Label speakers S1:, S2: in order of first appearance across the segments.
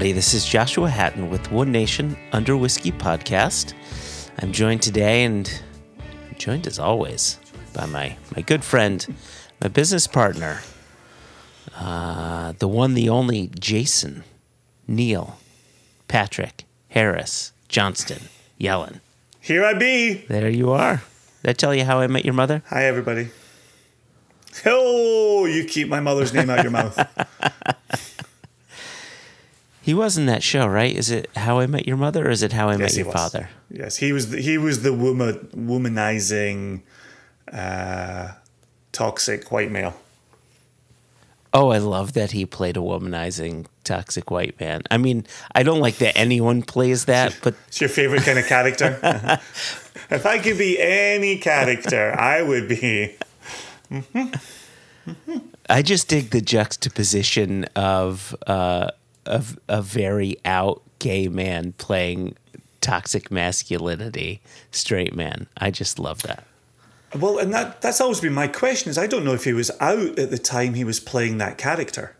S1: Everybody. This is Joshua Hatton with One Nation Under Whiskey podcast. I'm joined today and joined as always by my, my good friend, my business partner, uh, the one, the only Jason, Neil, Patrick, Harris, Johnstone, Yellin.
S2: Here I be.
S1: There you are. Did I tell you how I met your mother?
S2: Hi, everybody. Oh, you keep my mother's name out your mouth.
S1: He was in that show, right? Is it How I Met Your Mother or is it How I Met Your
S2: was.
S1: Father?
S2: Yes, he was. The, he was the woman, womanizing, uh, toxic white male.
S1: Oh, I love that he played a womanizing toxic white man. I mean, I don't like that anyone plays that, but
S2: It's your favorite kind of character. if I could be any character, I would be.
S1: I just dig the juxtaposition of uh, of a very out gay man playing toxic masculinity straight man. I just love that.
S2: Well, and that that's always been my question. Is I don't know if he was out at the time he was playing that character.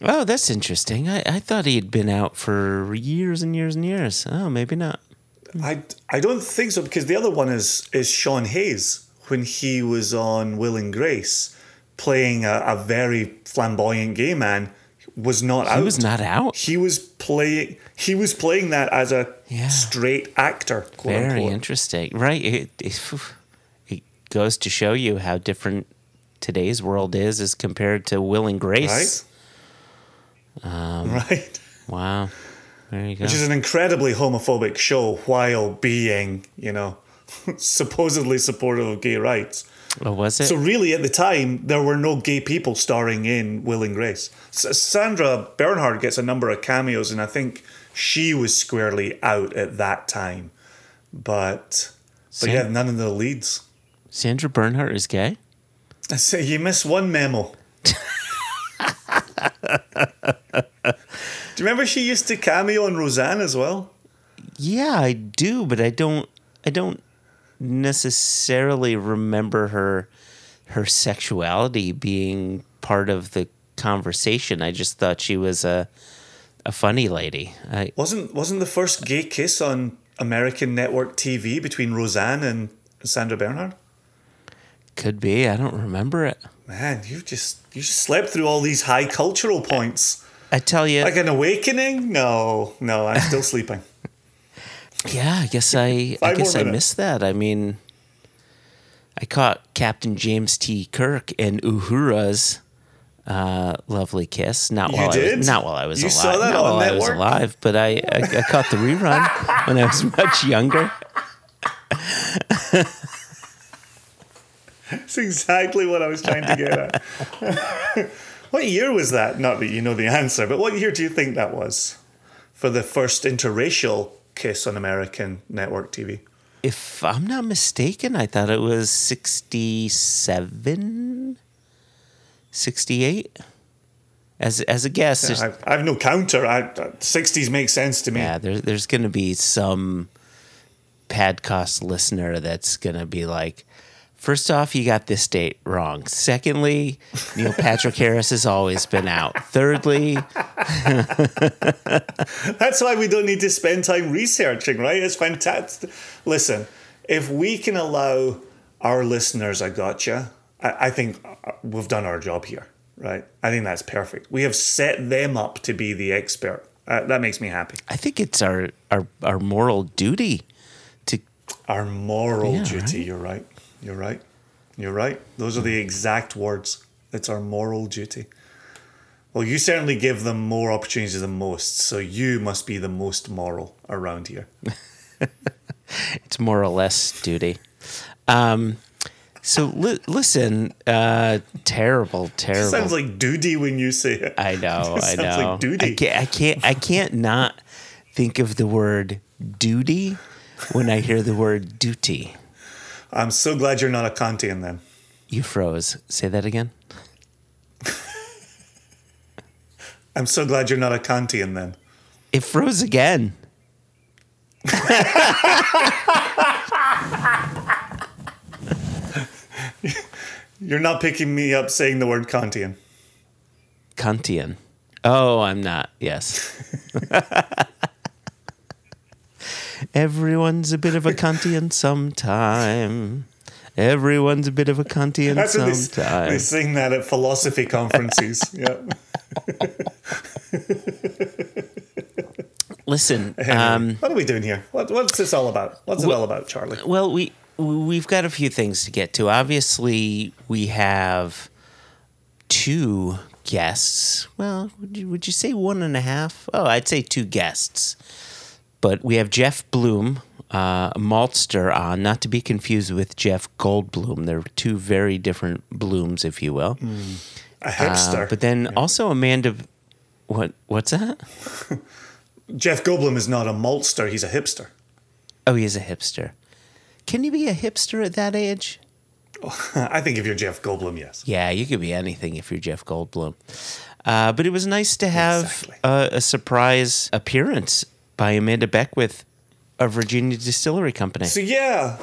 S1: Oh, that's interesting. I, I thought he had been out for years and years and years. Oh, maybe not.
S2: I, I don't think so because the other one is is Sean Hayes when he was on Will and Grace playing a, a very flamboyant gay man was not out.
S1: He was not out.
S2: He was playing. He was playing that as a
S1: Yeah.
S2: straight actor. Quote
S1: Very
S2: unquote.
S1: interesting. Right. It, it, it goes to show you how different today's world is as compared to Will and Grace.
S2: Right.
S1: Um,
S2: right.
S1: Wow. There you go.
S2: Which is an incredibly homophobic show while being, you know, supposedly supportive of gay rights.
S1: Oh, was it?
S2: So really, at the time, there were no gay people starring in Will and Grace. S- Sandra Bernhard gets a number of cameos, and I think she was squarely out at that time. But, but
S1: Sam-
S2: yeah, none of the leads.
S1: Sandra Bernhard is gay?
S2: I say you miss one memo. Do you remember she used to cameo on Roseanne as well?
S1: Yeah, I do, but I don't I don't necessarily remember her her sexuality being part of the conversation. I just thought she was a a funny lady. I
S2: Wasn't wasn't the first gay kiss on American network TV between Roseanne and Sandra Bernhard?
S1: could be. I don't remember it.
S2: Man, you just you just slept through all these high cultural points.
S1: I tell you,
S2: Like an awakening? No, no, I'm still sleeping.
S1: Yeah, I guess I I guess I missed that. I mean, I caught Captain James T. Kirk and Uhura's uh, lovely kiss. Not
S2: You
S1: while I was not while I was
S2: You
S1: alive.
S2: saw that
S1: not
S2: on
S1: while I was alive, but I, I I caught the rerun when I was much younger.
S2: That's exactly what I was trying to get at. what year was that? Not that you know the answer, but what year do you think that was for the first interracial kiss on American network TV?
S1: If I'm not mistaken, I thought it was 67, 68. As as a guess, there's-
S2: I, I have no counter. I, 60s makes sense to me.
S1: Yeah, there, there's going to be some podcast listener that's going to be like, first off, you got this date wrong. Secondly, Neil Patrick Harris has always been out. Thirdly,
S2: That's why we don't need to spend time researching, right? It's fantastic. Listen, if we can allow our listeners a gotcha, I, I think we've done our job here, right? I think that's perfect. We have set them up to be the expert. Uh, that makes me happy.
S1: I think it's our, our, our moral duty to.
S2: Our moral
S1: Yeah,
S2: duty.
S1: right?
S2: You're right. You're right. You're right. Those are the exact words. It's our moral duty. Well, you certainly give them more opportunities than most, so you must be the most moral around here.
S1: It's more or less duty. Um, so li- listen, uh, terrible, terrible.
S2: Sounds like duty when you say it.
S1: I know, I
S2: Sounds
S1: know.
S2: like duty.
S1: I can't, I can't, I can't not think of the word duty when I hear the word duty.
S2: I'm so glad you're not a Kantian then.
S1: You froze. Say that again.
S2: I'm so glad you're not a Kantian then.
S1: It froze again.
S2: You're not picking me up saying the word Kantian.
S1: Kantian. Oh, I'm not. Yes. Everyone's a bit of a Kantian sometime. Everyone's a bit of a Kantian
S2: That's what they, s-
S1: sometime.
S2: they sing that at philosophy conferences. yeah.
S1: Listen,
S2: Anyway,
S1: um,
S2: what are we doing here? What, what's this all about? What's it all about, Charlie?
S1: well, we we've got a few things to get to. Obviously, we have two guests. Well, would you, would you say one and a half? Oh, I'd say two guests. But we have Jeff Bloem, uh, a maltster on, not to be confused with Jeff Goldblum. They're two very different blooms, if you will.
S2: A
S1: Uh,
S2: hipster.
S1: but then also Amanda. What? What's that?
S2: Jeff Goldblum is not a maltster; he's a hipster.
S1: Oh, he is a hipster. Can you be a hipster at that age?
S2: I think if you're Jeff Goldblum, yes.
S1: Yeah, you could be anything if you're Jeff Goldblum. Uh, but it was nice to have
S2: Exactly.
S1: a surprise appearance by Amanda Beckwith of Virginia Distillery Company.
S2: So yeah,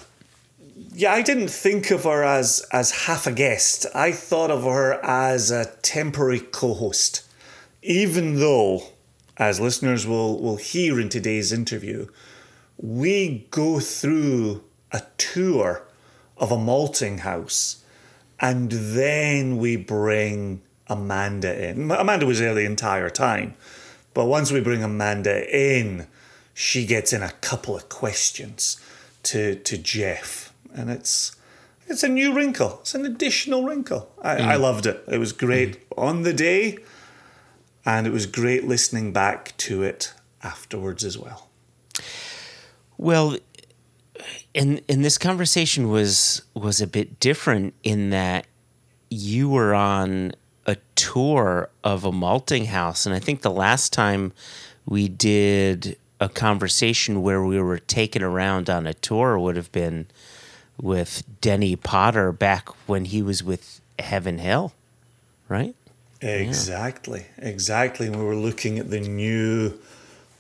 S2: yeah. I didn't think of her as as half a guest. I thought of her as a temporary co-host, even though, as listeners will will hear in today's interview, we go through a tour of a malting house, and then we bring Amanda in. Amanda was there the entire time, but once we bring Amanda in, she gets in a couple of questions to to Jeff, and it's it's a new wrinkle. It's an additional wrinkle. I, I mm. loved it. It was great mm-hmm. on the day, and it was great listening back to it afterwards as well.
S1: Well, and and this conversation was was a bit different in that you were on a tour of a malting house, and I think the last time we did a conversation where we were taken around on a tour would have been with Denny Potter back when he was with Heaven Hill, right?
S2: Exactly, exactly. And we were looking at the new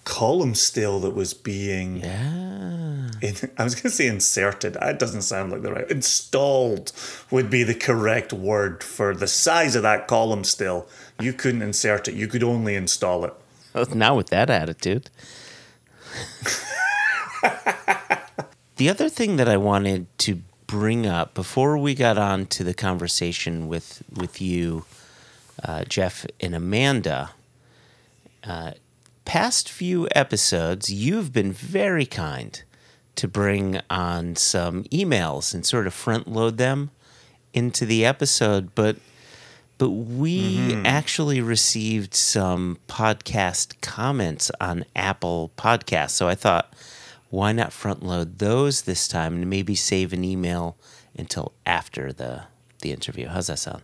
S2: column still that was being
S1: Yeah.
S2: in, I was going to say inserted. That doesn't sound like the right. Installed would be the correct word for the size of that column still. You couldn't insert it. You could only install it.
S1: Now with that attitude. the other thing that I wanted to bring up before we got on to the conversation with with you, uh, Jeff and Amanda, uh, past few episodes, you've been very kind to bring on some emails and sort of front load them into the episode, but but we mm-hmm. actually received some podcast comments on Apple Podcasts. So I thought, why not front load those this time and maybe save an email until after the the interview? How's that sound?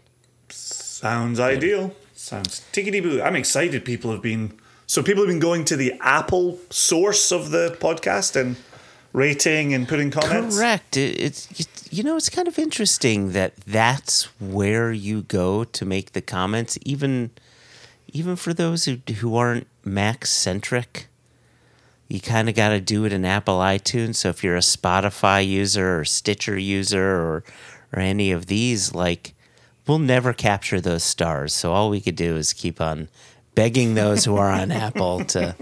S2: Sounds ideal. Sounds tickety boo. I'm excited. People have been so people have been going to the Apple source of the podcast and rating and putting comments.
S1: Correct. It, it's you- know it's kind of interesting that that's where you go to make the comments, even even for those who who aren't Mac centric. You kind of got to do it in Apple iTunes. So if you're a Spotify user or Stitcher user or or any of these, like we'll never capture those stars. So all we could do is keep on begging those who are on Apple to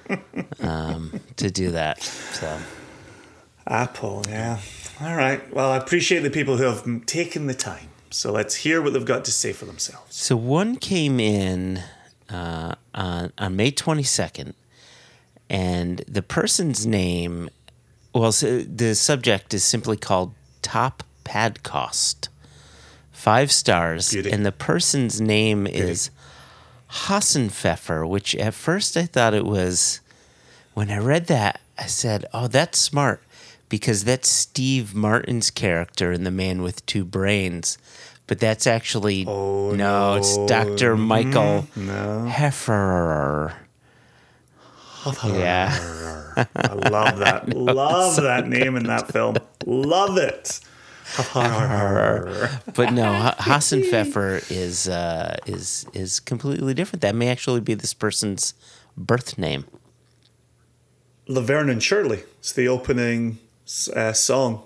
S1: um, to do that. So.
S2: Apple, yeah. All right. Well, I appreciate the people who have taken the time. So let's hear what they've got to say for themselves.
S1: So one came in uh, on on May twenty second, and the person's name, well, so the subject is simply called "Top Pad Cost," five stars,
S2: Beauty.
S1: and the person's name is Hassenpfeffer, which at first I thought it was. When I read that, I said, "Oh, that's smart." Because that's Steve Martin's character in The Man with Two Brains, but that's actually
S2: Oh,
S1: no, it's
S2: no.
S1: Dr. Michael mm-hmm.
S2: no.
S1: Hefferer. Yeah.
S2: I love that. love that name in that film. Love it.
S1: But no, Hassan Pfeffer is uh, is is completely different. That may actually be this person's birth name.
S2: Laverne and Shirley. It's the opening uh, song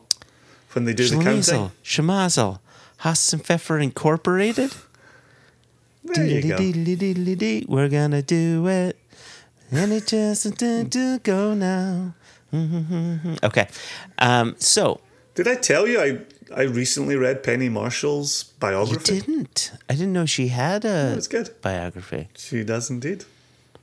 S2: when they do the counting.
S1: Schlimazel, Hassan Pfeffer Incorporated.
S2: There you go.
S1: We're gonna do it. And it just to go now. Okay. Um, so
S2: Did I tell you I I recently read Penny Marshall's biography?
S1: you didn't. I didn't know she had a
S2: it's good.
S1: biography.
S2: She does indeed.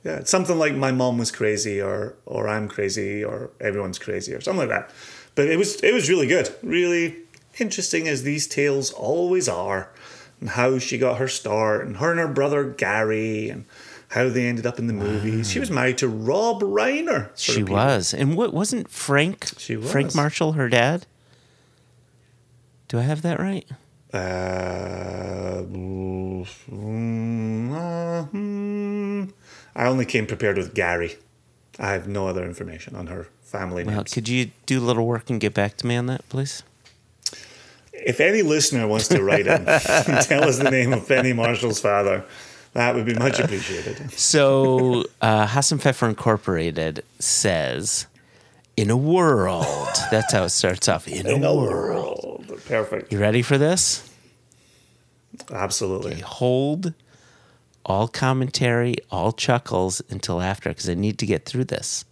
S2: Yeah, it's something like my mom was crazy, or or I'm crazy, or everyone's crazy, or something like that. But it was it was really good, really interesting as these tales always are, and how she got her start, and her and her brother Gary, and how they ended up in the movies. She was married to Rob Reiner.
S1: She was. And what wasn't Frank
S2: She was. Frank.
S1: Marshall her dad? Do I have that right?
S2: Uh, mm, uh, hmm. I only came prepared with Gary. I have no other information on her family
S1: Well,
S2: names.
S1: could you do a little work and get back to me on that, please?
S2: If any listener wants to write in and tell us the name of Penny Marshall's father, that would be much appreciated.
S1: So, uh, Hassan Pfeffer Incorporated says, "In a world." That's how it starts off. In,
S2: In
S1: a
S2: a
S1: world.
S2: world. Perfect.
S1: You ready for this?
S2: Absolutely.
S1: Hold all commentary, all chuckles until after, because I need to get through this.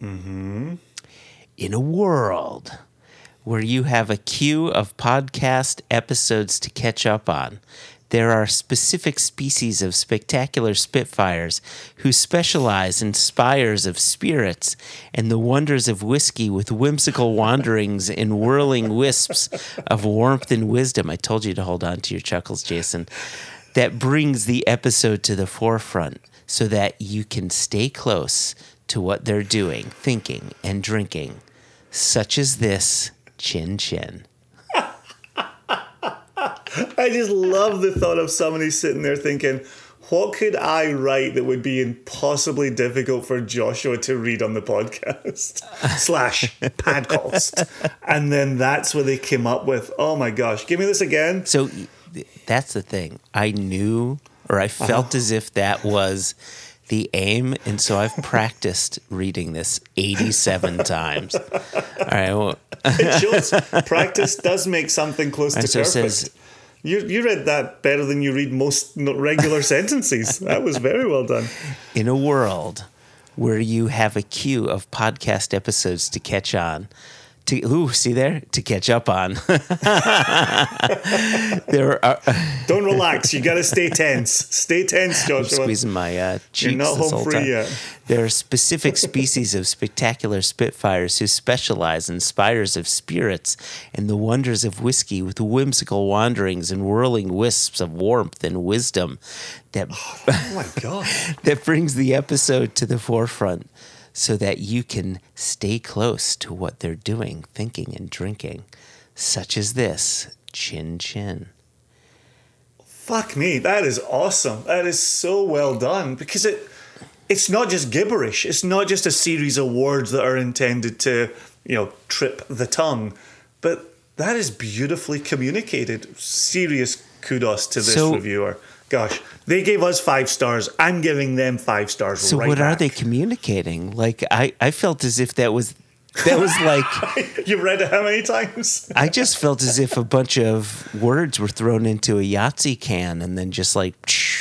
S1: Mm-hmm. In a world where you have a queue of podcast episodes to catch up on, there are specific species of spectacular Spitfires who specialize in spires of spirits and the wonders of whiskey with whimsical wanderings in whirling wisps of warmth and wisdom. I told you to hold on to your chuckles, Jason. That brings the episode to the forefront so that you can stay close to what they're doing, thinking, and drinking, such as this chin chin.
S2: I just love the thought of somebody sitting there thinking, what could I write that would be impossibly difficult for Joshua to read on the podcast? Slash podcast. And then that's what they came up with. Oh my gosh. Give me this again.
S1: So that's the thing. I knew or I uh-huh. felt as if that was the aim. And so I've practiced reading this 87 times. All right. Well,
S2: It shows practice does make something close to
S1: so
S2: perfect.
S1: says-
S2: you, you read that better than you read most regular sentences. That was very well done.
S1: in a world where you have a queue of podcast episodes to catch on, to ooh, see there to catch up on. there are
S2: Don't relax. You got to stay tense. Stay tense, Joshua.
S1: squeezing my uh, cheeks
S2: not
S1: this
S2: home free
S1: time.
S2: yet.
S1: There are specific species of spectacular Spitfires who specialize in spires of spirits and the wonders of whiskey with whimsical wanderings and whirling wisps of warmth and wisdom that
S2: Oh my God.
S1: that brings the episode to the forefront so that you can stay close to what they're doing, thinking, and drinking, such as this chin chin.
S2: Fuck me, that is awesome. That is so well done because it it's not just gibberish. It's not just a series of words that are intended to, you know, trip the tongue, but that is beautifully communicated. Serious kudos to this
S1: So-
S2: reviewer. Gosh, they gave us five stars. I'm giving them five stars.
S1: So
S2: right
S1: what are they communicating? Like I, I felt as if that was that was like
S2: you read it how many times?
S1: I just felt as if a bunch of words were thrown into a Yahtzee can and then just like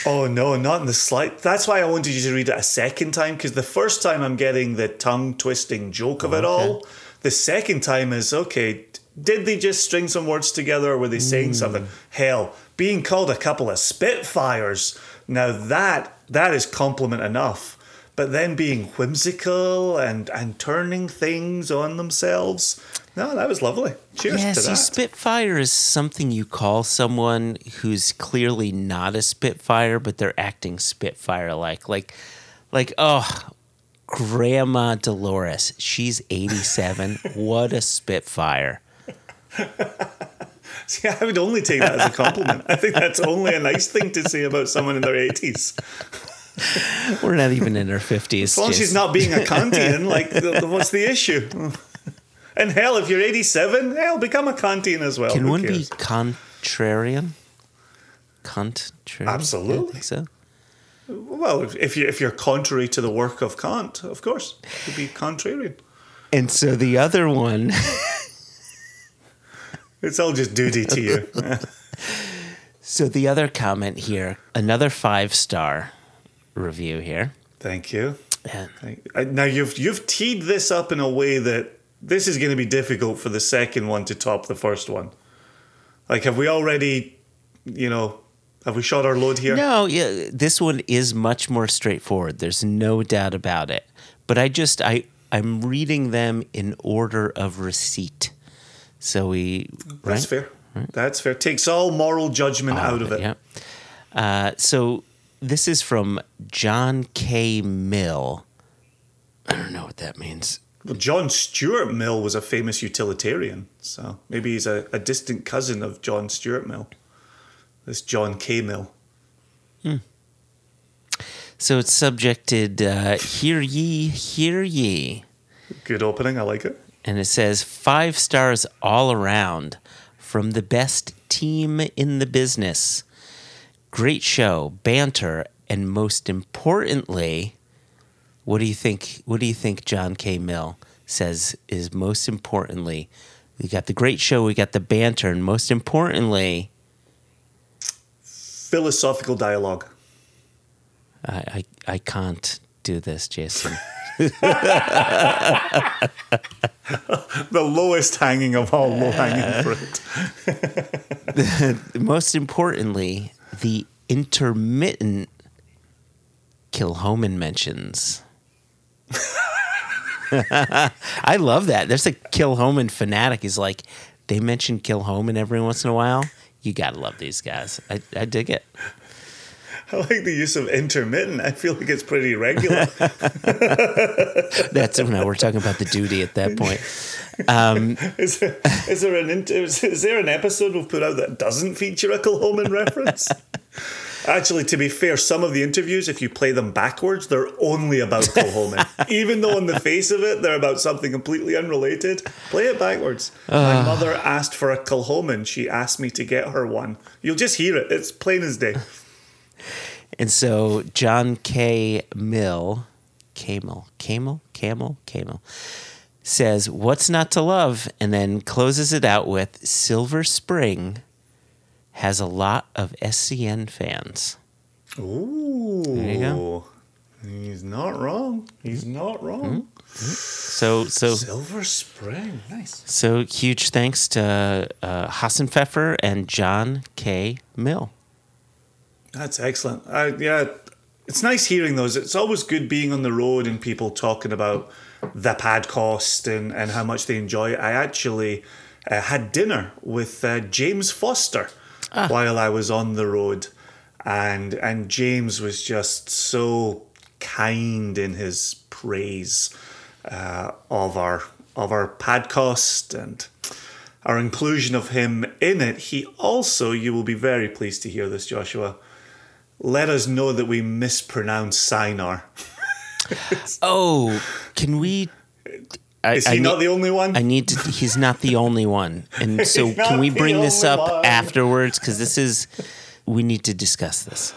S2: Oh no, not in the slight. That's why I wanted you to read it a second time because the first time I'm getting the tongue twisting joke of it all. The second time is okay. Did they just string some words together or were they saying hmm. something? Hell, being called a couple of spitfires. Now that that is compliment enough. But then being whimsical and and turning things on themselves. No, that was lovely. Cheers
S1: Yeah,
S2: to
S1: see,
S2: that.
S1: Spitfire is something you call someone who's clearly not a Spitfire, but they're acting Spitfire like. Like, like, oh, Grandma Dolores, she's 87. what a Spitfire.
S2: See, I would only take that as a compliment. I think that's only a nice thing to say about someone in their 80s.
S1: We're not even in our 50s.
S2: As long as she's not being a Kantian, like, what's the issue? And hell, if you're 87, hell, become a Kantian as well.
S1: Can
S2: Who
S1: one
S2: cares?
S1: be contrarian? Contrarian?
S2: Absolutely.
S1: I think so.
S2: Well, if, you, if you're contrary to the work of Kant, of course, you'd be contrarian.
S1: And so the other one.
S2: It's all just duty to you.
S1: So the other comment here, another five star review here.
S2: Thank you.
S1: And
S2: Now you've you've teed this up in a way that this is going to be difficult for the second one to top the first one. Like, have we already, you know, have we shot our load here?
S1: no, yeah, this one is much more straightforward. There's no doubt about it. But I just I I'm reading them in order of receipt. So we
S2: That's
S1: right?
S2: fair. That's fair. Takes all moral judgment out of it.
S1: Yeah. Uh, so this is from John K. Mill. I don't know what that means.
S2: Well, John Stuart Mill was a famous utilitarian, so maybe he's a, a distant cousin of John Stuart Mill. This John K. Mill. Hmm.
S1: So it's subjected, uh, Hear Ye, Hear Ye.
S2: Good opening. I like it.
S1: And it says five stars all around from the best team in the business. Great show, banter, and most importantly, what do you think? What do you think John K. Mill says is most importantly? We got the great show, we got the banter, and most importantly,
S2: Philosophical dialogue.
S1: I I, I can't do this, Jason.
S2: The lowest hanging of all low hanging fruit.
S1: most importantly, the intermittent Kilchoman mentions. I love that. There's a Kilchoman fanatic. He's like, they mention Kilchoman every once in a while. You gotta love these guys. I, I dig it.
S2: I like the use of intermittent. I feel like it's pretty regular.
S1: That's no, we're talking about the duty at that point.
S2: Um, is, there, is there an is, is there an episode we've put out that doesn't feature a Kilchoman reference? Actually, to be fair, some of the interviews, if you play them backwards, they're only about Kilchoman. Even though on the face of it, they're about something completely unrelated. Play it backwards. My mother asked for a Kilchoman. She asked me to get her one. You'll just hear it. It's plain as day.
S1: And so John K. Mill, Camel, Camel, Camel, Camel, says, What's not to love? And then closes it out with Silver Spring has a lot of SCN fans.
S2: Ooh.
S1: There you go.
S2: He's not wrong. He's not wrong.
S1: So, so,
S2: Silver Spring. Nice.
S1: so huge thanks to uh, Hassan Pfeffer and John K. Mill.
S2: That's excellent. I, yeah, it's nice hearing those. It's always good being on the road and people talking about the podcast and, and how much they enjoy it. I actually uh, had dinner with uh, James Foster while I was on the road, and and James was just so kind in his praise uh, of our of our podcast and our inclusion of him in it. He also, you will be very pleased to hear this, Joshua let us know that we mispronounce Sinar.
S1: Oh, can we? I,
S2: Is
S1: I
S2: he not
S1: need-
S2: the only one?
S1: I need to. He's not the only one, and so can we bring this up
S2: one.
S1: afterwards? Because this is, we need to discuss this.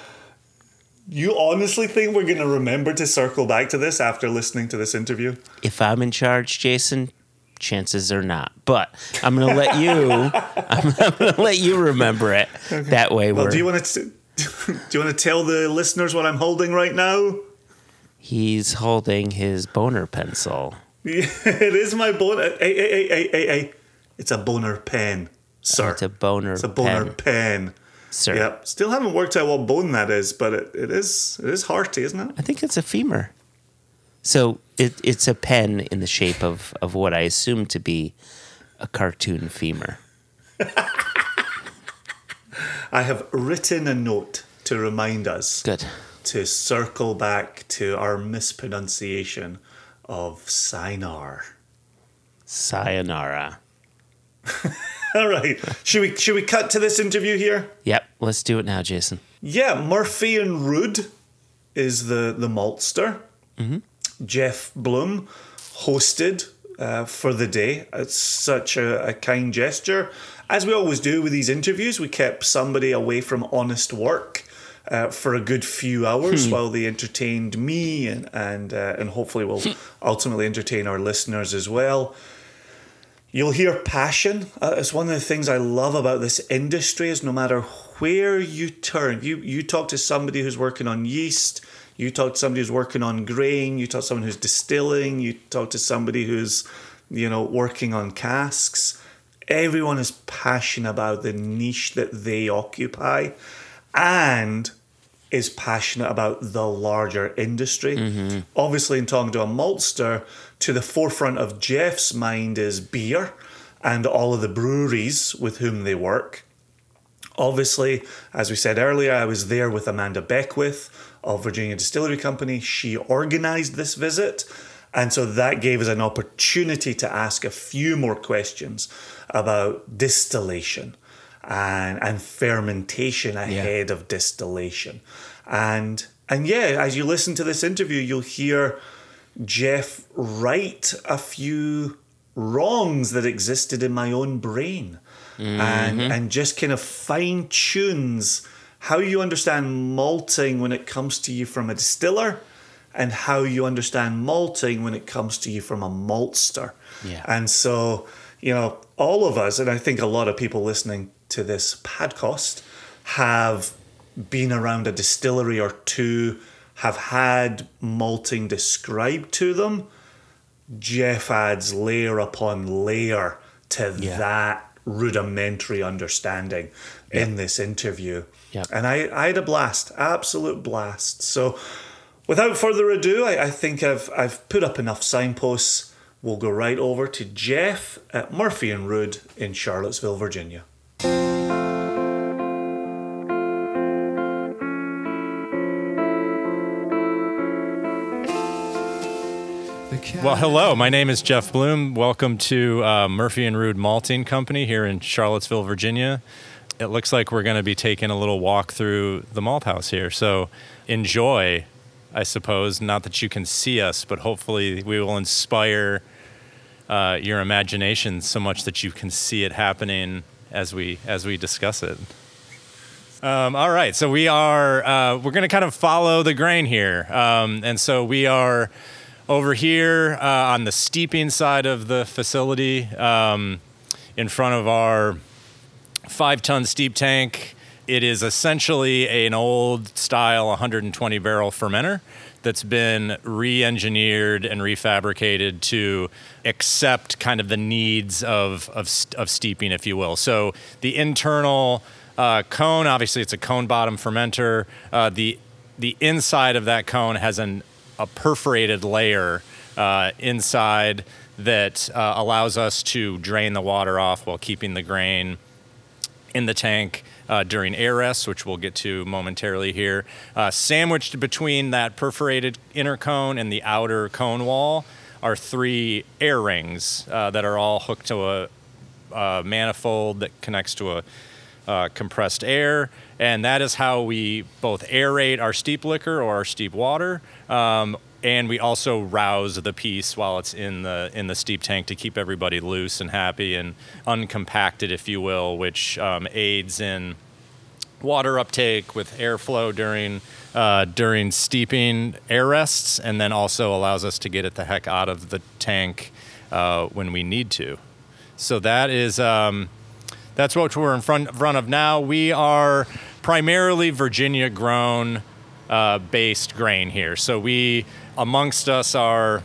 S2: you honestly think we're going to remember to circle back to this after listening to this interview?
S1: If I'm in charge, Jason, chances are not. But I'm gonna let you. I'm, I'm gonna let you remember it. That way,
S2: Well,
S1: we're.
S2: do you want to do you want to tell the listeners what I'm holding right now?
S1: he's holding his boner pencil.
S2: it is my boner. Hey, hey, hey, hey, hey, hey. It's a boner pen, sir.
S1: It's a boner.
S2: It's a boner
S1: pen,
S2: pen.
S1: sir.
S2: Yep. Still haven't worked out what bone that is, but it, it is it is hearty, isn't it?
S1: I think it's a femur. So it, it's a pen in the shape of, of what I assume to be a cartoon femur.
S2: I have written a note to remind us
S1: Good.
S2: to circle back to our mispronunciation of Sinar.
S1: Sayonara.
S2: All right, should we should we cut to this interview here?
S1: Yep, let's do it now, Jason.
S2: Yeah, Murphy and Rude is the the maltster. Jeff Bloem hosted uh, for the day. It's such a, a kind gesture. As we always do with these interviews, we kept somebody away from honest work uh, for a good few hours while they entertained me and and uh, and hopefully will ultimately entertain our listeners as well. You'll hear passion. Uh, it's one of the things I love about this industry is no matter where you turn, you you talk to somebody who's working on yeast, you talk to somebody who's working on grain, you talk to someone who's distilling, you talk to somebody who's, you know, working on casks. Everyone is passionate about the niche that they occupy and is passionate about the larger industry. Mm-hmm. Obviously, in talking to a maltster, to the forefront of Jeff's mind is beer and all of the breweries with whom they work. Obviously, as we said earlier, I was there with Amanda Beckwith of Virginia Distillery Company. She organized this visit. And so that gave us an opportunity to ask a few more questions about distillation and, and fermentation ahead yeah. of distillation. And and yeah, as you listen to this interview, you'll hear Jeff write a few wrongs that existed in my own brain. Mm-hmm. And and just kind of fine tunes how you understand malting when it comes to you from a distiller and how you understand malting when it comes to you from a maltster. Yeah. And so, you know, all of us, and I think a lot of people listening to this podcast have been around a distillery or two, have had malting described to them. Jeff adds layer upon layer to yeah. that rudimentary understanding yeah. in this interview. Yeah. And I, I had a blast, absolute blast. So without further ado, I, I think I've I've put up enough signposts. We'll go right over to Jeff at Murphy and Rude in Charlottesville, Virginia.
S3: Well, hello. My name is Jeff Bloem. Welcome to uh, Murphy and Rude Malting Company here in Charlottesville, Virginia. It looks like we're going to be taking a little walk through the malt house here. So enjoy, I suppose. Not that you can see us, but hopefully we will inspire uh, your imagination so much that you can see it happening as we as we discuss it. Um, all right, so we are uh, we're going to kind of follow the grain here, um, and so we are over here uh, on the steeping side of the facility, um, in front of our five ton steep tank. It is essentially an old style 120 barrel fermenter that's been re engineered and refabricated to accept kind of the needs of, of, of steeping, if you will. So the internal uh, cone, obviously, it's a cone bottom fermenter. Uh, the the inside of that cone has an a perforated layer uh, inside that uh, allows us to drain the water off while keeping the grain in the tank uh, during air rest, which we'll get to momentarily here. Uh, sandwiched between that perforated inner cone and the outer cone wall are three air rings uh, that are all hooked to a, a manifold that connects to a uh, compressed air, and that is how we both aerate our steep liquor or our steep water. Um, and we also rouse the piece while it's in the in the steep tank to keep everybody loose and happy and uncompacted, if you will, which um, aids in water uptake with airflow during uh, during steeping air rests, and then also allows us to get it the heck out of the tank uh, when we need to. So that is. Um, that's what we're in front, front of now. We are primarily Virginia grown uh, based grain here. So we, amongst us, are,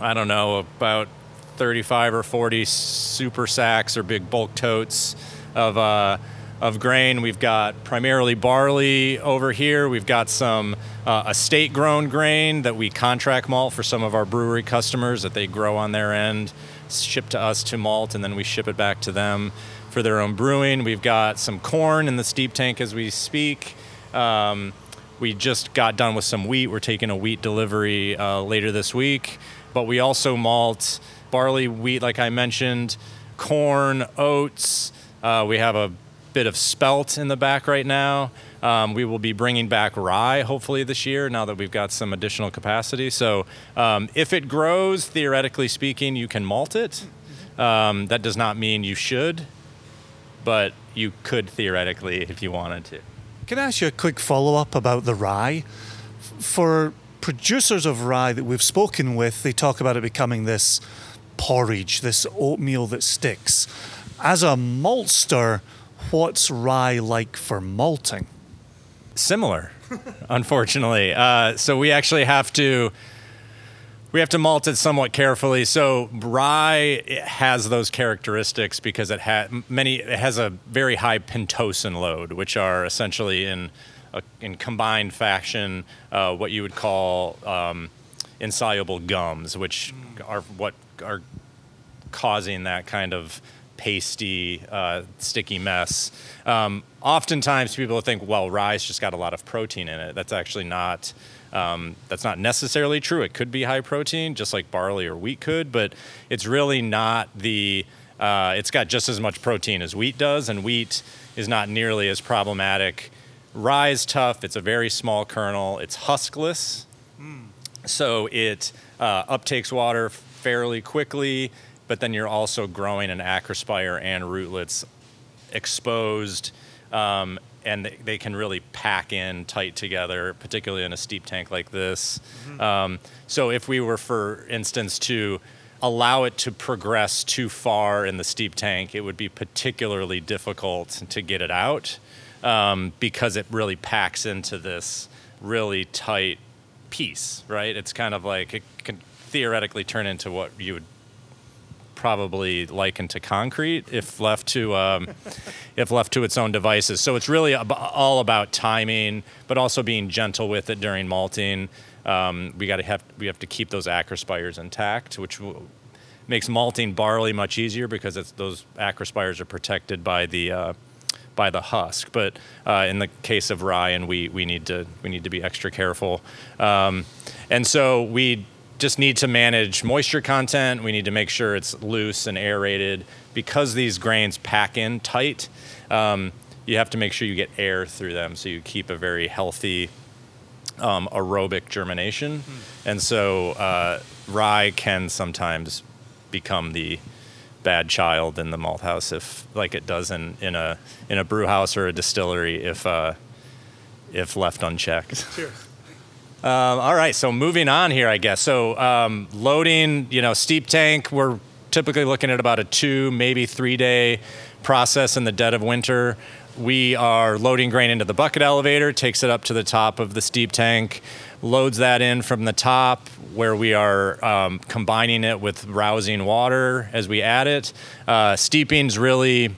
S3: I don't know, about 35 or 40 super sacks or big bulk totes of, uh, of grain. We've got primarily barley over here. We've got some uh, estate grown grain that we contract malt for some of our brewery customers that they grow on their end, ship to us to malt, and then we ship it back to them for their own brewing. We've got some corn in the steep tank as we speak. Um, we just got done with some wheat. We're taking a wheat delivery uh, later this week. But we also malt barley, wheat, like I mentioned, corn, oats. Uh, we have a bit of spelt in the back right now. Um, we will be bringing back rye hopefully this year now that we've got some additional capacity. So um, if it grows, theoretically speaking, you can malt it. Um, that does not mean you should but you could theoretically if you wanted to.
S2: Can I ask you a quick follow up about the rye? For producers of rye that we've spoken with, they talk about it becoming this porridge, this oatmeal that sticks. As a maltster, what's rye like for malting?
S3: Similar, unfortunately. Uh, so we actually have to we have to malt it somewhat carefully. So rye has those characteristics because it has many. It has a very high pentosan load, which are essentially in a, in combined fashion uh, what you would call um, insoluble gums, which are what are causing that kind of pasty, uh, sticky mess. Um, oftentimes, people think, well, rye's just got a lot of protein in it. That's actually not. Um, that's not necessarily true. It could be high protein, just like barley or wheat could, but it's really not the. Uh, it's got just as much protein as wheat does, and wheat is not nearly as problematic. Rye is tough. It's a very small kernel. It's huskless, mm. so it uh, uptakes water fairly quickly. But then you're also growing an acrospire and rootlets exposed um, and they, they, can really pack in tight together, particularly in a steep tank like this. Mm-hmm. Um, so if we were, for instance, to allow it to progress too far in the steep tank, it would be particularly difficult to get it out um, because it really packs into this really tight piece, right? It's kind of like it can theoretically turn into what you would probably likened to concrete if left to um, if left to its own devices. So it's really ab- all about timing, but also being gentle with it during malting. Um, we got to have we have to keep those acrospires intact, which w- makes malting barley much easier because those acrospires are protected by the uh, by the husk. But uh, in the case of rye, and we we need to we need to be extra careful. Um, and so we just need to manage moisture content. We need to make sure it's loose and aerated. Because these grains pack in tight, um, you have to make sure you get air through them so you keep a very healthy um, aerobic germination. Mm. And so uh, rye can sometimes become the bad child in the malt house if like it does in, in a in a brew house or a distillery if uh, if left unchecked.
S2: Sure.
S3: Um, all right, so moving on here, I guess. So um, loading, you know, steep tank, we're typically looking at about a two, maybe three day process in the dead of winter. We are loading grain into the bucket elevator, takes it up to the top of the steep tank, loads that in from the top where we are um, combining it with rousing water as we add it. Uh, steeping's really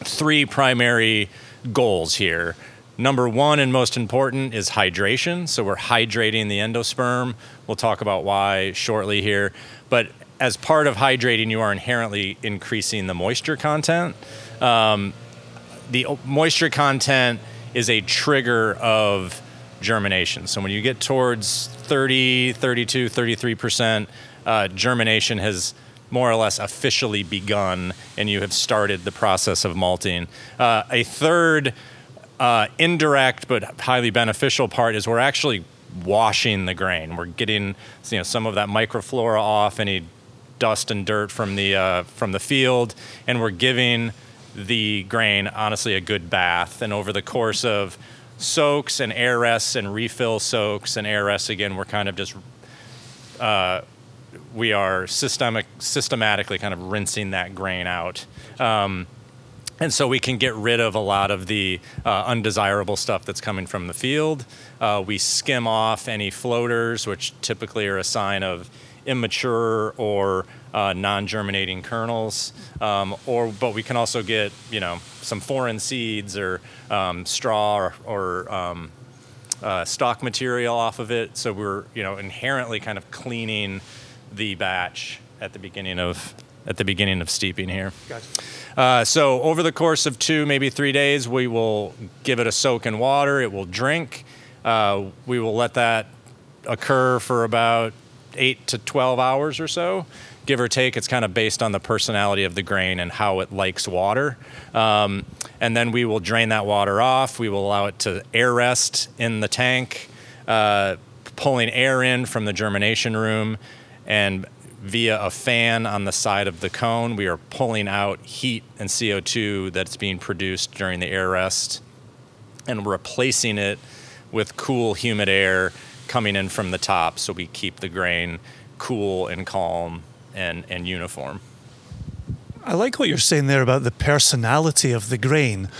S3: three primary goals here. Number one and most important is hydration. So we're hydrating the endosperm. We'll talk about why shortly here. But as part of hydrating, you are inherently increasing the moisture content. Um, the moisture content is a trigger of germination. So when you get towards 30, 32, 33%, uh, germination has more or less officially begun and you have started the process of malting. Uh, a third uh, indirect but highly beneficial part is we're actually washing the grain. We're getting you know some of that microflora off, any dust and dirt from the uh, from the field, and we're giving the grain honestly a good bath. And over the course of soaks and air rests and refill soaks and air rests again, we're kind of just uh, we are systemic systematically kind of rinsing that grain out. Um, and so we can get rid of a lot of the uh, undesirable stuff that's coming from the field. Uh, we skim off any floaters, which typically are a sign of immature or uh, non-germinating kernels. Um, or, but we can also get, you know, some foreign seeds or um, straw or, or um, uh, stock material off of it. So we're, you know, inherently kind of cleaning the batch at the beginning of at the beginning of steeping here.
S2: Gotcha.
S3: Uh, so over the course of two, maybe three days, we will give it a soak in water. It will drink. Uh, we will let that occur for about eight to 12 hours or so, give or take. It's kind of based on the personality of the grain and how it likes water. Um, and then we will drain that water off. We will allow it to air rest in the tank, uh, pulling air in from the germination room and via a fan on the side of the cone. We are pulling out heat and CO2 that's being produced during the air rest and replacing it with cool, humid air coming in from the top so we keep the grain cool and calm and, and uniform.
S2: I like what you're saying there about the personality of the grain.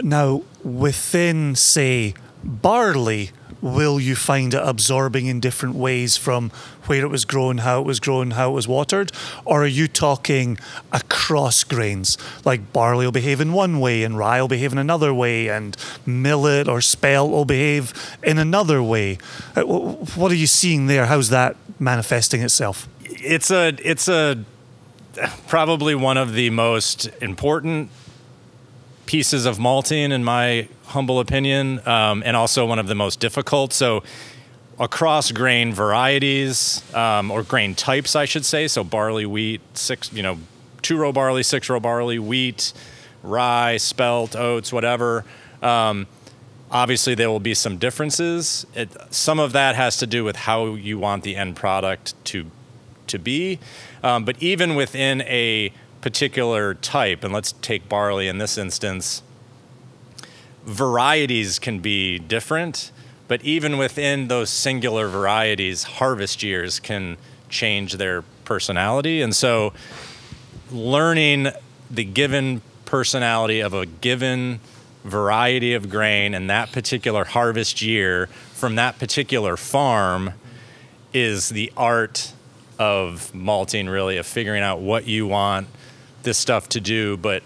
S2: Now, within, say, barley, will you find it absorbing in different ways from where it was grown, how it was grown, how it was watered? Or are you talking across grains? Like barley will behave in one way and rye will behave in another way and millet or spelt will behave in another way. Uh, what are you seeing there? How's that manifesting itself?
S3: It's a it's a probably one of the most important pieces of malting, in my humble opinion, um, and also one of the most difficult. So, across grain varieties um, or grain types, I should say. So, barley, wheat, six, you know, two row barley, six row barley, wheat, rye, spelt, oats, whatever. Um, obviously, there will be some differences. It, some of that has to do with how you want the end product to to be. Um, but even within a particular type, and let's take barley in this instance, varieties can be different, but even within those singular varieties, harvest years can change their personality. And so, learning the given personality of a given variety of grain and that particular harvest year from that particular farm is the art of malting, really, of figuring out what you want this stuff to do, but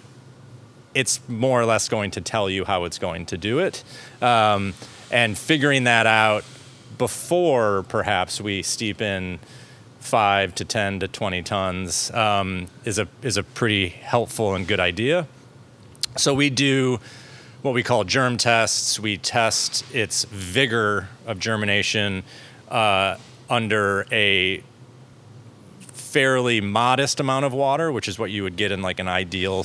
S3: it's more or less going to tell you how it's going to do it. Um, and figuring that out before perhaps we steep in five to 10 to 20 tons um, is, a, is a pretty helpful and good idea. So we do what we call germ tests. We test its vigor of germination uh, under a fairly modest amount of water, which is what you would get in like an ideal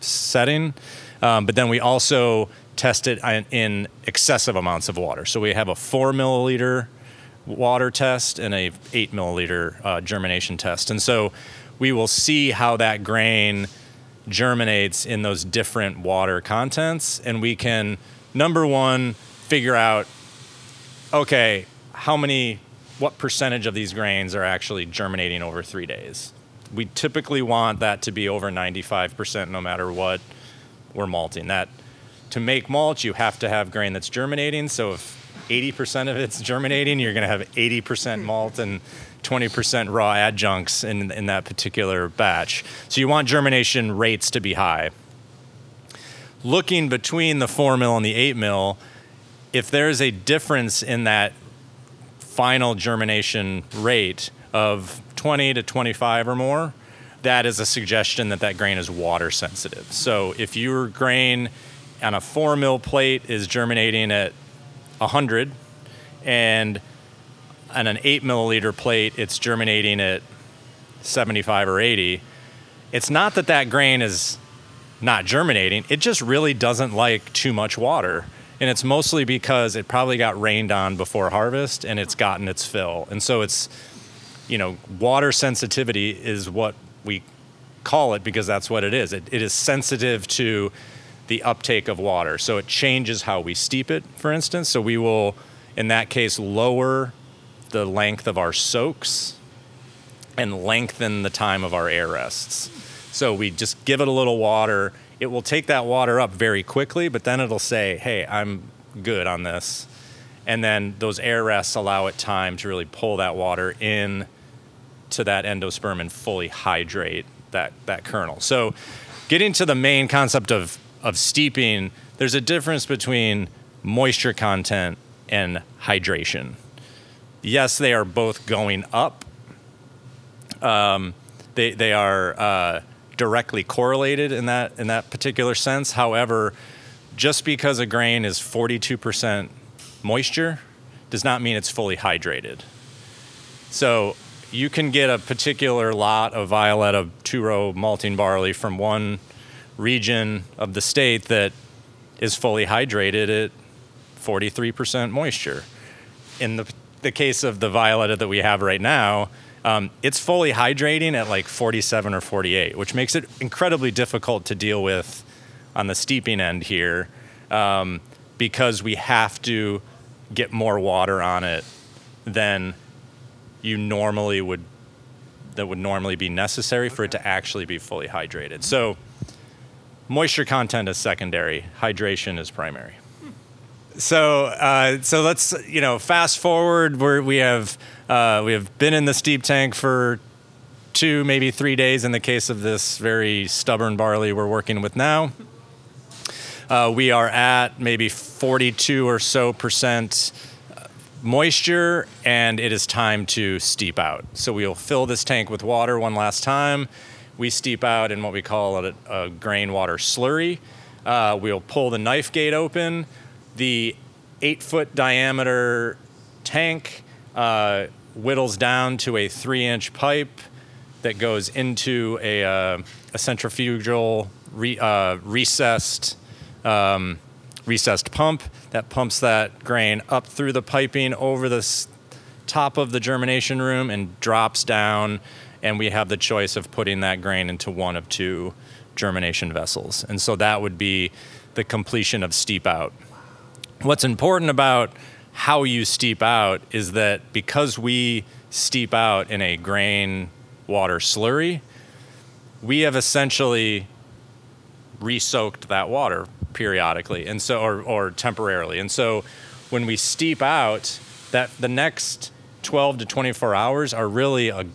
S3: setting. Um, but then we also test it in excessive amounts of water. So we have a four milliliter water test and a eight milliliter uh, germination test. And so we will see how that grain germinates in those different water contents. And we can, number one, figure out okay, how many what percentage of these grains are actually germinating over three days. We typically want that to be over 95% no matter what we're malting. That to make mulch, you have to have grain that's germinating. So if 80% of it's germinating, you're going to have 80% malt and 20% raw adjuncts in, in that particular batch. So you want germination rates to be high. Looking between the 4 mil and the 8 mil, if there's a difference in that final germination rate of 20 to 25 or more, that is a suggestion that that grain is water sensitive. So if your grain on a four mil plate is germinating at 100 and on an eight milliliter plate it's germinating at 75 or 80, it's not that that grain is not germinating, it just really doesn't like too much water and it's mostly because it probably got rained on before harvest and it's gotten its fill. And so it's, you know, water sensitivity is what we call it because that's what it is. It, it is sensitive to the uptake of water. So it changes how we steep it, for instance. So we will, in that case, lower the length of our soaks and lengthen the time of our air rests. So we just give it a little water it will take that water up very quickly, but then it'll say, hey, I'm good on this. And then those air rests allow it time to really pull that water in to that endosperm and fully hydrate that, that kernel. So, getting to the main concept of, of steeping, there's a difference between moisture content and hydration. Yes, they are both going up. Um, they, they are uh, directly correlated in that in that particular sense. However, just because a grain is 42% moisture does not mean it's fully hydrated. So you can get a particular lot of Violetta two row malting barley from one region of the state that is fully hydrated at 43% moisture. In the, the case of the Violetta that we have right now, um, it's fully hydrating at like 47 or 48, which makes it incredibly difficult to deal with on the steeping end here um, because we have to get more water on it than you normally would that would normally be necessary for it to actually be fully hydrated. So moisture content is secondary, hydration is primary. So, uh, so let's you know fast forward. Where we have uh, we have been in the steep tank for two, maybe three days in the case of this very stubborn barley we're working with now. Uh, we are at maybe 42 or so percent uh, moisture, and it is time to steep out. So we'll fill this tank with water one last time. We steep out in what we call a, a grain water slurry. Uh, we'll pull the knife gate open. The eight foot diameter tank uh, whittles down to a three inch pipe that goes into a, uh, a centrifugal re, uh, recessed um, recessed pump that pumps that grain up through the piping over the s- top of the germination room and drops down and we have the choice of putting that grain into one of two germination vessels. And so that would be the completion of steep out. What's important about how you steep out is that because we steep out in a grain water slurry, we have essentially re-soaked that water periodically and so or, or temporarily. And so when we steep out, that the next 12 to 24 hours are really a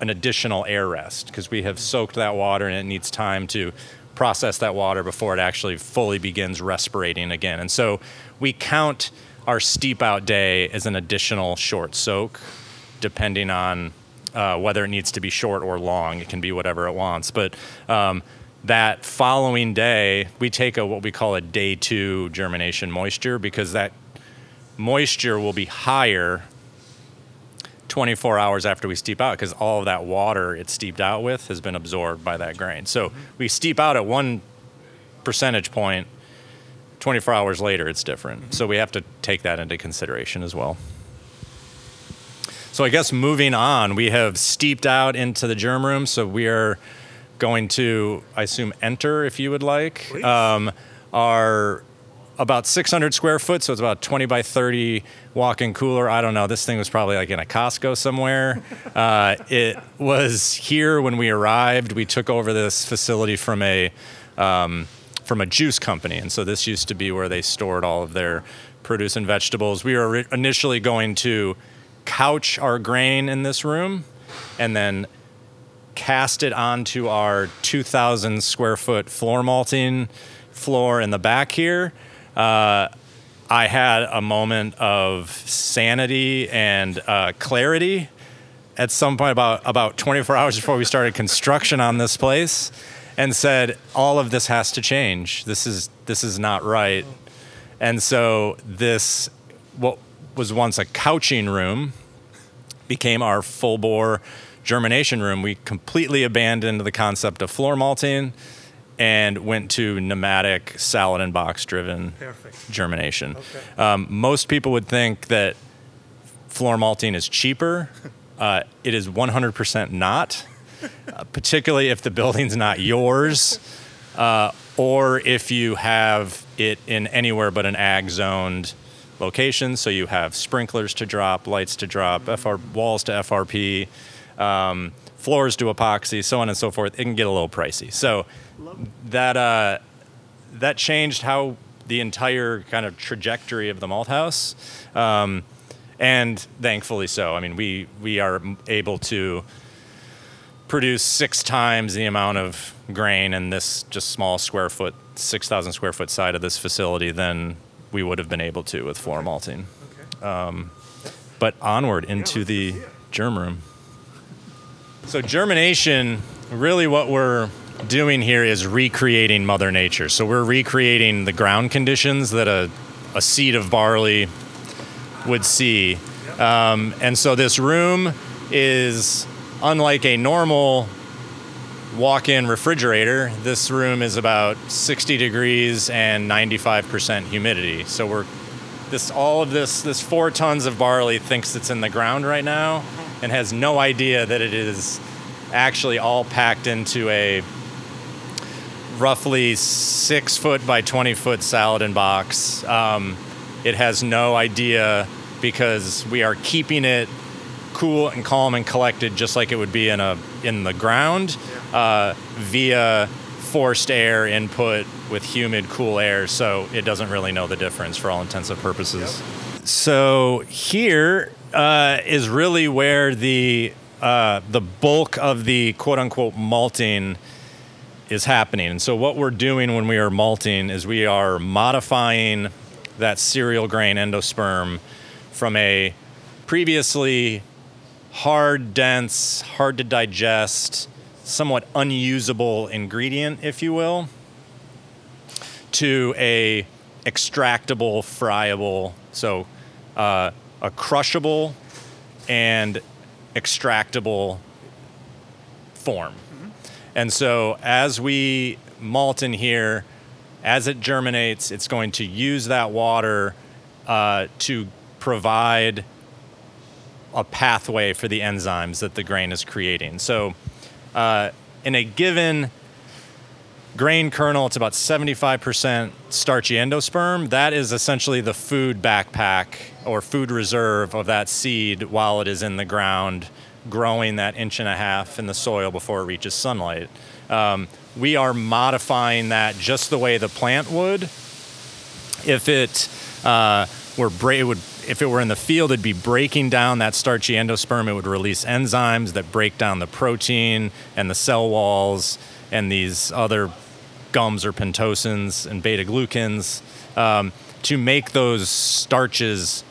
S3: an additional air rest because we have soaked that water and it needs time to process that water before it actually fully begins respirating again. And so we count our steep out day as an additional short soak, depending on uh, whether it needs to be short or long. It can be whatever it wants. But um, that following day, we take a what we call a day two germination moisture because that moisture will be higher 24 hours after we steep out because all of that water it's steeped out with has been absorbed by that grain. So we steep out at one percentage point, 24 hours later it's different. So we have to take that into consideration as well. So I guess moving on, we have steeped out into the germ room. So we are going to, I assume, enter if you would like. Um, our about 600 square foot, so it's about 20 by 30 walk-in cooler. I don't know. This thing was probably like in a Costco somewhere. Uh, it was here when we arrived. We took over this facility from a um, from a juice company, and so this used to be where they stored all of their produce and vegetables. We were initially going to couch our grain in this room, and then cast it onto our 2,000 square foot floor malting floor in the back here. Uh, I had a moment of sanity and uh, clarity at some point about about 24 hours before we started construction on this place, and said all of this has to change. This is this is not right. And so this what was once a couching room became our full bore germination room. We completely abandoned the concept of floor malting and went to pneumatic Saladin box driven germination.
S2: Okay.
S3: Um, most people would think that floor malting is cheaper. Uh, it is 100% not, uh, particularly if the building's not yours uh, or if you have it in anywhere but an ag zoned location. So you have sprinklers to drop, lights to drop, FR, walls to FRP, um, floors to epoxy, so on and so forth. It can get a little pricey. So that uh, that changed how the entire kind of trajectory of the malt house, um, and thankfully so. I mean, we we are able to produce six times the amount of grain in this just small square foot, six thousand square foot side of this facility than we would have been able to with floor malting. Um, but onward into the germ room. So germination, really what we're doing here is recreating Mother Nature. So we're recreating the ground conditions that a, a seed of barley would see. Um, and so this room is unlike a normal walk-in refrigerator. This room is about 60 degrees and 95% humidity. So we're this all of this this four tons of barley thinks it's in the ground right now and has no idea that it is actually all packed into a roughly six foot by 20 foot Saladin box. Um, it has no idea because we are keeping it cool and calm and collected, just like it would be in a in the ground, uh, via forced air input with humid, cool air. So it doesn't really know the difference for all intents and purposes. So here uh, is really where the uh, the bulk of the quote unquote malting is happening. And so what we're doing when we are malting is we are modifying that cereal grain endosperm from a previously hard, dense, hard to digest, somewhat unusable ingredient, if you will, to a extractable, friable, so uh, a crushable and extractable form. And so as we malt in here, as it germinates, it's going to use that water uh, to provide a pathway for the enzymes that the grain is creating. So, uh, in a given grain kernel, it's about 75% starchy endosperm. That is essentially the food backpack or food reserve of that seed while it is in the ground, growing that inch and a half in the soil before it reaches sunlight. Um, we are modifying that just the way the plant would. If it uh, were bra- it would if it were in the field, it'd be breaking down that starchy endosperm. It would release enzymes that break down the protein and the cell walls and these other gums or pentosans and beta glucans um, to make those starches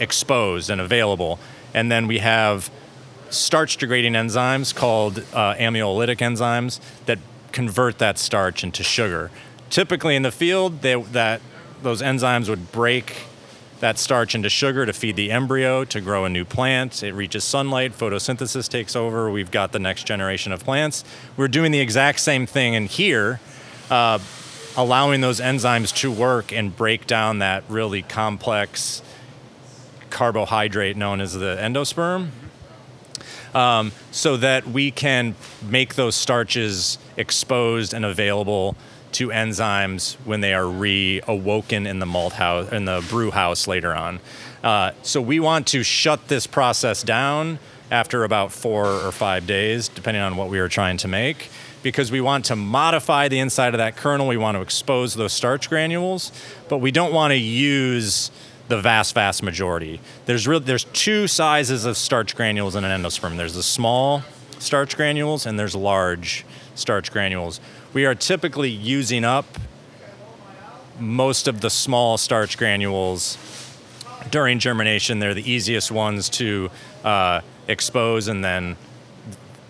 S3: exposed and available. And then we have starch degrading enzymes called uh, amylolytic enzymes that convert that starch into sugar. Typically in the field, they, that those enzymes would break that starch into sugar to feed the embryo to grow a new plant. It reaches sunlight, photosynthesis takes over. We've got the next generation of plants. We're doing the exact same thing in here, uh, allowing those enzymes to work and break down that really complex carbohydrate known as the endosperm. Um, so that we can make those starches exposed and available to enzymes when they are reawoken in the malt house in the brew house later on. Uh, so we want to shut this process down after about four or five days, depending on what we are trying to make, because we want to modify the inside of that kernel. We want to expose those starch granules, but we don't want to use the vast, vast majority. There's real, there's two sizes of starch granules in an endosperm. There's the small starch granules and there's large starch granules. We are typically using up most of the small starch granules during germination. They're the easiest ones to uh, expose, and then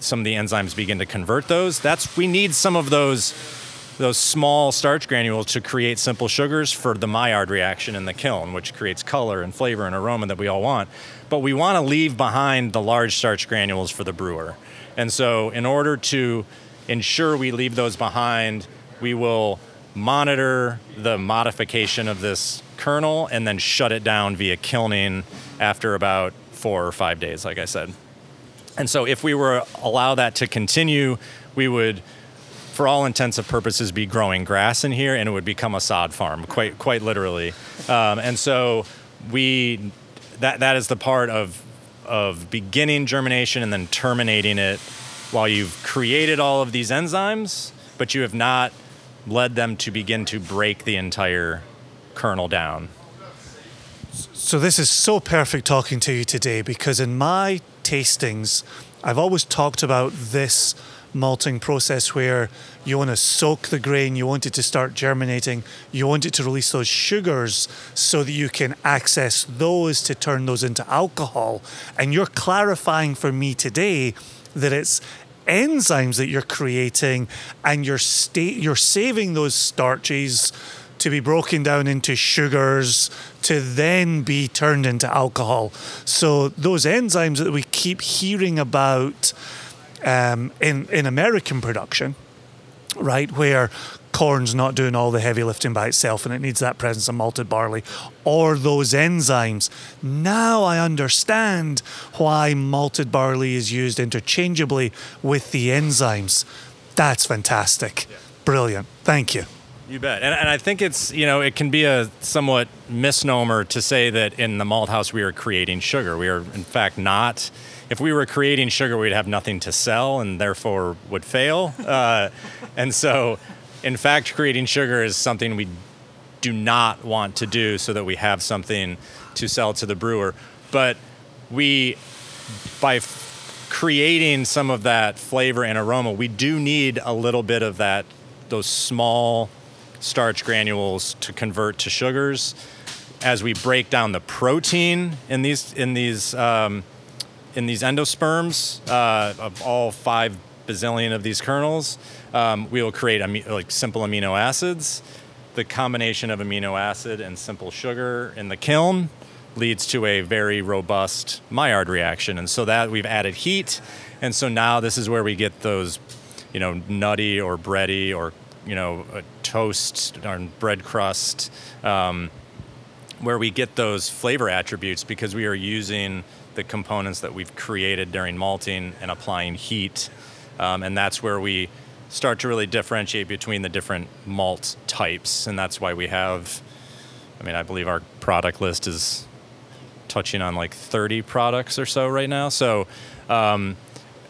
S3: some of the enzymes begin to convert those. That's we need some of those those small starch granules to create simple sugars for the Maillard reaction in the kiln, which creates color and flavor and aroma that we all want. But we want to leave behind the large starch granules for the brewer. And so, in order to ensure we leave those behind, we will monitor the modification of this kernel and then shut it down via kilning after about four or five days, like I said. And so, if we were allow that to continue, we would for all intents and purposes, be growing grass in here, and it would become a sod farm, quite quite literally. Um, and so we that that is the part of of beginning germination and then terminating it while you've created all of these enzymes, but you have not led them to begin to break the entire kernel down.
S2: So this is so perfect talking to you today because in my tastings, I've always talked about this malting process where you want to soak the grain, you want it to start germinating, you want it to release those sugars so that you can access those to turn those into alcohol. And you're clarifying for me today that it's enzymes that you're creating and you're you're saving those starches to be broken down into sugars to then be turned into alcohol. So those enzymes that we keep hearing about um, in in American production, right, where corn's not doing all the heavy lifting by itself and it needs that presence of malted barley or those enzymes. Now I understand why malted barley is used interchangeably with the enzymes. That's fantastic. Brilliant. Thank you.
S3: You bet. And, and I think it's, you know, it can be a somewhat misnomer to say that in the malt house we are creating sugar. We are, in fact, not. If we were creating sugar, we'd have nothing to sell and therefore would fail. Uh, and so, in fact, creating sugar is something we do not want to do so that we have something to sell to the brewer. But we, by f- creating some of that flavor and aroma, we do need a little bit of that, those small starch granules to convert to sugars. As we break down the protein in these in these um, in these endosperms uh, of all five bazillion of these kernels, um, we will create like simple amino acids. The combination of amino acid and simple sugar in the kiln leads to a very robust Maillard reaction, and so that we've added heat, and so now this is where we get those, you know, nutty or bready or you know, toast or bread crust, um, where we get those flavor attributes because we are using the components that we've created during malting and applying heat. Um, and that's where we start to really differentiate between the different malt types. And that's why we have, I mean, I believe our product list is touching on like 30 products or so right now. So, um,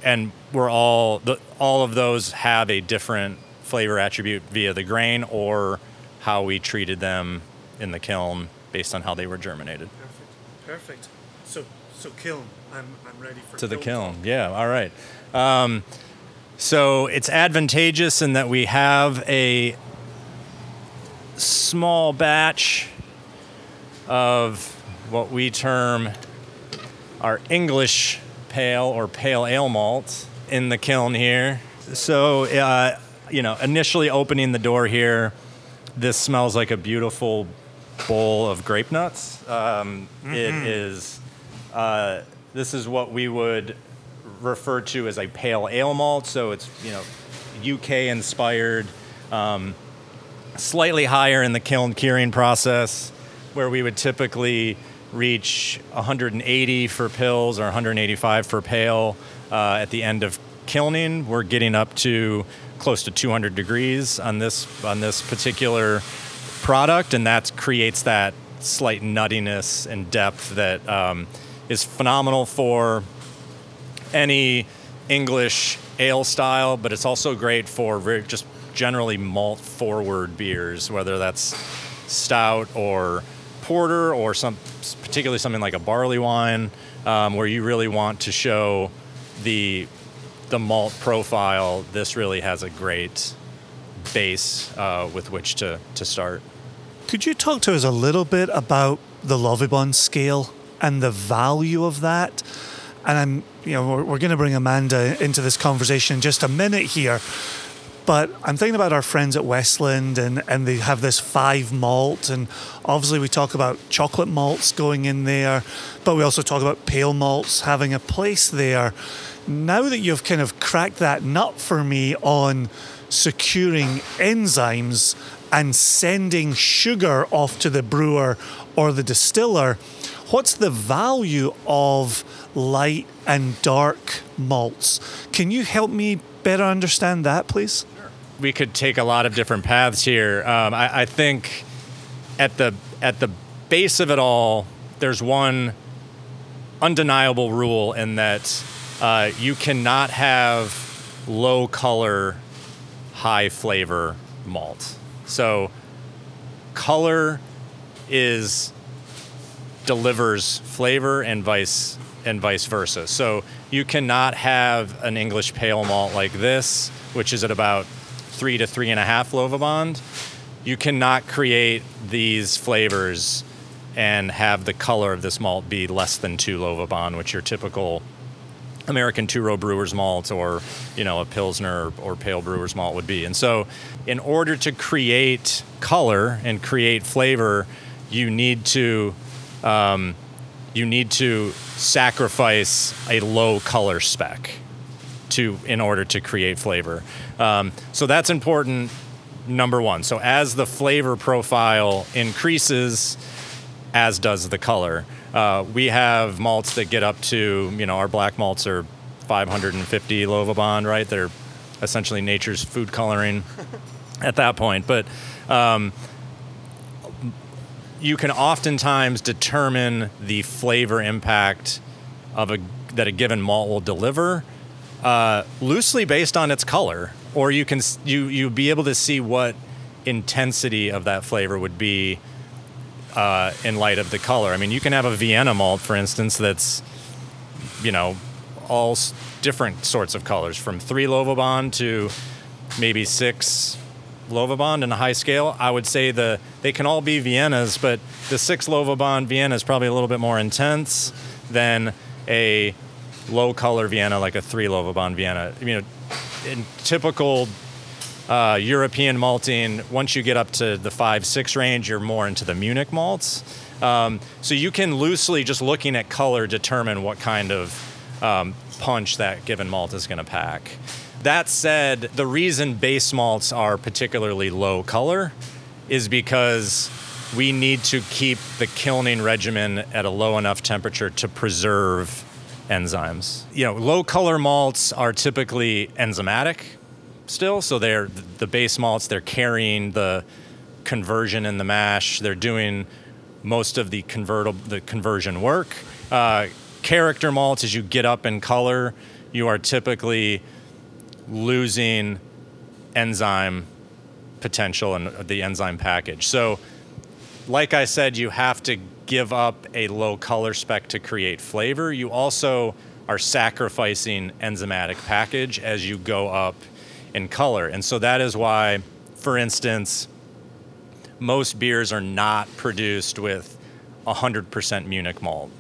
S3: and we're all, the, all of those have a different flavor attribute via the grain or how we treated them in the kiln based on how they were germinated.
S2: Perfect. Perfect. So, so kiln. I'm, I'm ready for
S3: to the kiln. Yeah. All right. Um, so it's advantageous in that we have a small batch of what we term our English pale or pale ale malt in the kiln here. So uh, you know, initially opening the door here, this smells like a beautiful bowl of grape nuts. Um, mm-hmm. it is, uh, this is what we would refer to as a pale ale malt. So it's, you know, UK inspired, um, slightly higher in the kiln curing process, where we would typically reach 180 for pils or 185 for pale uh, at the end of kilning. We're getting up to close to 200 degrees on this on this particular product, and that creates that slight nuttiness and depth that um, is phenomenal for any English ale style, but it's also great for very, just generally malt forward beers, whether that's stout or porter or some particularly something like a barley wine, um, where you really want to show the the malt profile, this really has a great base uh, with which to, to start.
S2: Could you talk to us a little bit about the Lovibond scale and the value of that? And I'm, you know, we're, we're going to bring Amanda into this conversation in just a minute here. But I'm thinking about our friends at Westland, and, and they have this five malt, and obviously we talk about chocolate malts going in there, but we also talk about pale malts having a place there now that you've kind of cracked that nut for me on securing enzymes and sending sugar off to the brewer or the distiller, what's the value of light and dark malts? Can you help me better understand that, please?
S3: We could take a lot of different paths here. Um, I, I think at the at the base of it all, there's one undeniable rule in that uh, you cannot have low color, high flavor malt. So, color is delivers flavor and vice and vice versa. So you cannot have an English pale malt like this, which is at about three to three and a half Lovibond. You cannot create these flavors and have the color of this malt be less than two Lovibond, which your typical American two row brewer's malt or you know a pilsner or pale brewer's malt would be. And so, in order to create color and create flavor, you need to um, you need to sacrifice a low color spec to in order to create flavor. Um, so that's important. Number one. So as the flavor profile increases, as does the color. Uh, we have malts that get up to, you know, our black malts are 550 Lovibond, right? They're essentially nature's food coloring. at that point. But um, you can oftentimes determine the flavor impact of a that a given malt will deliver uh, loosely based on its color, or you can you you be able to see what intensity of that flavor would be uh, in light of the color. I mean, you can have a Vienna malt, for instance, that's you know all different sorts of colors, from three Lovibond to maybe six Lovibond in a high scale. I would say the they can all be Viennas, but the six Lovibond Vienna is probably a little bit more intense than a low color Vienna like a three Lovibond Vienna. You know, in typical uh, European malting, once you get up to the five six range, you're more into the Munich malts. Um, so you can loosely just looking at color determine what kind of um, punch that given malt is going to pack. That said, the reason base malts are particularly low color is because we need to keep the kilning regimen at a low enough temperature to preserve enzymes. You know, low color malts are typically enzymatic still, so they're the base malts, they're carrying the conversion in the mash, they're doing most of the convertible the conversion work. Uh, character malts, as you get up in color, you are typically losing enzyme potential and the enzyme package. So, like I said, you have to give up a low color spec to create flavor. You also are sacrificing enzymatic package as you go up in color. And so that is why, for instance, most beers are not produced with 100% Munich malt.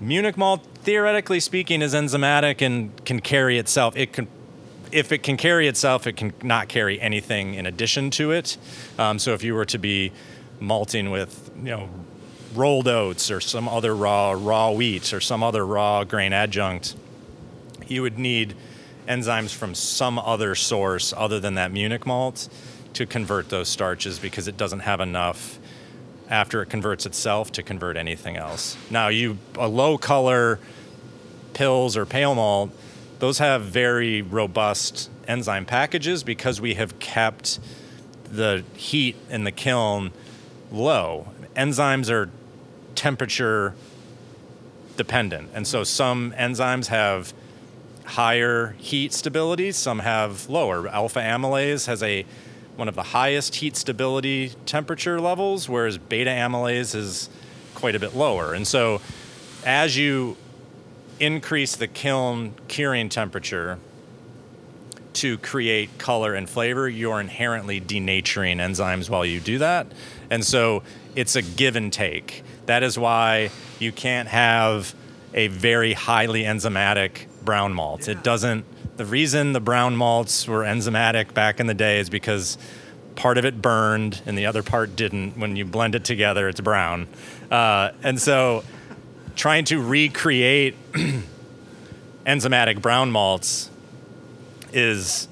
S3: Munich malt, theoretically speaking, is enzymatic and can carry itself. It can, if it can carry itself, it can not carry anything in addition to it. Um, so if you were to be malting with, you know, rolled oats or some other raw raw wheat or some other raw grain adjunct, you would need enzymes from some other source other than that Munich malt to convert those starches because it doesn't have enough after it converts itself to convert anything else. Now, you a low color pils or pale malt, those have very robust enzyme packages because we have kept the heat in the kiln low. Enzymes are temperature dependent. And so some enzymes have higher heat stability, some have lower. Alpha amylase has a one of the highest heat stability temperature levels, whereas beta amylase is quite a bit lower. And so as you increase the kiln curing temperature to create color and flavor, you're inherently denaturing enzymes while you do that. And so it's a give and take. That is why you can't have a very highly enzymatic brown malt. It doesn't, the reason the brown malts were enzymatic back in the day is because part of it burned and the other part didn't. When you blend it together, it's brown. Uh, and so trying to recreate enzymatic brown malts is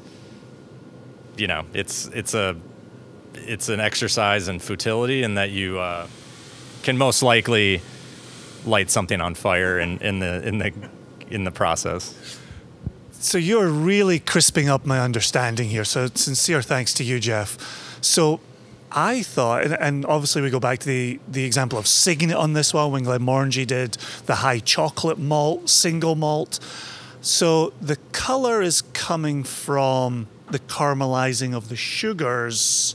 S3: you know it's it's a it's an exercise in futility in that you uh, can most likely light something on fire in, in the in the in the process.
S2: So you're really crisping up my understanding here. So sincere thanks to you, Jeff. So I thought, and, and obviously we go back to the, the example of Signet on this one when Glenmorangie did the high chocolate malt, single malt. So the color is coming from the caramelizing of the sugars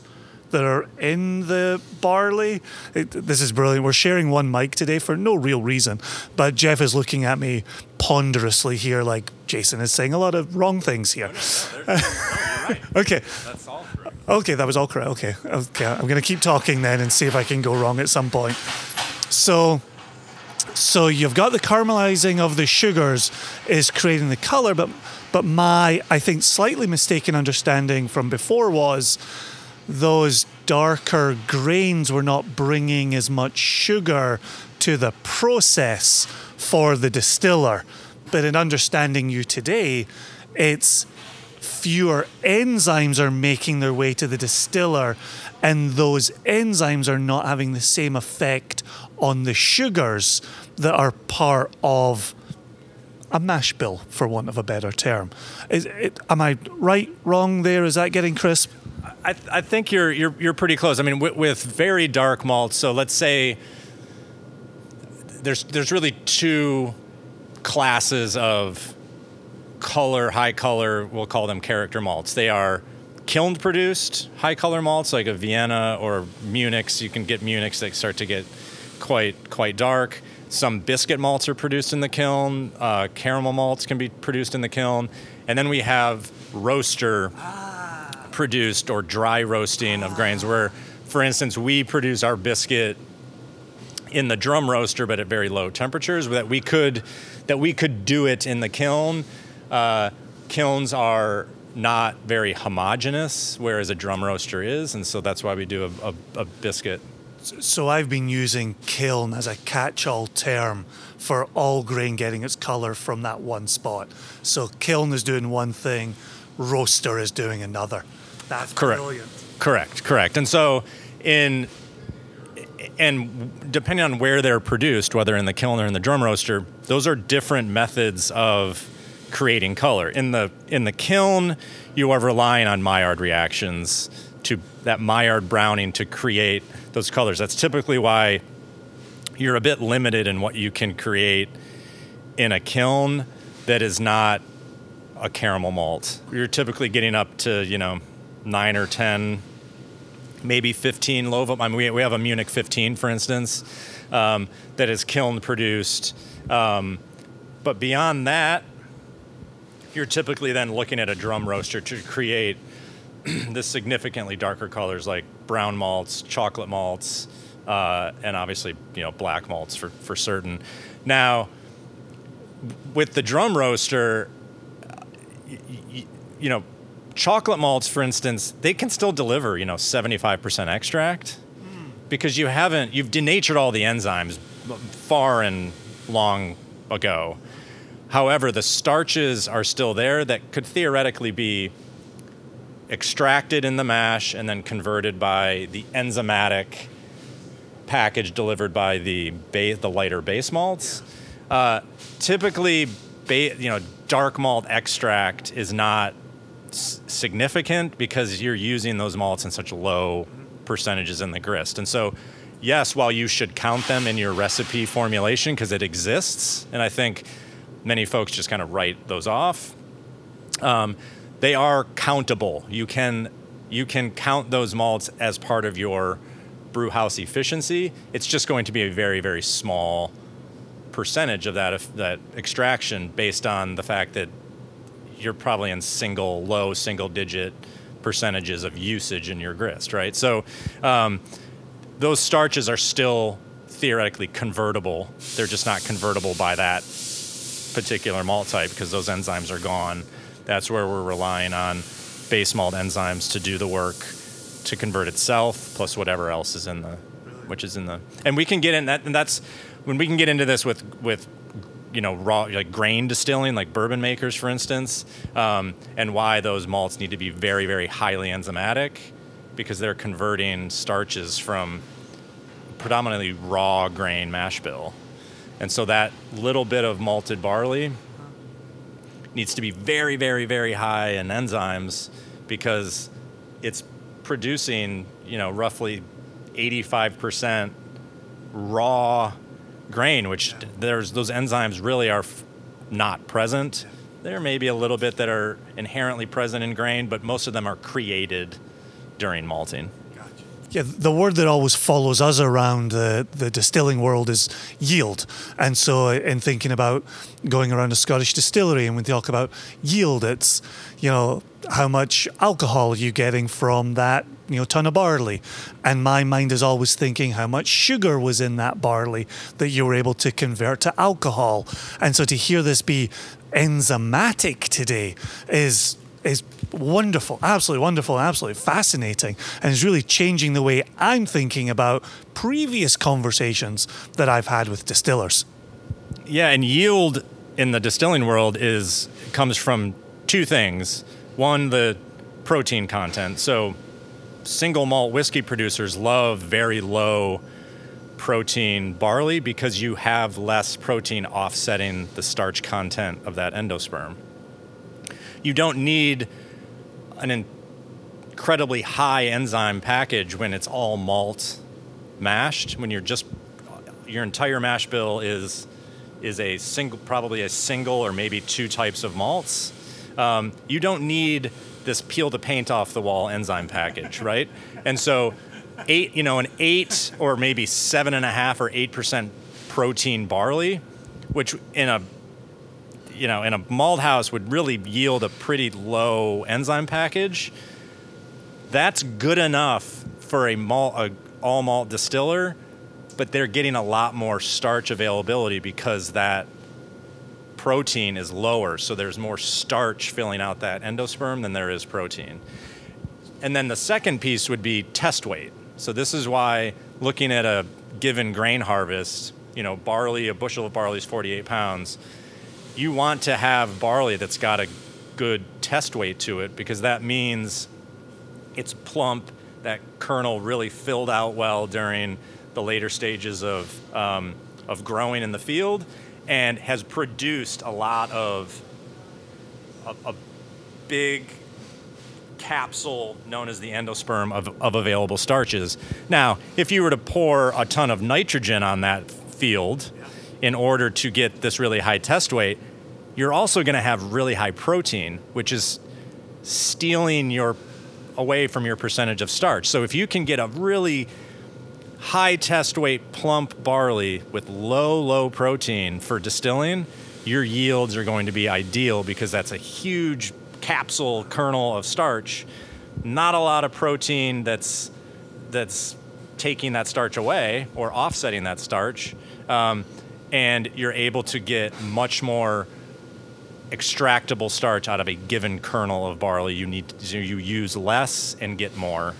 S2: that are in the barley. It, this is brilliant. We're sharing one mic today for no real reason, but Jeff is looking at me ponderously here, like Jason is saying a lot of wrong things here. okay.
S3: That's all.
S2: Okay, that was all correct. Okay, okay. I'm going to keep talking then and see if I can go wrong at some point. So, so you've got the caramelizing of the sugars is creating the color, but but my I think slightly mistaken understanding from before was those darker grains were not bringing as much sugar to the process for the distiller. But in understanding you today, it's fewer enzymes are making their way to the distiller, and those enzymes are not having the same effect on the sugars that are part of a mash bill, for want of a better term. Is it, am I right, wrong there? Is that getting crisp?
S3: I, I think you're, you're you're pretty close. I mean, with, with very dark malts. So let's say there's there's really two classes of color, high color. We'll call them character malts. They are kiln produced high color malts, like a Vienna or Munich's. You can get Munich's that start to get quite quite dark. Some biscuit malts are produced in the kiln. Uh, caramel malts can be produced in the kiln, and then we have roaster produced or dry roasting of grains. Where, for instance, we produce our biscuit in the drum roaster, but at very low temperatures. That we could that we could do it in the kiln. Uh, kilns are not very homogeneous, whereas a drum roaster is, and so that's why we do a, a, a biscuit
S2: So I've been using kiln as a catch-all term for all grain getting its color from that one spot. So kiln is doing one thing, roaster is doing another. That's
S3: Correct.
S2: brilliant.
S3: Correct, correct. And so in and depending on where they're produced, whether in the kiln or in the drum roaster, those are different methods of creating color. In the in the kiln, you are relying on Maillard reactions to that Maillard browning to create those colors. That's typically why you're a bit limited in what you can create in a kiln that is not a caramel malt. You're typically getting up to, you know, 9 or 10 maybe 15 low I mean, we, we have a Munich 15, for instance, um, that is kiln produced. Um, but beyond that, you're typically then looking at a drum roaster to create the significantly darker colors like brown malts, chocolate malts, uh, and obviously you know black malts for, for certain. Now, with the drum roaster, y- y- you know, chocolate malts, for instance, they can still deliver, you know, 75% extract because you haven't, you've denatured all the enzymes far and long ago. However, the starches are still there that could theoretically be extracted in the mash and then converted by the enzymatic package delivered by the ba- the lighter base malts. Uh, typically, ba- you know, dark malt extract is not s- significant because you're using those malts in such low percentages in the grist. And so, yes, while you should count them in your recipe formulation because it exists, and I think many folks just kind of write those off. Um, they are countable. You can you can count those malts as part of your brew house efficiency. It's just going to be a very very small percentage of that that extraction based on the fact that you're probably in single low single digit percentages of usage in your grist, right? So um, those starches are still theoretically convertible. They're just not convertible by that particular malt type because those enzymes are gone. That's where we're relying on base malt enzymes to do the work to convert itself, plus whatever else is in the, which is in the, and we can get in that, and that's when we can get into this with with you know raw like grain distilling like bourbon makers for instance um, and why those malts need to be very very highly enzymatic because they're converting starches from predominantly raw grain mash bill and so that little bit of malted barley needs to be very very very high in enzymes because it's producing you know roughly 85% raw grain, which there's those enzymes really are f- not present. There may be a little bit that are inherently present in grain, but most of them are created during malting.
S2: Yeah, the word that always follows us around the, the distilling world is yield. And so, uh, in thinking about going around a Scottish distillery and we talk about yield, it's, you know, how much alcohol are you getting from that, you know, ton of barley? And my mind is always thinking how much sugar was in that barley that you were able to convert to alcohol. And so, to hear this be enzymatic today is is wonderful, absolutely wonderful, absolutely fascinating, and is really changing the way I'm thinking about previous conversations that I've had with distillers.
S3: Yeah, and yield in the distilling world is comes from two things. One, the protein content. So single malt whiskey producers love very low protein barley because you have less protein offsetting the starch content of that endosperm. You don't need an incredibly high enzyme package when it's all malt mashed. When you're just your entire mash bill is is a single, probably a single or maybe two types of malts. Um, you don't need this peel the paint off the wall enzyme package, right? And so, eight, you know, an eight or maybe seven and a half or eight percent protein barley, which in a you know in a malt house would really yield a pretty low enzyme package. That's good enough for a malt, a all malt distiller but they're getting a lot more starch availability because that protein is lower. So there's more starch filling out that endosperm than there is protein. And then the second piece would be test weight. So this is why looking at a given grain harvest, you know, barley, a bushel of barley is 48 pounds. You want to have barley that's got a good test weight to it because that means it's plump, that kernel really filled out well during the later stages of, um, of growing in the field and has produced a lot of a, a big capsule known as the endosperm of, of available starches. Now, if you were to pour a ton of nitrogen on that field in order to get this really high test weight, you're also going to have really high protein, which is stealing your away from your percentage of starch. So if you can get a really high test weight plump barley with low, low protein for distilling, your yields are going to be ideal because that's a huge capsule kernel of starch. Not a lot of protein that's that's taking that starch away or offsetting that starch, um, and you're able to get much more extractable starch out of a given kernel of barley. You need to, you use less and get more,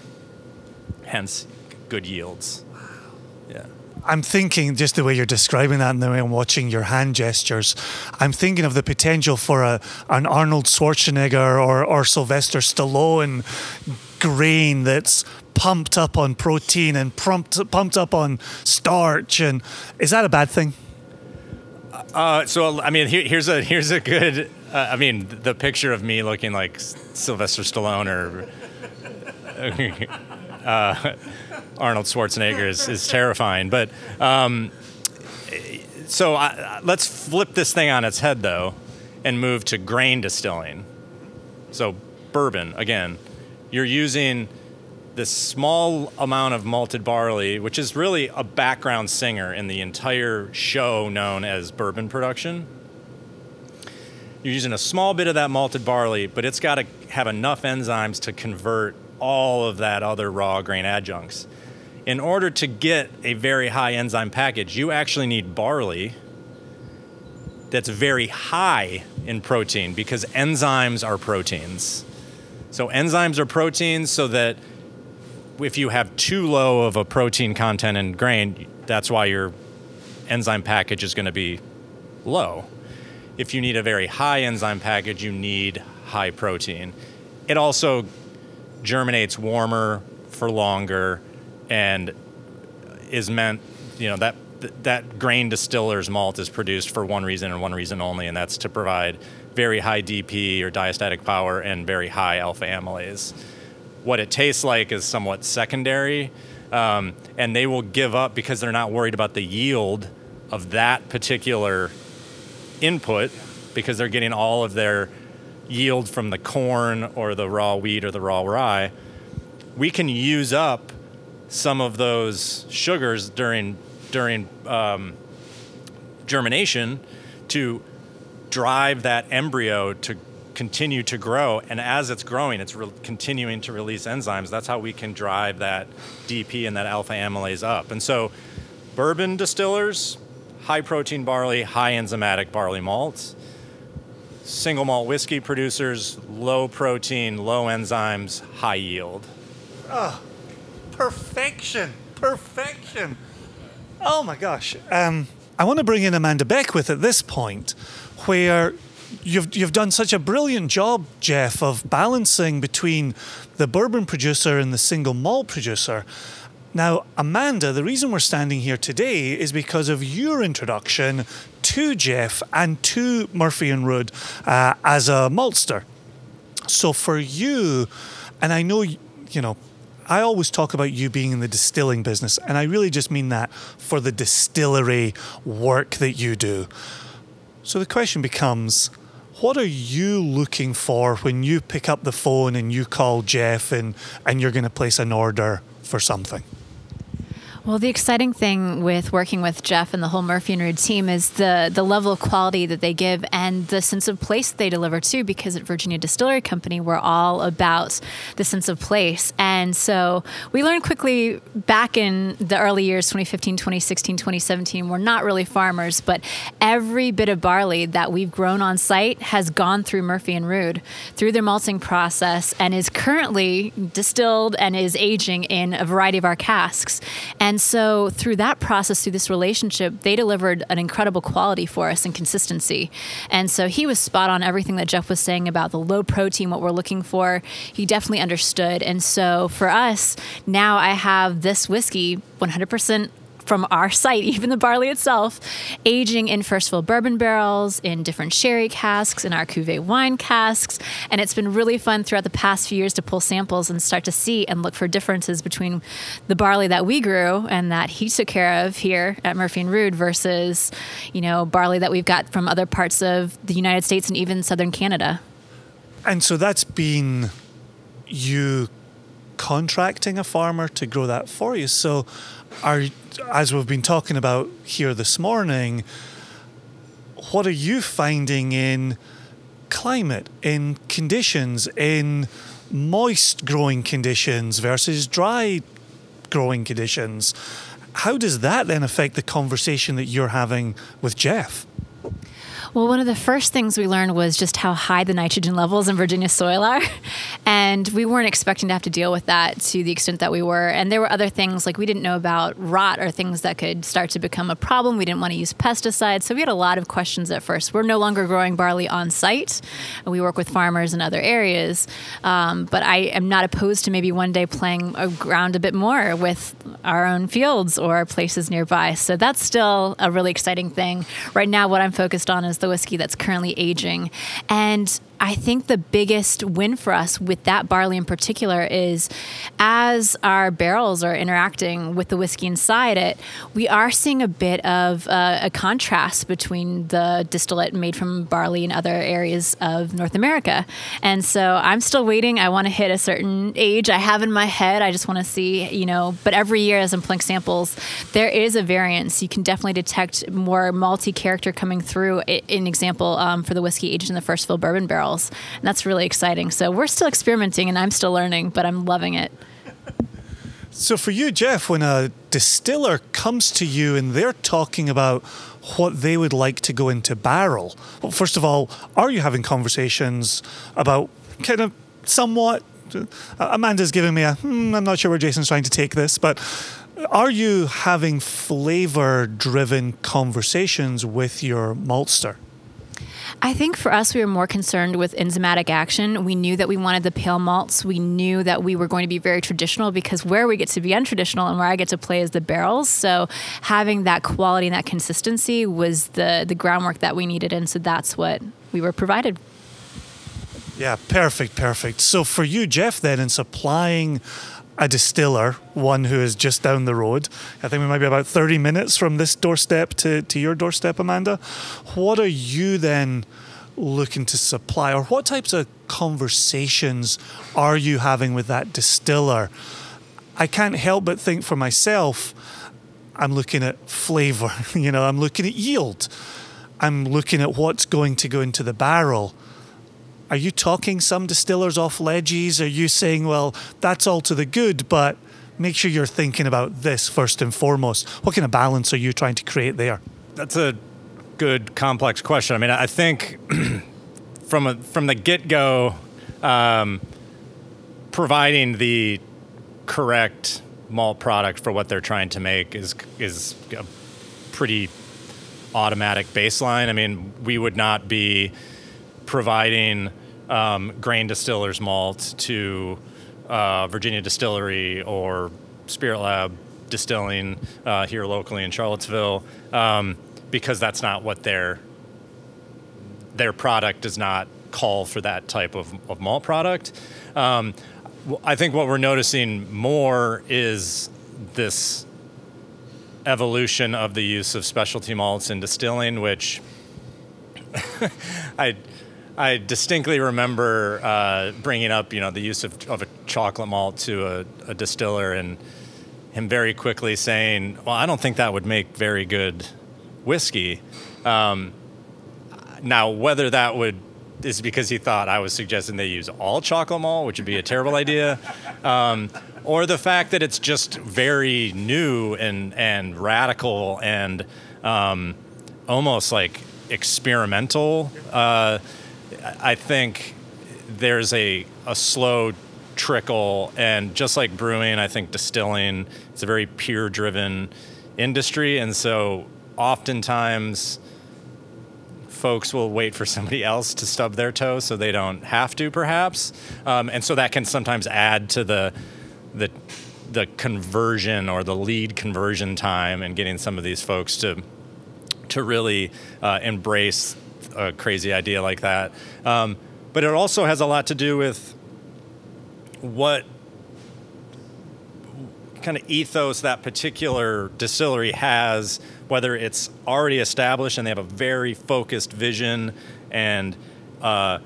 S3: hence good yields. Yeah.
S4: I'm thinking just the way you're describing that and the way I'm watching your hand gestures, I'm thinking of the potential for a an Arnold Schwarzenegger or, or Sylvester Stallone grain that's pumped up on protein and pumped pumped up on starch and is that a bad thing?
S3: Uh, so I mean, here, here's a here's a good. Uh, I mean, the picture of me looking like Sylvester Stallone or uh, Arnold Schwarzenegger is, is terrifying. But um, so I, let's flip this thing on its head, though, and move to grain distilling. So bourbon again, you're using this small amount of malted barley, which is really a background singer in the entire show known as bourbon production. You're using a small bit of that malted barley, but it's got to have enough enzymes to convert all of that other raw grain adjuncts. In order to get a very high enzyme package, you actually need barley that's very high in protein because enzymes are proteins. So, enzymes are proteins so that if you have too low of a protein content in grain, that's why your enzyme package is going to be low. If you need a very high enzyme package, you need high protein. It also germinates warmer for longer and is meant, you know, that that grain distiller's malt is produced for one reason and one reason only, and that's to provide very high DP or diastatic power and very high alpha amylase. What it tastes like is somewhat secondary, um, and they will give up because they're not worried about the yield of that particular input because they're getting all of their yield from the corn or the raw wheat or the raw rye, we can use up some of those sugars during during um, germination to drive that embryo to continue to grow and as it's growing it's re- continuing to release enzymes that's how we can drive that dp and that alpha amylase up and so bourbon distillers high protein barley high enzymatic barley malts single malt whiskey producers, low protein, low enzymes, high yield.
S4: Oh, perfection. Perfection. Oh my gosh. Um, I want to bring in Amanda Beckwith at this point, where you've you've done such a brilliant job, Jeff, of balancing between the bourbon producer and the single malt producer. Now, Amanda, the reason we're standing here today is because of your introduction to Jeff and to Murphy and Rude uh, as a maltster. So for you, and I know
S2: you know, I always talk about you being in the distilling business, and I really just mean that for the distillery work that you do. So the question becomes what are you looking for when you pick up the phone and you call Jeff and, and you're going to place an order for something?
S5: Well, the exciting thing with working with Jeff and the whole Murphy and Rude team is the the level of quality that they give and the sense of place they deliver too. Because at Virginia Distillery Company, we're all about the sense of place, and so we learned quickly back in the early years, 2015, 2016, 2017, we're not really farmers, but every bit of barley that we've grown on site has gone through Murphy and Rude through their malting process and is currently distilled and is aging in a variety of our casks. And and so through that process, through this relationship, they delivered an incredible quality for us and consistency. And so he was spot on everything that Jeff was saying about the low protein, what we're looking for. He definitely understood. And so for us, now I have this whiskey 100% from our site, even the barley itself, aging in first fill bourbon barrels, in different sherry casks, in our cuvee wine casks. And it's been really fun throughout the past few years to pull samples and start to see and look for differences between the barley that we grew and that he took care of here at Murphy and Rude versus, you know, barley that we've got from other parts of the United States and even southern Canada.
S2: And so that's been you contracting a farmer to grow that for you. So are as we've been talking about here this morning, what are you finding in climate, in conditions, in moist growing conditions versus dry growing conditions? How does that then affect the conversation that you're having with Jeff?
S5: Well, one of the first things we learned was just how high the nitrogen levels in Virginia soil are. And we weren't expecting to have to deal with that to the extent that we were. And there were other things like we didn't know about rot or things that could start to become a problem. We didn't want to use pesticides. So we had a lot of questions at first. We're no longer growing barley on site. We work with farmers in other areas. Um, but I am not opposed to maybe one day playing around a bit more with our own fields or places nearby. So that's still a really exciting thing. Right now, what I'm focused on is the whiskey that's currently aging. And I think the biggest win for us with that barley in particular is as our barrels are interacting with the whiskey inside it, we are seeing a bit of uh, a contrast between the distillate made from barley in other areas of North America. And so I'm still waiting. I want to hit a certain age I have in my head. I just want to see, you know, but every year as I'm pulling samples, there is a variance. You can definitely detect more multi character coming through. An example um, for the whiskey aged in the first fill bourbon barrel and that's really exciting. So we're still experimenting and I'm still learning, but I'm loving it.
S2: So for you, Jeff, when a distiller comes to you and they're talking about what they would like to go into barrel, well, first of all, are you having conversations about kind of somewhat? Uh, Amanda's giving me a, hmm, I'm not sure where Jason's trying to take this, but are you having flavor driven conversations with your maltster?
S5: I think for us, we were more concerned with enzymatic action. We knew that we wanted the pale malts. We knew that we were going to be very traditional because where we get to be untraditional and where I get to play is the barrels. So having that quality and that consistency was the the groundwork that we needed, and so that's what we were provided.
S2: Yeah, perfect, perfect. So for you, Jeff, then in supplying a distiller, one who is just down the road. I think we might be about 30 minutes from this doorstep to, to your doorstep, Amanda. What are you then looking to supply, or what types of conversations are you having with that distiller? I can't help but think for myself, I'm looking at flavor, you know, I'm looking at yield, I'm looking at what's going to go into the barrel are you talking some distillers off ledges? Are you saying, well, that's all to the good, but make sure you're thinking about this first and foremost? What kind of balance are you trying to create there?
S3: That's a good, complex question. I mean, I think from a, from the get go, um, providing the correct malt product for what they're trying to make is is a pretty automatic baseline. I mean, we would not be providing um, grain distillers malt to uh, Virginia Distillery or Spirit Lab Distilling uh, here locally in Charlottesville, um, because that's not what their their product does not call for that type of, of malt product. Um, I think what we're noticing more is this evolution of the use of specialty malts in distilling, which I I distinctly remember uh, bringing up, you know, the use of, of a chocolate malt to a, a, distiller and him very quickly saying, "Well, I don't think that would make very good whiskey." Um, now, whether that would is because he thought I was suggesting they use all chocolate malt, which would be a terrible idea, um, or the fact that it's just very new and and radical and um, almost like experimental. Uh, I think there's a a slow trickle, and just like brewing, I think distilling is a very peer driven industry, and so oftentimes folks will wait for somebody else to stub their toe so they don't have to, perhaps. Um, and so that can sometimes add to the the the conversion or the lead conversion time and getting some of these folks to to really uh, embrace a crazy idea like that. Um, but it also has a lot to do with what kind of ethos that particular distillery has, whether it's already established and they have a very focused vision and uh,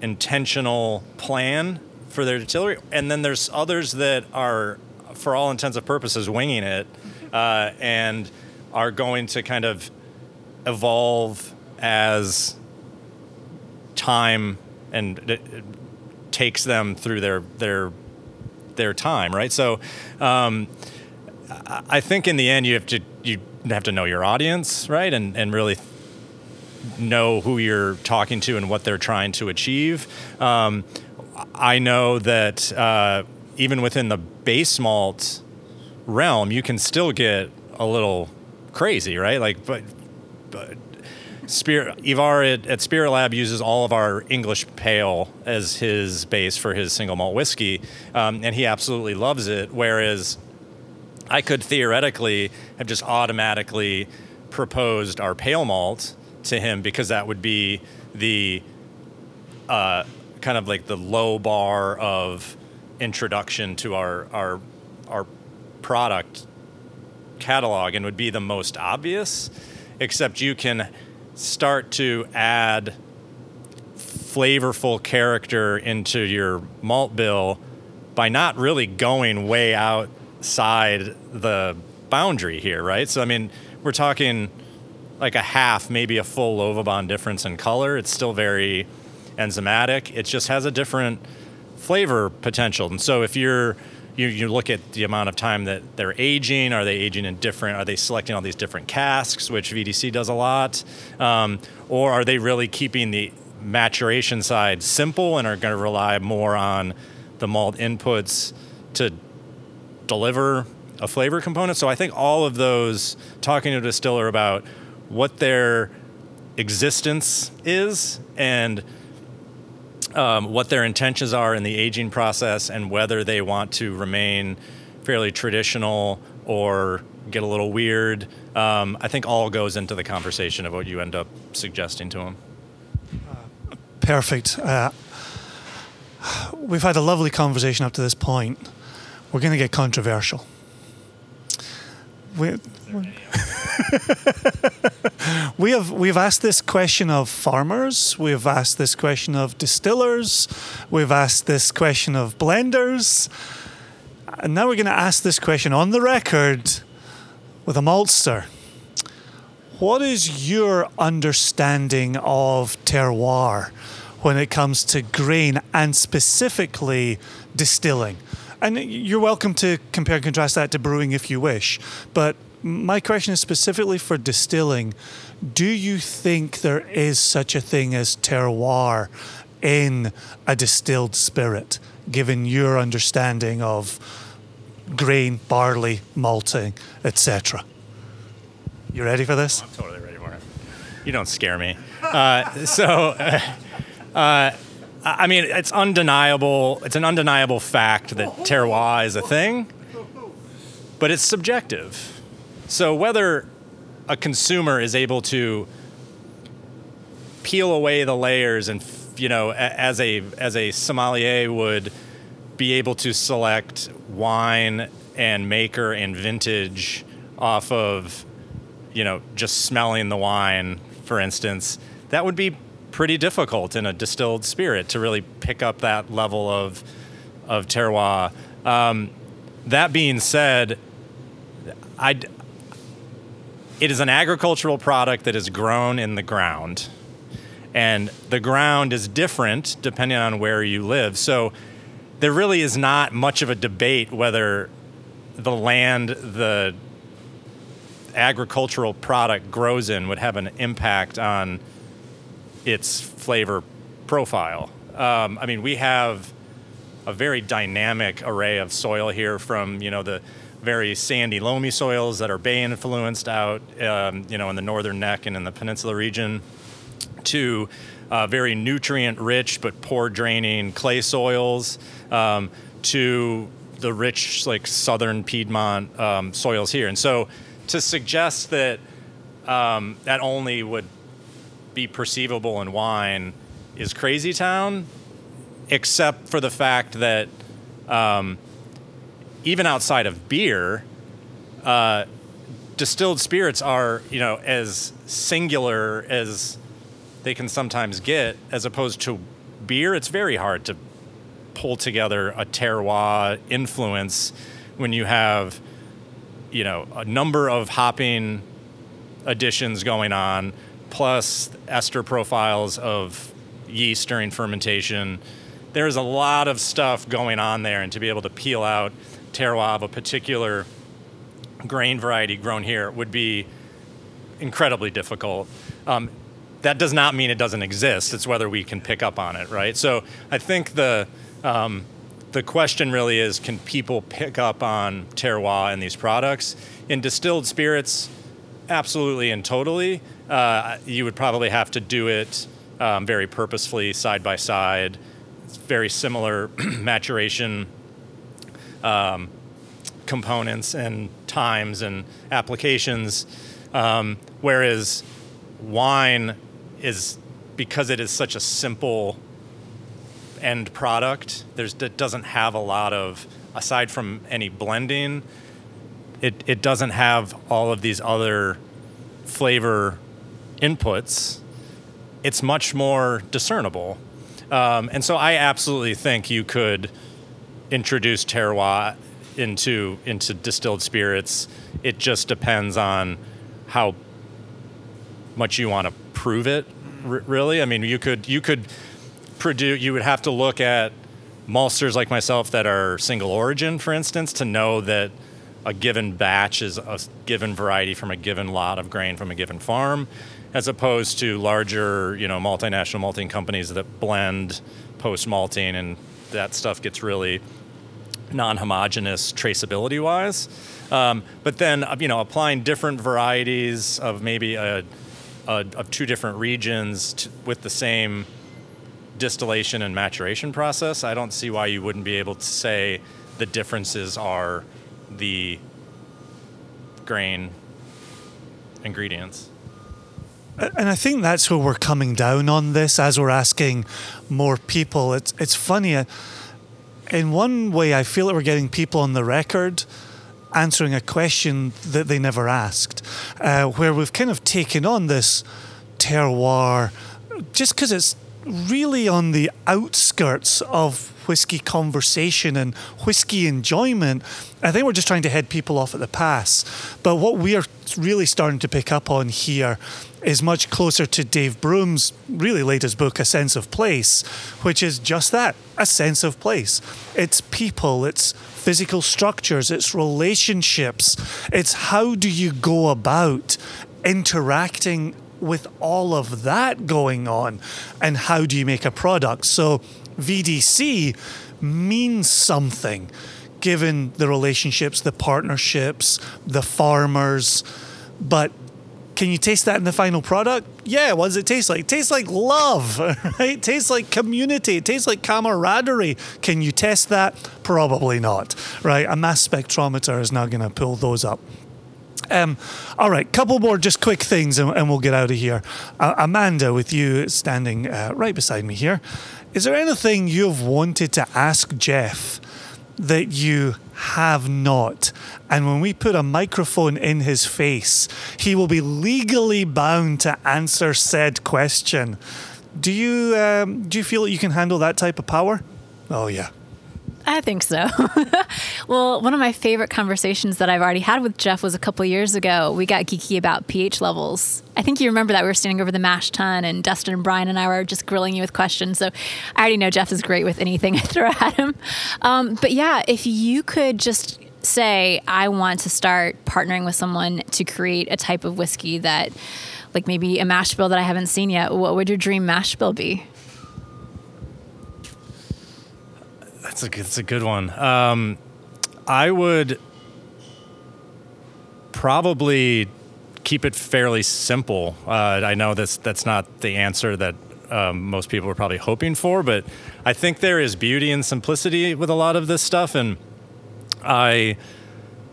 S3: intentional plan for their distillery, and then there's others that are, for all intents and purposes, winging it uh, and are going to kind of evolve as time and takes them through their their their time, right? So, um, I think in the end you have to you have to know your audience, right, and and really know who you're talking to and what they're trying to achieve. Um, I know that uh, even within the base malt realm, you can still get a little crazy, right? Like, but but Spirit Ivar at, at, Spirit Lab uses all of our English pale as his base for his single malt whiskey, um, and he absolutely loves it. Whereas I could theoretically have just automatically proposed our pale malt to him because that would be the uh, kind of like the low bar of introduction to our our our product catalog and would be the most obvious except you can start to add flavorful character into your malt bill by not really going way outside the boundary here, right? So, I mean, we're talking like a half, maybe a full Lovibond difference in color. It's still very enzymatic. It just has a different flavor potential. And so, if you're you, you look at the amount of time that they're aging. Are they aging in different? Are they selecting all these different casks, which VDC does a lot, um, or are they really keeping the maturation side simple and are going to rely more on the malt inputs to deliver a flavor component? So I think all of those talking to a distiller about what their existence is and um, what their intentions are in the aging process and whether they want to remain fairly traditional or get a little weird. Um, I think all goes into the conversation of what you end up suggesting to them.
S2: Perfect. Uh, we've had a lovely conversation up to this point. We're going to get controversial. We, we have we've asked this question of farmers, we've asked this question of distillers, we've asked this question of blenders, and now we're going to ask this question on the record with a maltster. What is your understanding of terroir when it comes to grain and specifically distilling? And you're welcome to compare and contrast that to brewing if you wish, but my question is specifically for distilling. Do you think there is such a thing as terroir in a distilled spirit, given your understanding of grain, barley, malting, etc.? You ready for this?
S3: Oh, I'm totally ready for it. You don't scare me. Uh, so, uh, uh, I mean, it's undeniable. It's an undeniable fact that terroir is a thing, but it's subjective so whether a consumer is able to peel away the layers and you know as a as a sommelier would be able to select wine and maker and vintage off of, you know, just smelling the wine, for instance, that would be pretty difficult in a distilled spirit to really pick up that level of of terroir. Um, that being said, I it is an agricultural product that is grown in the ground, and the ground is different depending on where you live. So there really is not much of a debate whether the land the agricultural product grows in would have an impact on its flavor profile. Um, I mean, we have a very dynamic array of soil here from, you know, the very sandy, loamy soils that are bay influenced out, um, you know, in the northern neck and in the peninsula region, to uh, very nutrient rich but poor draining clay soils, um, to the rich, like southern Piedmont um, soils here. And so to suggest that um, that only would be perceivable in wine is crazy town, except for the fact that um, even outside of beer, uh, distilled spirits are you know as singular as they can sometimes get, as opposed to beer. It's very hard to pull together a terroir influence when you have you know a number of hopping additions going on plus ester profiles of yeast during fermentation. There's a lot of stuff going on there, and to be able to peel out terroir of a particular grain variety grown here would be incredibly difficult. Um, that does not mean it doesn't exist. It's whether we can pick up on it, right? So I think the um, the question really is: Can people pick up on terroir in these products? In distilled spirits, absolutely and totally. Uh, you would probably have to do it um, very purposefully, side by side. It's very similar maturation um, components and times and applications. Um, whereas wine is because it is such a simple end product. There's it doesn't have a lot of aside from any blending. It it doesn't have all of these other flavor inputs. It's much more discernible, um, and so I absolutely think you could introduce terroir into into distilled spirits. It just depends on how much you want to prove it. R- really, I mean, you could you could produce. You would have to look at maltsters like myself that are single origin, for instance, to know that a given batch is a given variety from a given lot of grain from a given farm, as opposed to larger, you know, multinational malting companies that blend post malting, and that stuff gets really non-homogeneous traceability wise. Um, but then, uh, you know, applying different varieties of maybe a, a of two different regions with the same distillation and maturation process, I don't see why you wouldn't be able to say the differences are the grain ingredients.
S2: And I think that's where we're coming down on this as we're asking more people. It's it's funny. uh, In one way, I feel that we're getting people on the record answering a question that they never asked, uh, where we've kind of taken on this terroir just because it's really on the outskirts of whiskey conversation and whiskey enjoyment. I think we're just trying to head people off at the pass. But what we are really starting to pick up on here is much closer to Dave Broom's really latest book, A Sense of Place, which is just that a sense of place. It's people, it's physical structures, it's relationships, it's how do you go about interacting with all of that going on and how do you make a product. So VDC means something given the relationships, the partnerships, the farmers, but can you taste that in the final product? Yeah, what does it taste like? It tastes like love, right? It tastes like community. It tastes like camaraderie. Can you test that? Probably not, right? A mass spectrometer is not going to pull those up. Um, all right, couple more just quick things and, and we'll get out of here. Uh, Amanda, with you standing uh, right beside me here, is there anything you've wanted to ask Jeff that you have not. And when we put a microphone in his face, he will be legally bound to answer said question. Do you um, do you feel that you can handle that type of power? Oh yeah.
S5: I think so. well, one of my favorite conversations that I've already had with Jeff was a couple years ago. We got geeky about pH levels. I think you remember that we were standing over the mash tun, and Dustin and Brian and I were just grilling you with questions. So I already know Jeff is great with anything I throw at him. Um, but yeah, if you could just say, I want to start partnering with someone to create a type of whiskey that, like maybe a mash bill that I haven't seen yet, what would your dream mash bill be?
S3: That's a that's a good one. Um, I would probably keep it fairly simple. Uh, I know that's that's not the answer that um, most people are probably hoping for, but I think there is beauty and simplicity with a lot of this stuff, and I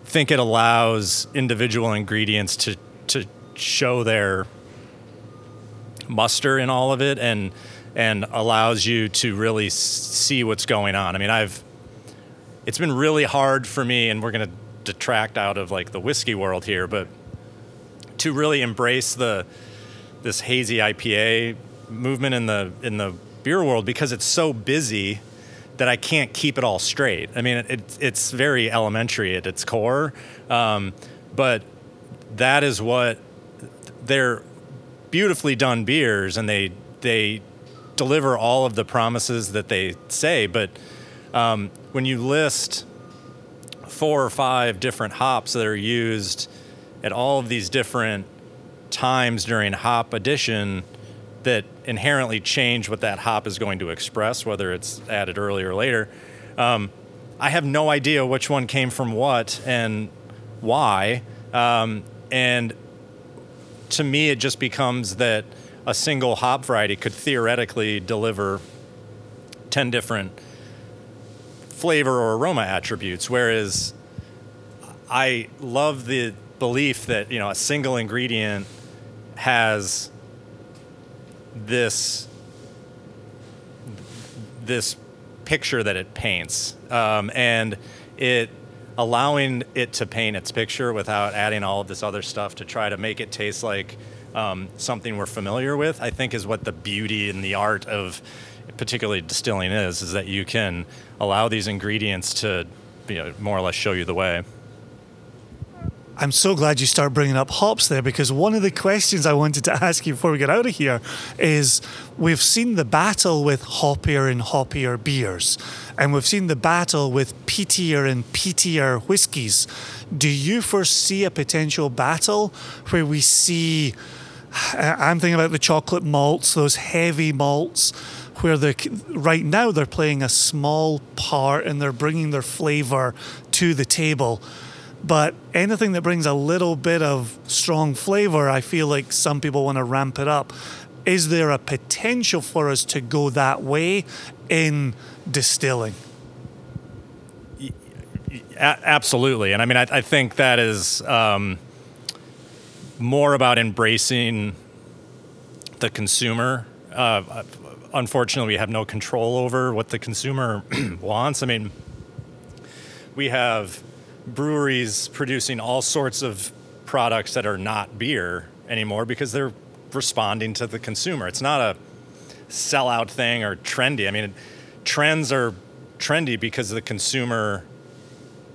S3: think it allows individual ingredients to to show their muster in all of it, and and allows you to really see what's going on. I mean, I've it's been really hard for me, and we're going to detract out of like the whiskey world here, but to really embrace the this hazy IPA movement in the in the beer world because it's so busy that I can't keep it all straight. I mean, it, it's very elementary at its core, um, but that is what they're beautifully done beers, and they they deliver all of the promises that they say. But um, when you list four or five different hops that are used at all of these different times during hop addition that inherently change what that hop is going to express, whether it's added earlier or later. Um, I have no idea which one came from what and why. Um, and to me, it just becomes that a single hop variety could theoretically deliver 10 different flavor or aroma attributes whereas i love the belief that you know a single ingredient has this this picture that it paints um, and it allowing it to paint its picture without adding all of this other stuff to try to make it taste like um, something we're familiar with, I think is what the beauty and the art of particularly distilling is, is that you can allow these ingredients to you know, more or less show you the way.
S2: I'm so glad you start bringing up hops there because one of the questions I wanted to ask you before we get out of here is we've seen the battle with hoppier and hoppier beers, and we've seen the battle with peatier and peatier whiskies. Do you foresee a potential battle where we see I'm thinking about the chocolate malts, those heavy malts, where they right now they're playing a small part and they're bringing their flavor to the table. But anything that brings a little bit of strong flavor, I feel like some people want to ramp it up. Is there a potential for us to go that way in distilling?
S3: Absolutely. And I mean, I, I think that is. Um, more about embracing the consumer. Uh, unfortunately, we have no control over what the consumer wants. I mean, we have breweries producing all sorts of products that are not beer anymore because they're responding to the consumer. It's not a sellout thing or trendy. I mean, trends are trendy because the consumer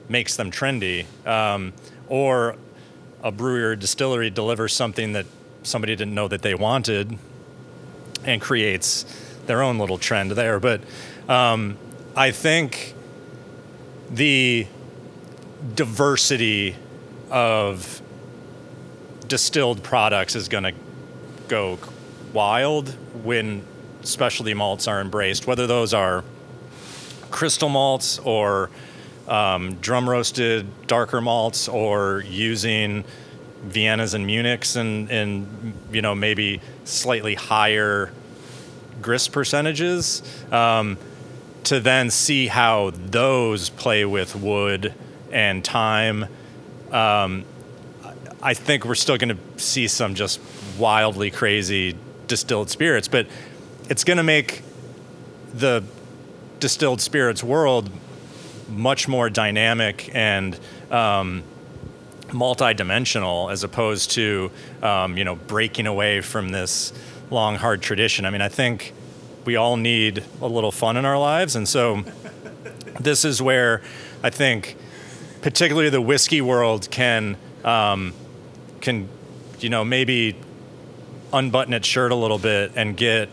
S3: makes them trendy. Um, or a brewery or distillery delivers something that somebody didn't know that they wanted and creates their own little trend there. But um, I think the diversity of distilled products is going to go wild when specialty malts are embraced, whether those are crystal malts or um, drum roasted darker malts or using Viennas and Munichs and, and you know maybe slightly higher grist percentages um, to then see how those play with wood and time. Um, I think we're still going to see some just wildly crazy distilled spirits, but it's going to make the distilled spirits world much more dynamic and um, multi-dimensional as opposed to um, you know breaking away from this long hard tradition. I mean, I think we all need a little fun in our lives, and so this is where I think particularly the whiskey world can um, can you know maybe unbutton its shirt a little bit and get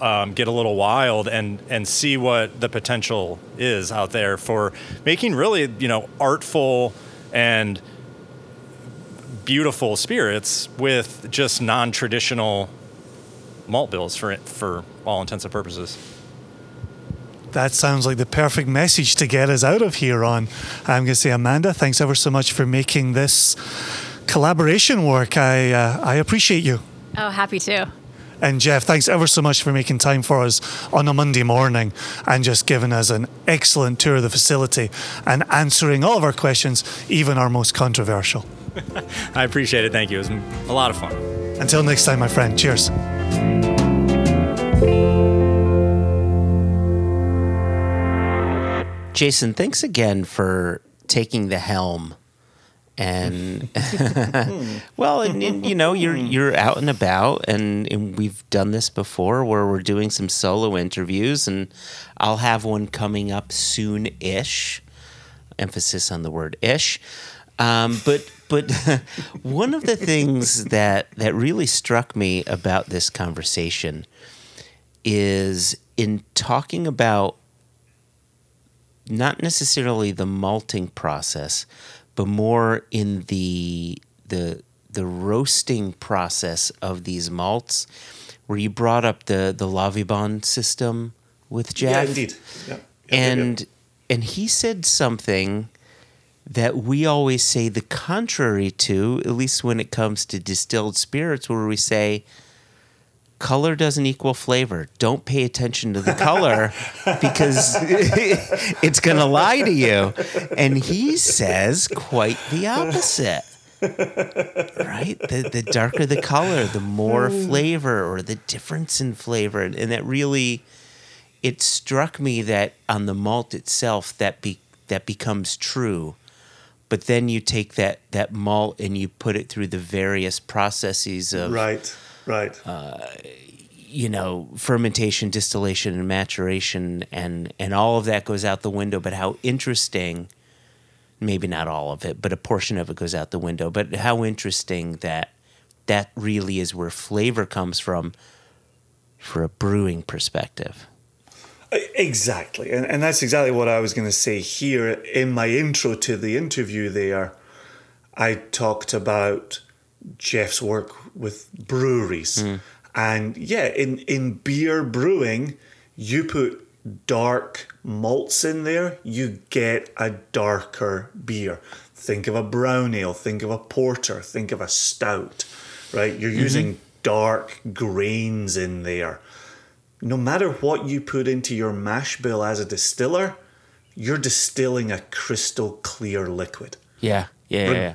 S3: um, get a little wild and and see what the potential is out there for making really you know artful and beautiful spirits with just non-traditional malt bills for for all intents and purposes.
S4: That sounds like the perfect message to get us out of here on. I'm going to say, Amanda, thanks ever so much for making this collaboration work. I uh, I appreciate you.
S5: Oh, happy to.
S4: And Jeff, thanks ever so much for making time for us on a Monday morning and just giving us an excellent tour of the facility and answering all of our questions, even our most controversial.
S3: I appreciate it. Thank you. It was a lot of fun.
S4: Until next time, my friend. Cheers.
S1: Jason, thanks again for taking the helm. And well, and, and, you know, you're you're out and about, and, and we've done this before, where we're doing some solo interviews, and I'll have one coming up soon-ish. Emphasis on the word "ish." Um, but but one of the things that that really struck me about this conversation is in talking about not necessarily the malting process, but more in the the the roasting process of these malts, where you brought up the the Lovibond system with Jeff.
S2: Yeah, indeed. Yeah. Yeah,
S1: and
S2: yeah,
S1: and he said something that we always say the contrary to, at least when it comes to distilled spirits, where we say color doesn't equal flavor. Don't pay attention to the color because it's going to lie to you. And he says quite the opposite. right? The, the darker the color, the more hmm. flavor or the difference in flavor. And that really, it struck me that on the malt itself, that, be, that becomes true. But then you take that, that malt and you put it through the various processes of
S2: Right, right.
S1: Uh, you know fermentation distillation and maturation and and all of that goes out the window but how interesting maybe not all of it but a portion of it goes out the window but how interesting that that really is where flavor comes from for a brewing perspective
S2: Exactly. And, and that's exactly what I was going to say here. In my intro to the interview, there, I talked about Jeff's work with breweries. Hmm. And yeah, in, in beer brewing, you put dark malts in there, you get a darker beer. Think of a brown ale, think of a porter, think of a stout, right? You're mm-hmm. using dark grains in there no matter what you put into your mash bill as a distiller, you're distilling a crystal clear liquid,
S1: yeah yeah, yeah, yeah.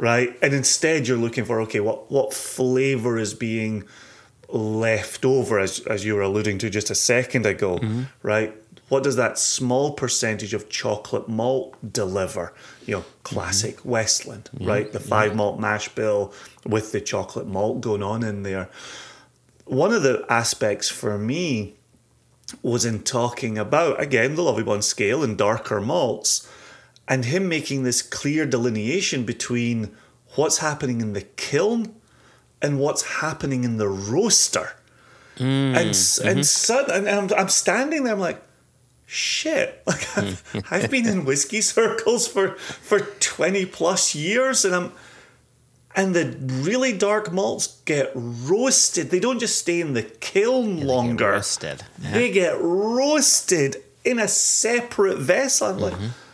S2: Right? And instead, you're looking for okay, what what flavor is being left over, as as you were alluding to just a second ago, mm-hmm. right? What does that small percentage of chocolate malt deliver? You know, classic mm-hmm. Westland, right? The five malt mash bill with the chocolate malt going on in there one of the aspects for me was in talking about again the Lovibond scale and darker malts, and him making this clear delineation between what's happening in the kiln and what's happening in the roaster. Mm, and s and, mm-hmm. sud- and I'm, I'm standing there, I'm like, shit! Like I've, mm. I've been in whiskey circles for for 20 plus years, and I'm and the really dark malts get roasted. They don't just stay in the kiln longer.
S1: roasted. Yeah.
S2: They get roasted in a separate vessel. I'm like, mm-hmm.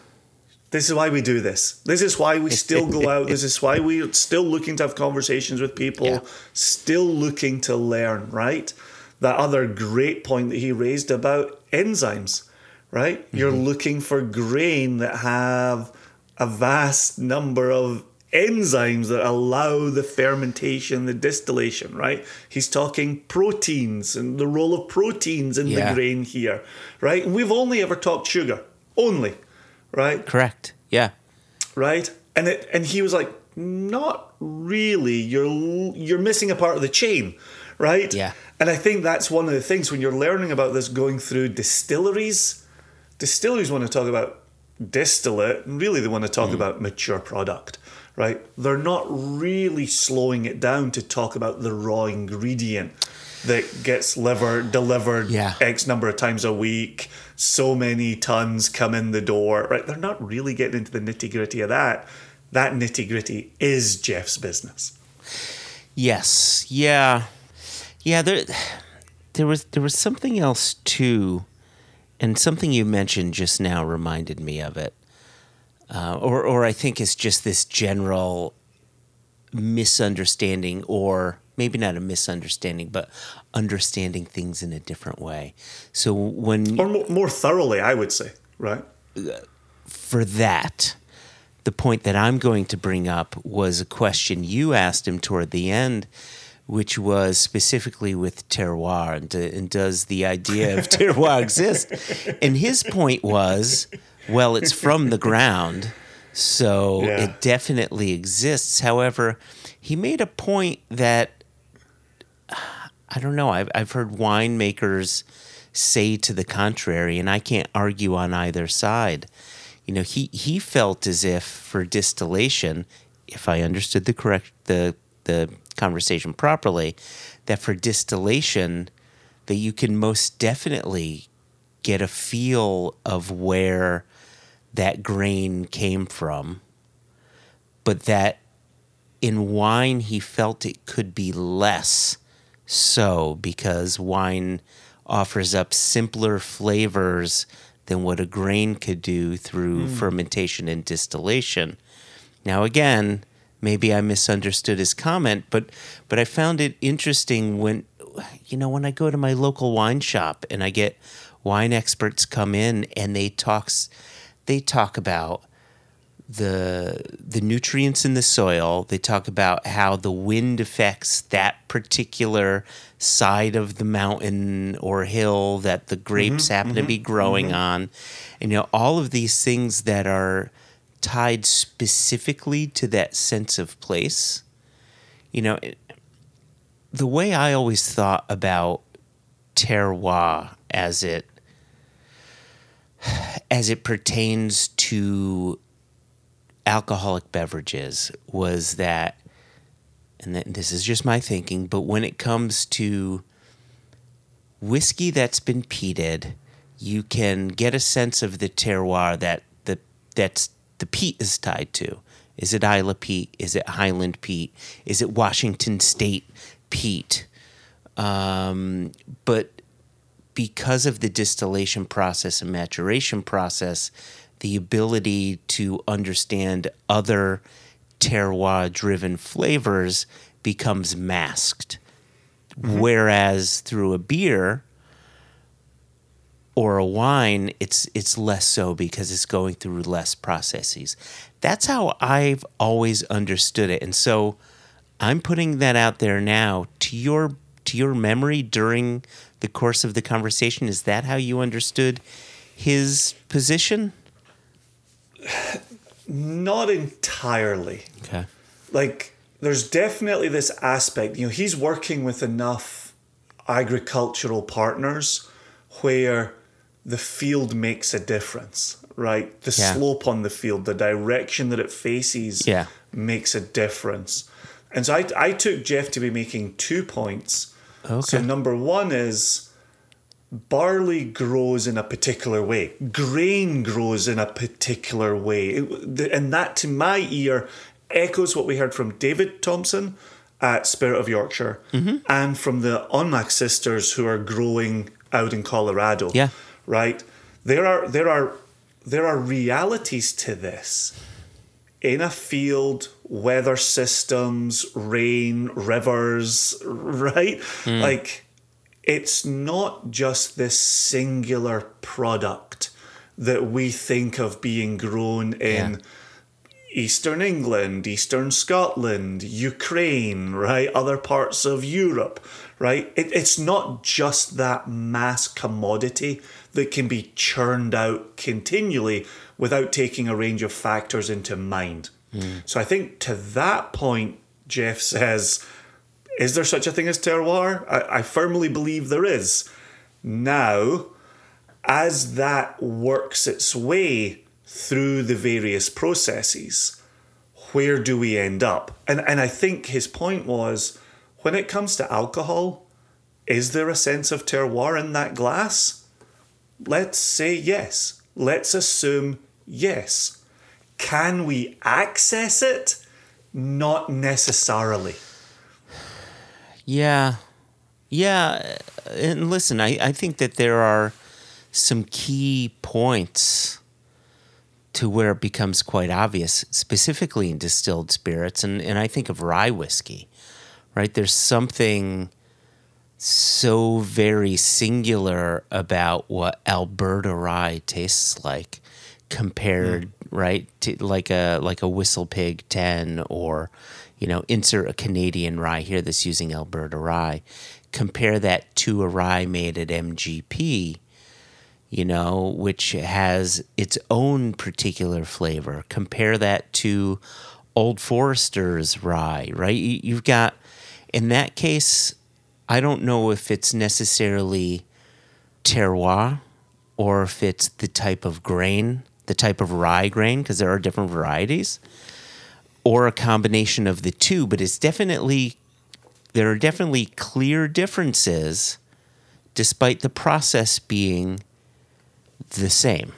S2: This is why we do this. This is why we still go out. This is why we're still looking to have conversations with people,
S1: Yeah.
S2: still looking to learn, right? That other great point that he raised about enzymes, right? You're looking for grain that have a vast number of enzymes that allow the fermentation, the distillation, right? He's talking proteins and the role of proteins in
S1: Yeah.
S2: the grain here, right? And we've only ever talked sugar, only, right?
S1: Correct. Yeah.
S2: Right? And it, and he was like, not really. You're you're missing a part of the chain, right?
S1: Yeah.
S2: And I think that's one of the things when you're learning about this going through distilleries. Distilleries want to talk about distillate, and really they want to
S1: Mm.
S2: talk about mature product, right? They're not really slowing it down to talk about the raw ingredient that gets liver delivered
S1: Yeah.
S2: X number of times a week, so many tons come in the door, right? They're not really getting into the nitty gritty of that. That nitty gritty is Jeff's business.
S1: Yes. Yeah. Yeah. There, there was there was something else too, and something you mentioned just now reminded me of it, uh, or or I think it's just this general misunderstanding, or maybe not a misunderstanding, but understanding things in a different way. So when
S2: Or more, more thoroughly, I would say, right?
S1: for that, the point that I'm going to bring up was a question you asked him toward the end, which was specifically with terroir and, and does the idea of terroir exist? And his point was, well, it's from the ground, so
S2: Yeah.
S1: it definitely exists. However, he made a point that I don't know. I've I've heard winemakers say to the contrary, and I can't argue on either side. You know, he he felt as if for distillation, if I understood the correct the the conversation properly, that for distillation, that you can most definitely get a feel of where that grain came from, but that in wine he felt it could be less so because wine offers up simpler flavors than what a grain could do through hmm. fermentation and distillation. Now again, maybe I misunderstood his comment, but but I found it interesting when you know when I go to my local wine shop and I get wine experts come in and they talks they talk about the the nutrients in the soil. They talk about how the wind affects that particular side of the mountain or hill that the grapes mm-hmm. happen to be mm-hmm. growing mm-hmm. on. And you know, all of these things that are tied specifically to that sense of place. You know, it- the way I always thought about terroir as it as it pertains to alcoholic beverages was that and th- this is just my thinking but when it comes to whiskey that's been peated you can get a sense of the terroir that the that's the peat is tied to. Is it Islay peat? Is it Highland peat? Is it Washington state peat? Um, but because of the distillation process and maturation process, the ability to understand other terroir driven flavors becomes masked. Mm-hmm. Whereas through a beer or a wine, it's it's less so because it's going through less processes. That's how I've always understood it. And so I'm putting that out there now to your to your memory during the course of the conversation. Is that how you understood his position?
S2: Not entirely.
S1: Okay.
S2: like there's definitely this aspect you know he's working with enough agricultural partners where the field makes a difference right the
S1: Yeah.
S2: slope on the field the direction that it faces
S1: Yeah.
S2: makes a difference and so I, I took jeff to be making two points
S1: Okay.
S2: so number one is barley grows in a particular way grain grows in a particular way It- and that to my ear echoes what we heard from david thompson at spirit of yorkshire
S1: Mm-hmm.
S2: and from the onmac sisters who are growing out in colorado
S1: Yeah.
S2: right there are there are there are realities to this in a field, weather systems, rain, rivers, right? Like, it's not just this singular product that we think of being grown in, Eastern England, Eastern Scotland, Ukraine, right? Other parts of Europe, right? It, it's not just that mass commodity that can be churned out continually without taking a range of factors into mind. Hmm. So I think to that point, Jeff says, is there such a thing as terroir? I, I firmly believe there is. Now, as that works its way through the various processes, where do we end up? And and I think his point was when it comes to alcohol, is there a sense of terroir in that glass? Let's say yes. Let's assume yes. Can we access it? Not necessarily.
S1: Yeah. Yeah. And listen, I, I think that there are some key points to where it becomes quite obvious, specifically in distilled spirits. And, and I think of rye whiskey, right? There's something so very singular about what Alberta rye tastes like compared mm. right to like a like a WhistlePig 10 or you know insert a Canadian rye here that's using Alberta rye. Compare that to a rye made at MGP you know which has its own particular flavor. Compare that to Old Forester's rye right? You- you've got in that case I don't know if it's necessarily terroir or if it's the type of grain, the type of rye grain, because there are different varieties, or a combination of the two. But it's definitely, there are definitely clear differences despite the process being the same.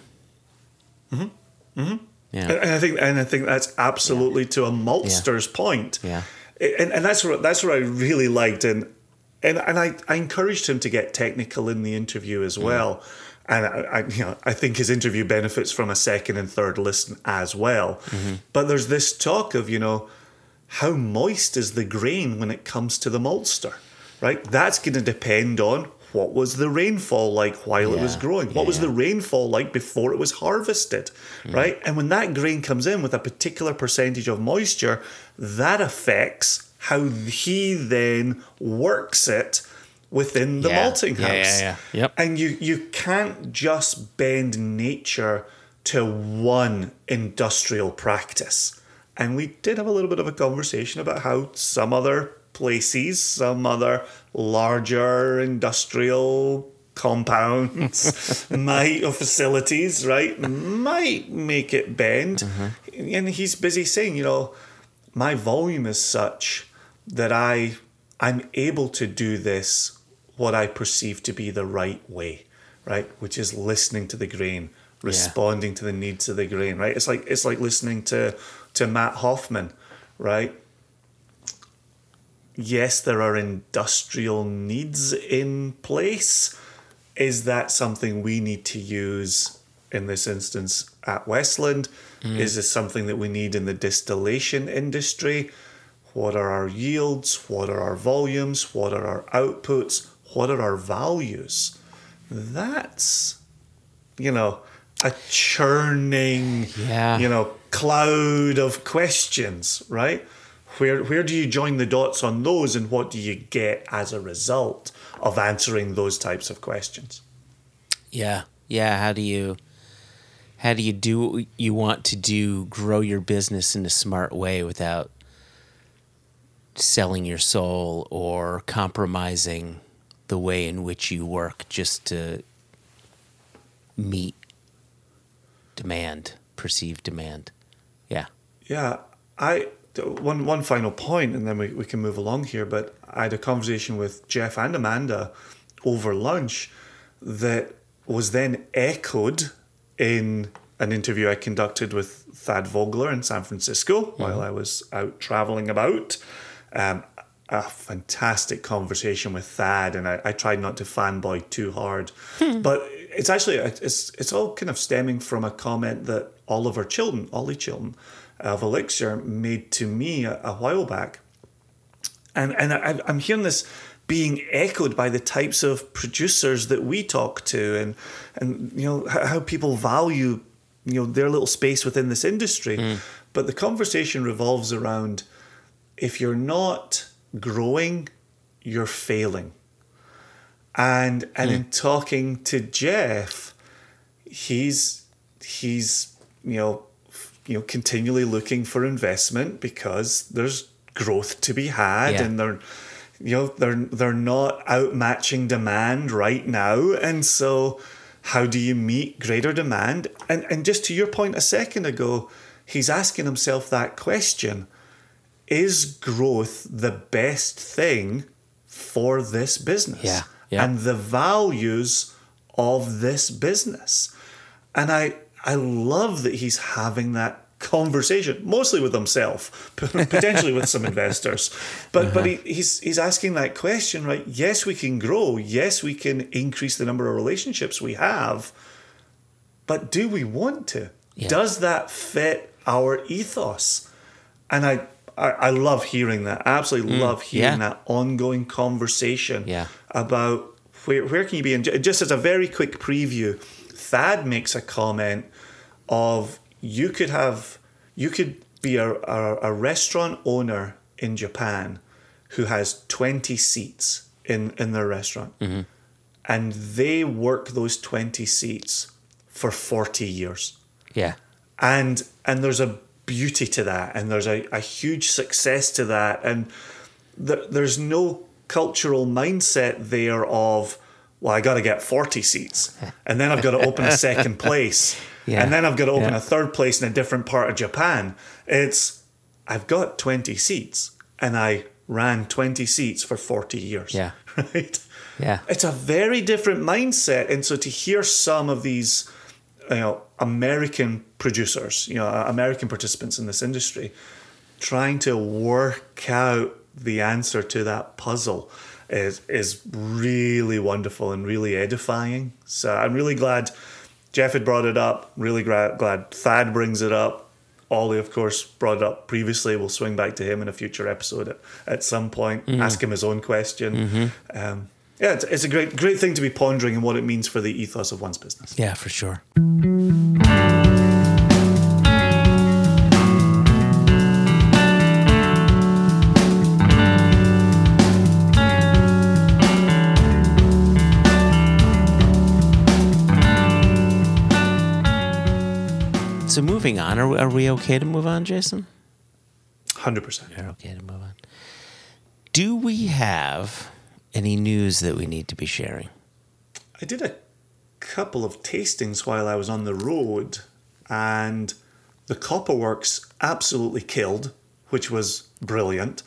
S1: Mm-hmm. Mm-hmm. Yeah.
S2: And I think, and I think that's absolutely to a maltster's point.
S1: Yeah.
S2: and, and that's what that's what I really liked, and and and I, I encouraged him to get technical in the interview as well, and I, I you know I think his interview benefits from a second and third listen as well. Mm-hmm. But there's this talk of you know how moist is the grain when it comes to the maltster, right? That's going to depend on what was the rainfall like while it was growing? What
S1: Yeah,
S2: was
S1: yeah.
S2: the rainfall like before it was harvested, mm. right? And when that grain comes in with a particular percentage of moisture, that affects how he then works it within the
S1: Yeah.
S2: malting house.
S1: Yeah, yeah, yeah. Yep.
S2: And you you can't just bend nature to one industrial practice. And we did have a little bit of a conversation about how some other places, some other larger industrial compounds might or facilities, right, might make it bend. Mm-hmm. And he's busy saying, you know, my volume is such that I I'm able to do this what I perceive to be the right way, right? Which is listening to the grain, responding to the needs of the grain, right? It's like it's like listening to to Matt Hofmann, right? Yes, there are industrial needs in place. Is that something we need to use in this instance at Westland? Mm. Is this something that we need in the distillation industry? What are our yields? What are our volumes? What are our outputs? What are our values? That's, you know, a churning,
S1: Yeah.
S2: you know, cloud of questions, right? Where where do you join the dots on those, and what do you get as a result of answering those types of questions?
S1: Yeah. Yeah. How do you how do you do what you want to do, grow your business in a smart way without selling your soul or compromising the way in which you work just to meet demand, perceived demand. Yeah.
S2: Yeah, I one one final point, and then we, we can move along here. But I had a conversation with Jeff and Amanda over lunch that was then echoed in an interview I conducted with Thad Vogler in San Francisco while I was out traveling about. Um, a fantastic conversation with Thad, and I, I tried not to fanboy too hard, hmm. but it's actually it's it's all kind of stemming from a comment that Oliver Chilton, Ollie Chilton, of Elixir, made to me a, a while back, and and I, I'm hearing this being echoed by the types of producers that we talk to, and and you know how, people value you know their little space within this industry. But but the conversation revolves around if you're not growing, you're failing. And and in hmm. talking to Jeff, he's he's you know you know continually looking for investment because there's growth to be had
S1: Yeah.
S2: and they're you know they're they're not outmatching demand right now and so how do you meet greater demand and and just to your point a second ago he's asking himself that question is growth the best thing for this business?
S1: Yeah, yeah.
S2: and the values of this business. And i i love that he's having that conversation mostly with himself potentially with some investors. But but he, uh-huh. he's he's asking that question right? Yes we can grow. Yes we can increase the number of relationships we have. But do we want to?
S1: Yeah.
S2: does that fit our ethos? And I, I I love hearing that. I Absolutely love hearing
S1: Mm, yeah.
S2: that ongoing conversation
S1: Yeah.
S2: about where where can you be. And just as a very quick preview, Thad makes a comment of you could have you could be a, a, a restaurant owner in Japan who has twenty seats in in their restaurant, and they work those twenty seats for forty years
S1: Yeah.
S2: and and there's a beauty to that and there's a, a huge success to that and th- there's no cultural mindset there of well i got to get 40 seats and then i've got to open a second place
S1: Yeah.
S2: and then i've got to open
S1: Yeah.
S2: a third place in a different part of japan it's i've got 20 seats and i ran 20 seats for 40 years
S1: Yeah.
S2: right
S1: Yeah.
S2: it's a very different mindset and so to hear some of these you know american producers you know uh, american participants in this industry trying to work out the answer to that puzzle is is really wonderful and really edifying. So i'm really glad jeff had brought it up really gra- glad thad brings it up. Ollie of course brought it up previously. We'll swing back to him in a future episode at, at some point mm-hmm. ask him his own question. Mm-hmm. Um, yeah it's, it's a great great thing to be pondering and what it means for the ethos of one's business
S1: Yeah, for sure. So moving on, are, are we okay to move on, Jason?
S2: 100%
S1: We're okay to move on. Do we have any news that we need to be sharing?
S2: I did a couple of tastings while I was on the road, and the Copperworks absolutely killed, which was brilliant.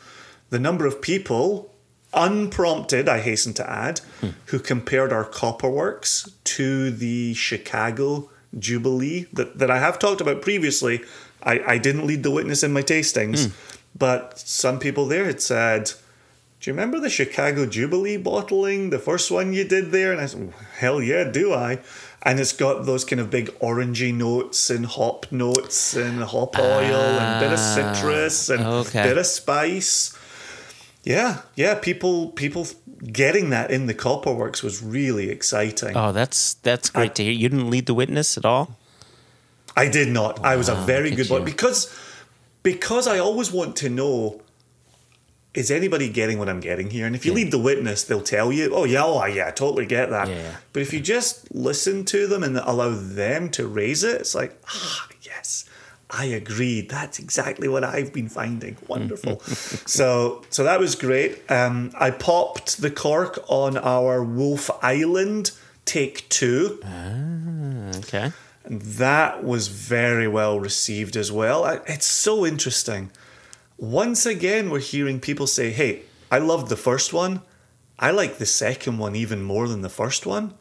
S2: The number of people, unprompted, I hasten to add, hmm. who compared our Copperworks to the Chicago Jubilee that, that I have talked about previously. I, I didn't lead the witness in my tastings, hmm. but some people there had said, do you remember the Chicago Jubilee bottling, the first one you did there? And I said, hell yeah, do I? And it's got those kind of big orangey notes and hop notes and hop oil and bit of ah, citrus and
S1: okay.
S2: bit of spice. Yeah, yeah, people people getting that in the Copperworks was really exciting.
S1: Oh, that's that's great to hear. You didn't lead the witness at all.
S2: I did not. I was a very good one
S1: you.
S2: because because I always want to know is anybody getting what I'm getting here? And if you lead the witness, they'll tell you, "Oh yeah, oh yeah, I totally get that."
S1: Yeah, yeah.
S2: But if you just listen to them and allow them to raise it, it's like, ah, yes, I agree. That's exactly what I've been finding. Wonderful. so so that was great. Um, I popped the cork on our Wolf Island take two.
S1: Okay.
S2: And that was very well received as well. It's so interesting. Once again, we're hearing people say, hey, I loved the first one. I like the second one even more than the first one.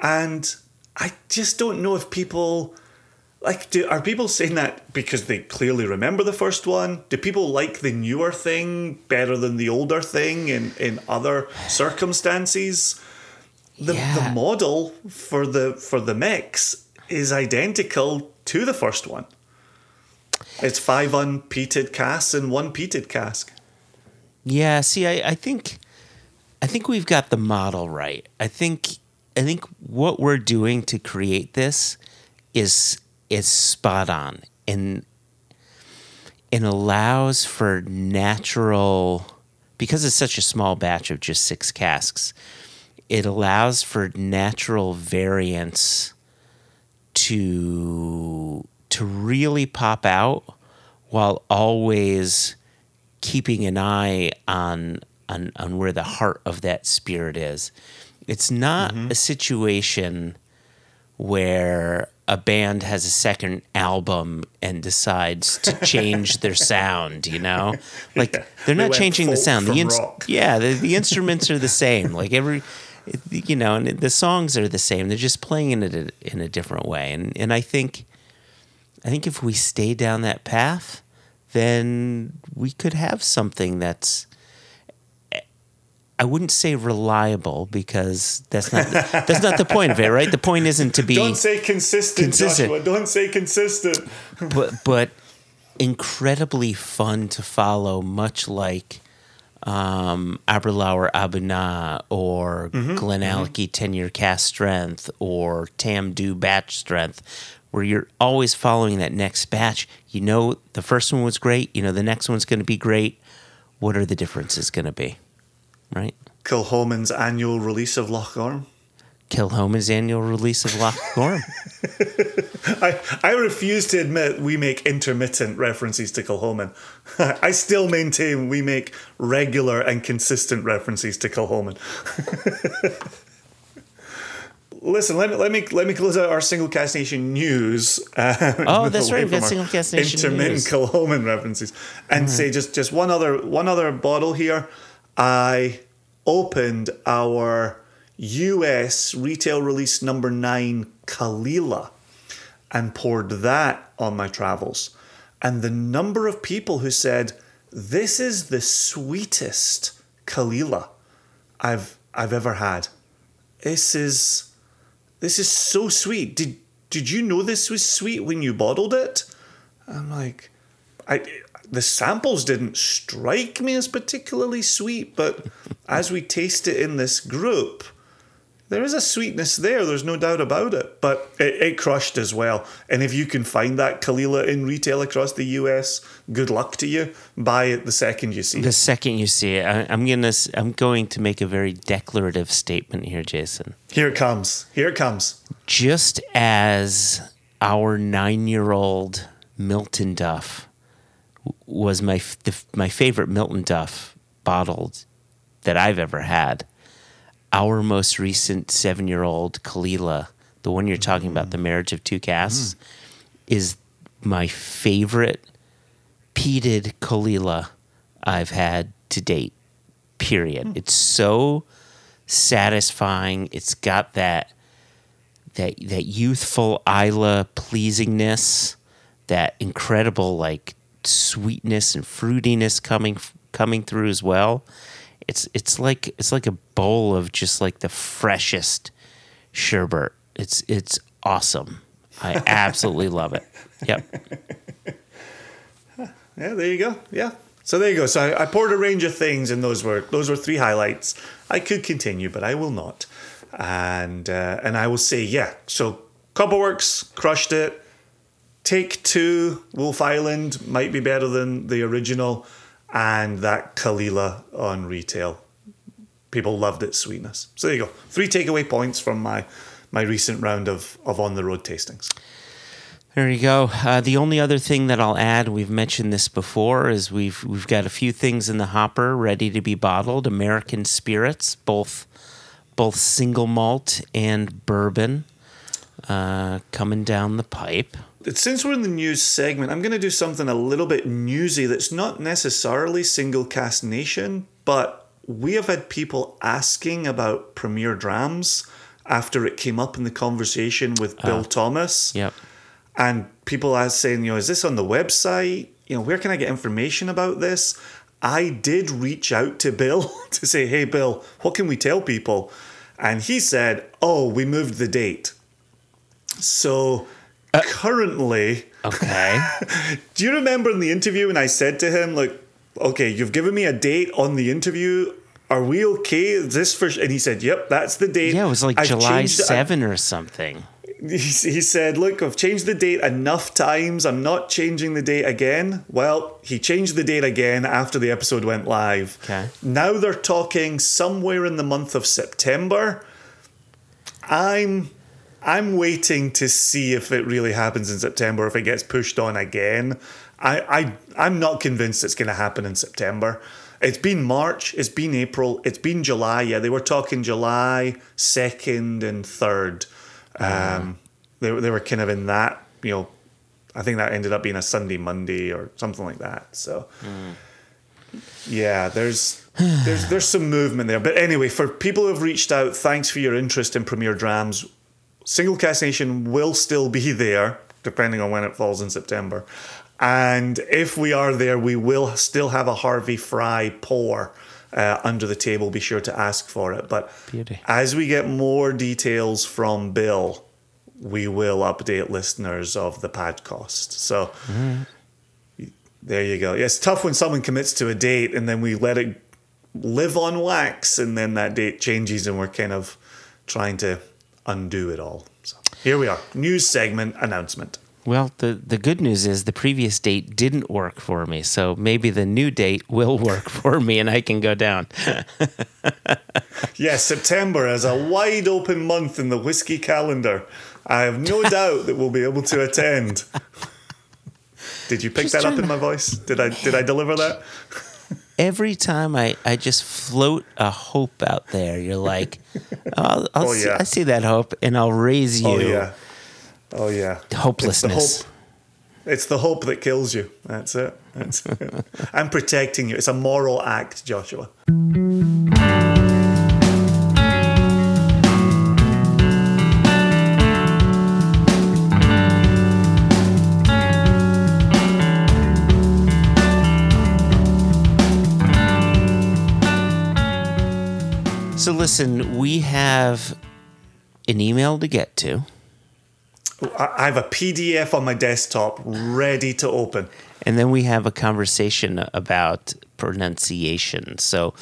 S2: And I just don't know if people like do are people saying that because they clearly remember the first one? Do people like the newer thing better than the older thing in, in other circumstances? the,
S1: Yeah.
S2: the model for the for the mix is identical to the first one. It's five unpeated casks and one peated cask.
S1: Yeah, see, I, I think I think we've got the model right. I think I think what we're doing to create this is is spot on. And and allows for natural because it's such a small batch of just six casks it allows for natural variance to to really pop out while always keeping an eye on on, on where the heart of that spirit is it's not a situation where a band has a second album and decides to change their sound, you know? Like they're not changing the sound. The ins- yeah, the, the instruments are the same. Like every you know, and the songs are the same. They're just playing in it in a different way. And and I think I think if we stay down that path, then we could have something that's I wouldn't say reliable because that's not that's not the point of it, right? The point isn't to be
S2: Don't say consistent,
S1: Consistent.
S2: Joshua. Don't say consistent.
S1: but but incredibly fun to follow, much like um, Aberlour A'bunadh or Glen Glenallachie 10 year cast strength or Tamdhu batch strength, where you're always following that next batch. You know, the first one was great, you know, the next one's going to be great. What are the differences going to be? Right?
S2: Kilchoman's annual release of Loch Gorm.
S1: Kilchoman's annual release of Loch Gorm.
S2: I, I refuse to admit we make intermittent references to Kilchoman. I still maintain we make regular and consistent references to Kilchoman. Listen, let me let me let me close out our single cast nation news. uh,
S1: Oh, that's right, we've got single cast nation
S2: intermittent. Kilchoman references, and say just just one other one other bottle here. I opened our U.S. retail release number nine Caol Ila and poured that on my travels. And the number of people who said, This is the sweetest Caol Ila I've I've ever had. This is this is so sweet. Did did you know this was sweet when you bottled it? I'm like, I the samples didn't strike me as particularly sweet, but as we taste it in this group, there is a sweetness there. There's no doubt about it. But it, it crushed as well. And if you can find that Caol Ila in retail across the US, good luck to you. Buy it the second you see it.
S1: The second you see it, I, I'm gonna I'm going to make a very declarative statement here, Jason.
S2: Here it comes. Here it comes.
S1: Just as our nine-year-old Miltonduff was my f- the, f- my favorite Miltonduff bottled that I've ever had, our most recent seven-year-old Caol Ila, the one you're talking about, the mm-hmm. marriage of two casks, mm-hmm. is my favorite peated Caol Ila I've had to date. Period. Hmm. It's so satisfying. It's got that that that youthful Islay pleasingness, that incredible like sweetness and fruitiness coming coming through as well. It's it's like it's like a bowl of just like the freshest sherbet. It's it's awesome. I absolutely love it. Yep.
S2: Yeah, there you go. Yeah. So there you go. So I, I poured a range of things, and those were those were three highlights. I could continue, but I will not. And uh, and I will say, yeah. So Copperworks crushed it. Take two, Wolf Island might be better than the original, and that Caol Ila on retail. People loved its sweetness. So there you go. Three takeaway points from my my recent round of of on the road tastings.
S1: There you go. Uh, the only other thing that I'll add, we've mentioned this before, is we've we've got a few things in the hopper ready to be bottled. American spirits, both both single malt and bourbon, uh, coming down the pipe.
S2: Since we're in the news segment, I'm going to do something a little bit newsy that's not necessarily single cast nation, but we have had people asking about Premier Drams after it came up in the conversation with ah. Bill Thomas.
S1: Yep.
S2: And people are saying, you know, is this on the website? You know, where can I get information about this? I did reach out to Bill to say, hey, Bill, what can we tell people? And he said, oh, we moved the date. So Uh, currently,
S1: Okay.
S2: do you remember in the interview when I said to him, like, okay, you've given me a date on the interview. Are we okay? Is this for? And he said, "Yep, that's the date."
S1: yeah, it was like
S2: I've
S1: July
S2: changed it. I-
S1: seven or something.
S2: he, he said, Look, I've changed the date enough times. I'm not changing the date again. Well, he changed the date again after the episode went live.
S1: Okay.
S2: Now they're talking somewhere in the month of September. I'm I'm waiting to see if it really happens in September, if it gets pushed on again. I, I I'm not convinced it's gonna happen in September. It's been March, it's been April, it's been July. Yeah, they were talking July second and third. Um, they they were kind of in that, you know. I think that ended up being a Sunday, Monday, or something like that. So, yeah, there's there's there's some movement there. But anyway, for people who have reached out, thanks for your interest in Premier Drams. Single Cast Nation will still be there, depending on when it falls in September. And if we are there, we will still have a Harvey Fry pour uh, under the table. Be sure to ask for it. But
S1: Beauty.
S2: as we get more details from Bill, we will update listeners of the pad cost. So there you go. Yeah, it's tough when someone commits to a date and then we let it live on wax and then that date changes and we're kind of trying to undo it all. So here we are. News segment announcement.
S1: Well, the, the good news is the previous date didn't work for me. So maybe the new date will work for me and I can go down.
S2: Yes, September is a wide open month in the whiskey calendar. I have no doubt that we'll be able to attend. Did you pick
S1: Just
S2: that up in my voice? Did I did I deliver that?
S1: Every time I, I just float a hope out there, you're like, I'll, I'll
S2: Oh,
S1: see,
S2: yeah.
S1: I see that hope and I'll raise oh, you.
S2: Oh yeah. Oh yeah.
S1: Hopelessness.
S2: It's the hope. It's the hope that kills you. That's it. That's it. I'm protecting you. It's a moral act, Joshua.
S1: So um, listen, we have an email to get to.
S2: I have a PDF on my desktop ready to open.
S1: And then we have a conversation about pronunciation. So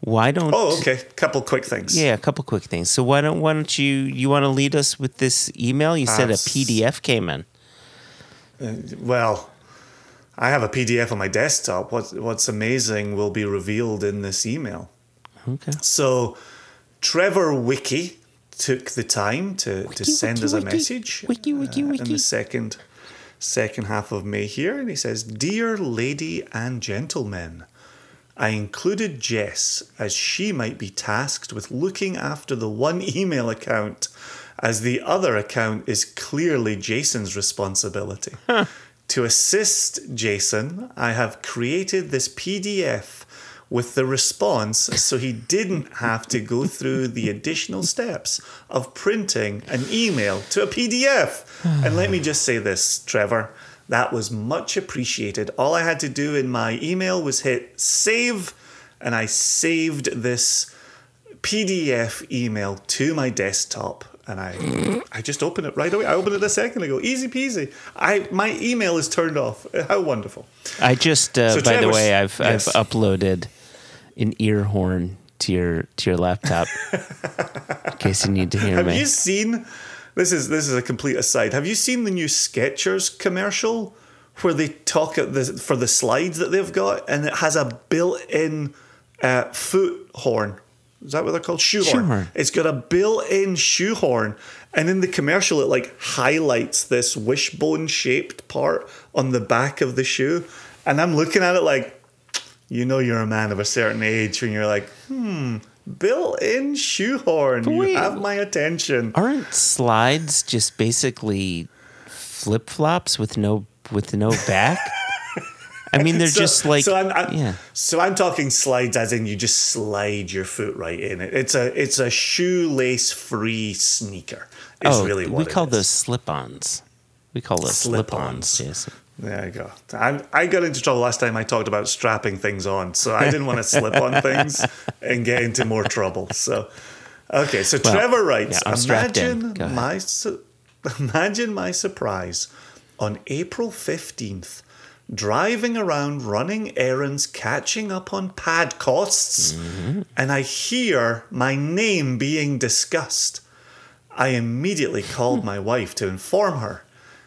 S1: why don't
S2: Oh, okay. Couple quick things.
S1: Yeah, a couple quick things. So why don't why don't you you want to lead us with this email? You said a PDF came in.
S2: Uh, well, I have a PDF on my desktop. What's What's amazing will be revealed in this email.
S1: Okay.
S2: So, Trevor Wiki took the time to, to send
S1: wiki,
S2: us a
S1: wiki.
S2: message
S1: Wiki, wiki,
S2: uh, in the second second half of May here, and he says, "Dear lady and gentlemen." I included Jess as she might be tasked with looking after the one email account, as the other account is clearly Jason's responsibility. To assist Jason, I have created this PDF with the response so he didn't have to go through the additional steps of printing an email to a PDF. and let me just say this, Trevor. That was much appreciated. All I had to do in my email was hit save, and I saved this PDF email to my desktop. And I, I just opened it right away. I opened it a second ago. Easy peasy. I my email is turned off. How wonderful.
S1: I just uh,
S2: So
S1: by the way, I've
S2: yes.
S1: I've uploaded an ear horn to your to your laptop in case you need to hear
S2: Have
S1: me.
S2: you seen? This is this is a complete aside. Have you seen the new Skechers commercial where they talk at the for the slides that they've got, and it has a built-in uh, foot horn. Is that what they're called? Shoehorn.
S1: Shoehorn.
S2: It's got a built-in shoehorn, and in the commercial, it like highlights this wishbone-shaped part on the back of the shoe, and I'm looking at it like, you know, you're a man of a certain age when you're like, hmm, built-in shoehorn. You
S1: wait.
S2: have my attention.
S1: Aren't slides just basically flip flops with no with no back? I mean, they're
S2: So-
S1: just like
S2: so I'm, I'm
S1: yeah.
S2: so I'm talking slides as in you just slide your foot right in it. It's a it's a shoelace free sneaker. Is
S1: Oh,
S2: really what
S1: we call
S2: is.
S1: those slip-ons. We call those
S2: Slip-ons.
S1: slip-ons. Yes.
S2: There you go. I, I got into trouble last time I talked about strapping things on, so I didn't want to slip on things and get into more trouble. So, okay. So
S1: Well,
S2: Trevor writes,
S1: yeah, I'm strapped in.
S2: imagine my su- imagine my surprise on April fifteenth, driving around, running errands, catching up on pad costs,
S1: Mm-hmm.
S2: and I hear my name being discussed. I immediately called my wife to inform her.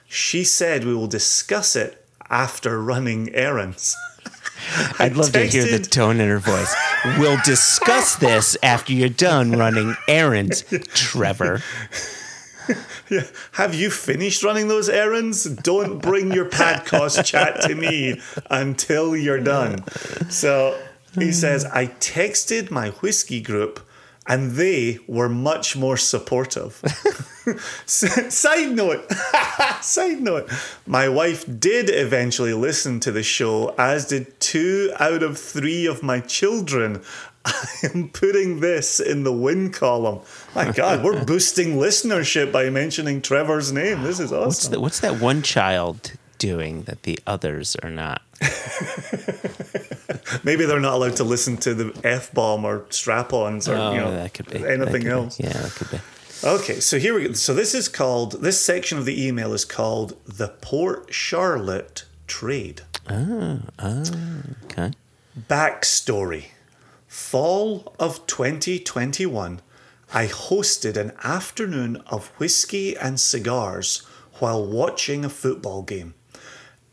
S2: She said we will discuss it after running errands.
S1: I'd love to hear the tone in her voice. We'll discuss this after you're done running errands, Trevor.
S2: Have you finished running those errands? Don't bring your Padcos chat to me until you're done. So he says, I texted my whiskey group and they were much more supportive. Side note, side note, my wife did eventually listen to the show, as did two out of three of my children. I am putting this in the win column. My God, we're boosting listenership by mentioning Trevor's name. This is awesome.
S1: What's, the, what's that one child doing that the others are not?
S2: Maybe they're not allowed to listen to the F bomb or strap ons or
S1: Oh,
S2: you know
S1: that could be.
S2: Anything
S1: could be.
S2: else.
S1: Yeah, that could be.
S2: Okay, so here we go. So this is called this section of the email is called the Port Charlotte Trade.
S1: Ah, ah, okay.
S2: Backstory Fall of 2021, I hosted an afternoon of whiskey and cigars while watching a football game.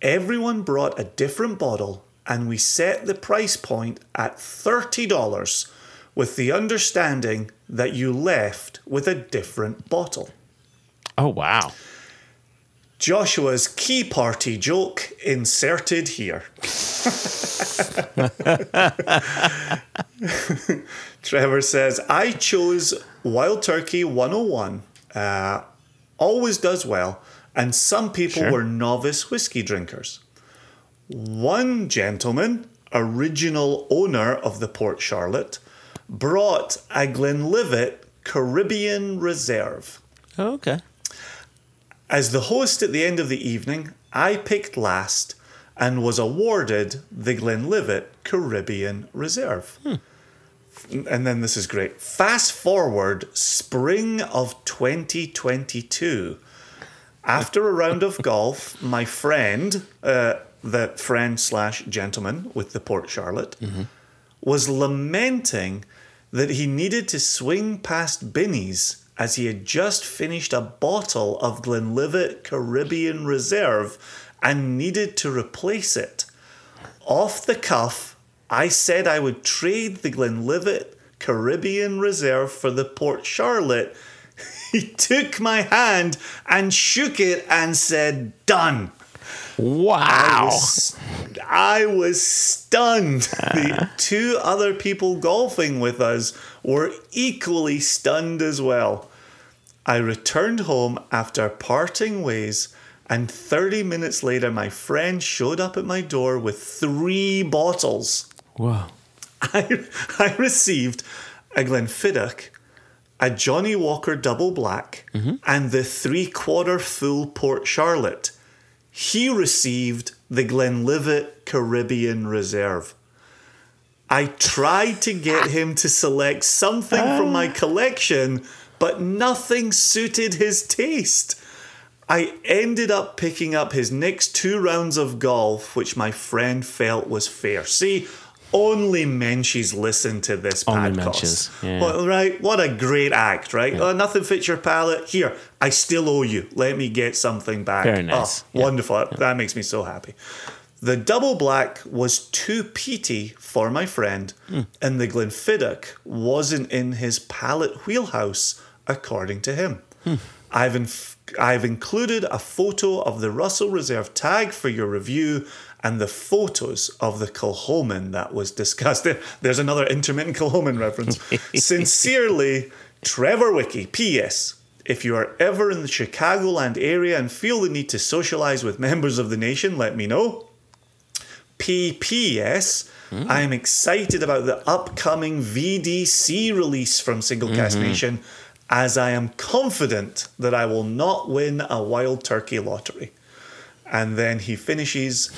S2: Everyone brought a different bottle, and we set the price point at $30 with the understanding that you left with a different bottle.
S1: Oh, wow.
S2: Joshua's key party joke inserted here. Trevor says, I chose Wild Turkey 101. Uh, always does well. And some people
S1: Sure.
S2: were novice whiskey drinkers. One gentleman, original owner of the Port Charlotte, brought a Glenlivet Caribbean Reserve.
S1: Oh, okay.
S2: As the host at the end of the evening, I picked last and was awarded the Glenlivet Caribbean Reserve. And then this is great. Fast forward spring of 2022. After a round of golf, my friend, uh, the friend slash gentleman with the Port Charlotte, mm-hmm. was lamenting that he needed to swing past Binny's as he had just finished a bottle of Glenlivet Caribbean Reserve and needed to replace it. Off the cuff, I said I would trade the Glenlivet Caribbean Reserve for the Port Charlotte. He took my hand and shook it and said, Done. I
S1: Wow.
S2: was, I was stunned. The two other people golfing with us were equally stunned as well. I returned home after parting ways, and 30 minutes later, my friend showed up at my door with three bottles.
S1: Wow.
S2: I, I received a Glenfiddich, a Johnnie Walker Double Black, mm-hmm. and the three quarter full Port Charlotte. He received the Glenlivet Caribbean Reserve. I tried to get him to select something from my ah. collection, but nothing suited his taste. I ended up picking up his next two rounds of golf, which my friend felt was fair. See, only Menchies listen to this
S1: Only
S2: podcast.
S1: Yeah.
S2: Well, right? What a great act, right? Oh, nothing fits your palate. Here, I still owe you. Let me get something back.
S1: Very nice.
S2: Oh,
S1: Yeah.
S2: Wonderful. That makes me so happy. The double black was too peaty for my friend,
S1: Hmm.
S2: and the Glenfiddich wasn't in his palate wheelhouse, according to him.
S1: Hmm.
S2: I've inf- I've included a photo of the Russell Reserve tag for your review and the photos of the Kilchoman that was discussed. There's another intermittent Kilchoman reference. Sincerely, Trevor Wiki. P.S. If you are ever in the Chicagoland area and feel the need to socialize with members of the nation, let me know. PPS. Hmm. I am excited about the upcoming VDC release from Singlecast mm-hmm. Nation, as I am confident that I will not win a wild turkey lottery. And then he finishes,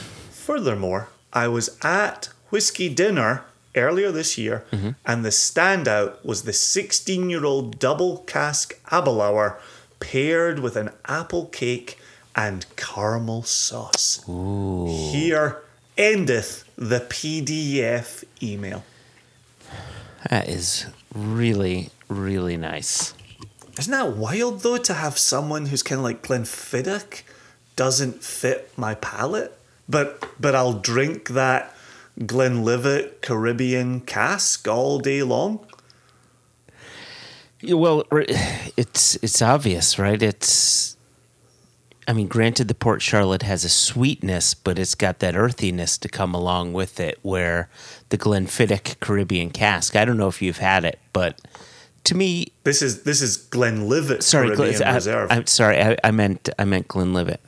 S2: furthermore, I was at whiskey dinner earlier this year, mm-hmm. and the standout was the 16 year old double cask Aberlour paired with an apple cake and caramel sauce. Here endeth the PDF email.
S1: That is really, really nice.
S2: Isn't that wild though to have someone who's kind of like Glenfiddich doesn't fit my palate, but but I'll drink that Glenlivet Caribbean cask all day long.
S1: Well, it's it's obvious, right? It's I mean, granted the Port Charlotte has a sweetness, but it's got that earthiness to come along with it where the Glenfiddich Caribbean cask, I don't know if you've had it, but to me
S2: This is this is Glenlivet
S1: sorry,
S2: Caribbean
S1: I,
S2: Reserve.
S1: am sorry, I, I meant I meant Glenlivet.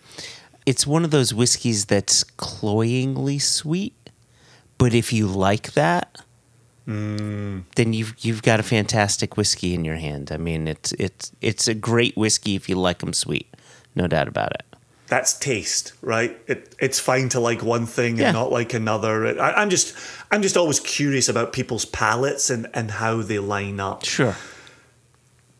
S1: It's one of those whiskeys that's cloyingly sweet, but if you like that,
S2: Mm.
S1: then you've you've got a fantastic whiskey in your hand. I mean, it's it's it's a great whiskey if you like them sweet, no doubt about it.
S2: That's taste, right? It it's fine to like one thing
S1: Yeah.
S2: and not like another. I, I'm just I'm just always curious about people's palates and and how they line up.
S1: Sure.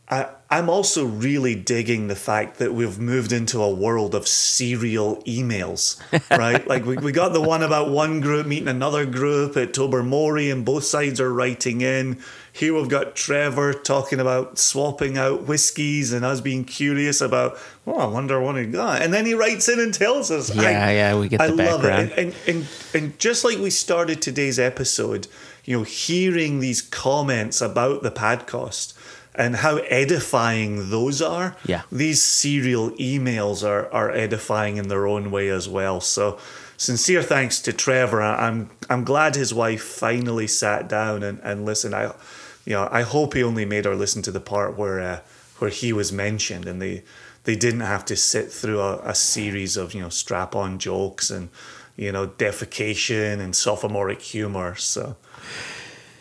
S2: I, I'm also really digging the fact that we've moved into a world of serial emails, right? like we, we got the one about one group meeting another group at Tobermory and both sides are writing in. Here we've got Trevor talking about swapping out whiskies and us being curious about, well, I wonder what he got. And then he writes in and tells us.
S1: Yeah, yeah, we get
S2: I
S1: the
S2: love
S1: background.
S2: it. And, and, and, and just like we started today's episode, you know, hearing these comments about the podcast and how edifying those are.
S1: Yeah.
S2: These serial emails are, are edifying in their own way as well. So sincere thanks to Trevor. I'm I'm glad his wife finally sat down and, and listened. I you know, I hope he only made her listen to the part where uh, where he was mentioned and they they didn't have to sit through a, a series of, you know, strap on jokes and, you know, defecation and sophomoric humor. So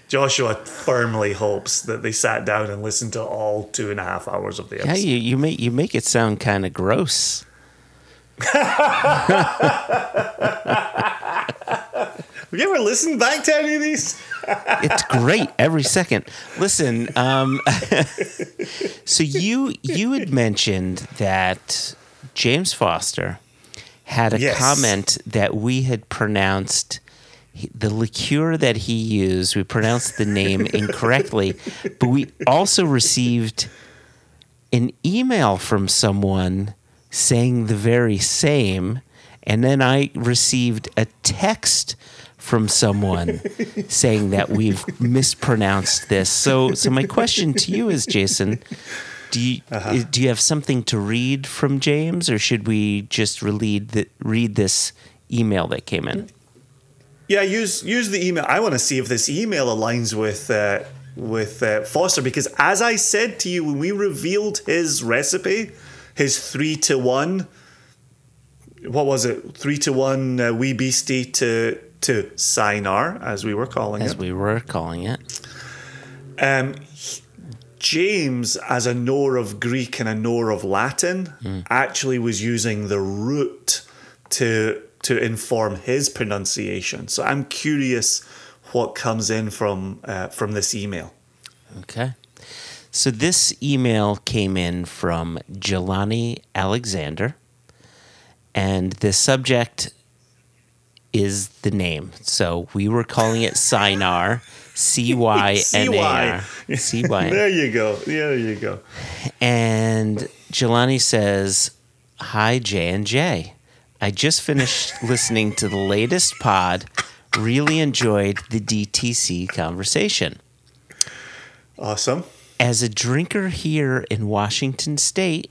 S2: Joshua firmly hopes that they sat down and listened to all two and a half hours of the episode.
S1: Yeah, you, you make you make it sound kind of gross.
S2: Have you ever listened back to any of these?
S1: It's great every second. Listen, um, so you you had mentioned that James Foster had a
S2: Yes.
S1: comment that we had pronounced he- the liqueur that he used. We pronounced the name incorrectly, but we also received an email from someone saying the very same, and then I received a text from someone saying that we've mispronounced this. So, so my question to you is, Jason, do you
S2: Uh-huh.
S1: do you have something to read from James, or should we just read the, read this email that came in?
S2: Yeah, use use the email. I want to see if this email aligns with uh, with uh, Foster because, as I said to you when we revealed his recipe, his three to one. What was it? Three to one uh, wee beastie to to Sinar, as we were calling
S1: As
S2: it.
S1: As we were calling it.
S2: Um, he- James, as a knower of Greek and a knower of Latin, actually was using the root to to inform his pronunciation. So I'm curious what comes in from uh, from this email.
S1: Okay. So this email came in from Jelani Alexander, and the subject is the name. So we were calling it Sinar, C Y N A R. C Y.
S2: There you go. There you go.
S1: And Jelani says, "Hi J and J. I just finished listening to the latest pod. Really enjoyed the DTC conversation."
S2: Awesome.
S1: as a drinker here in Washington State,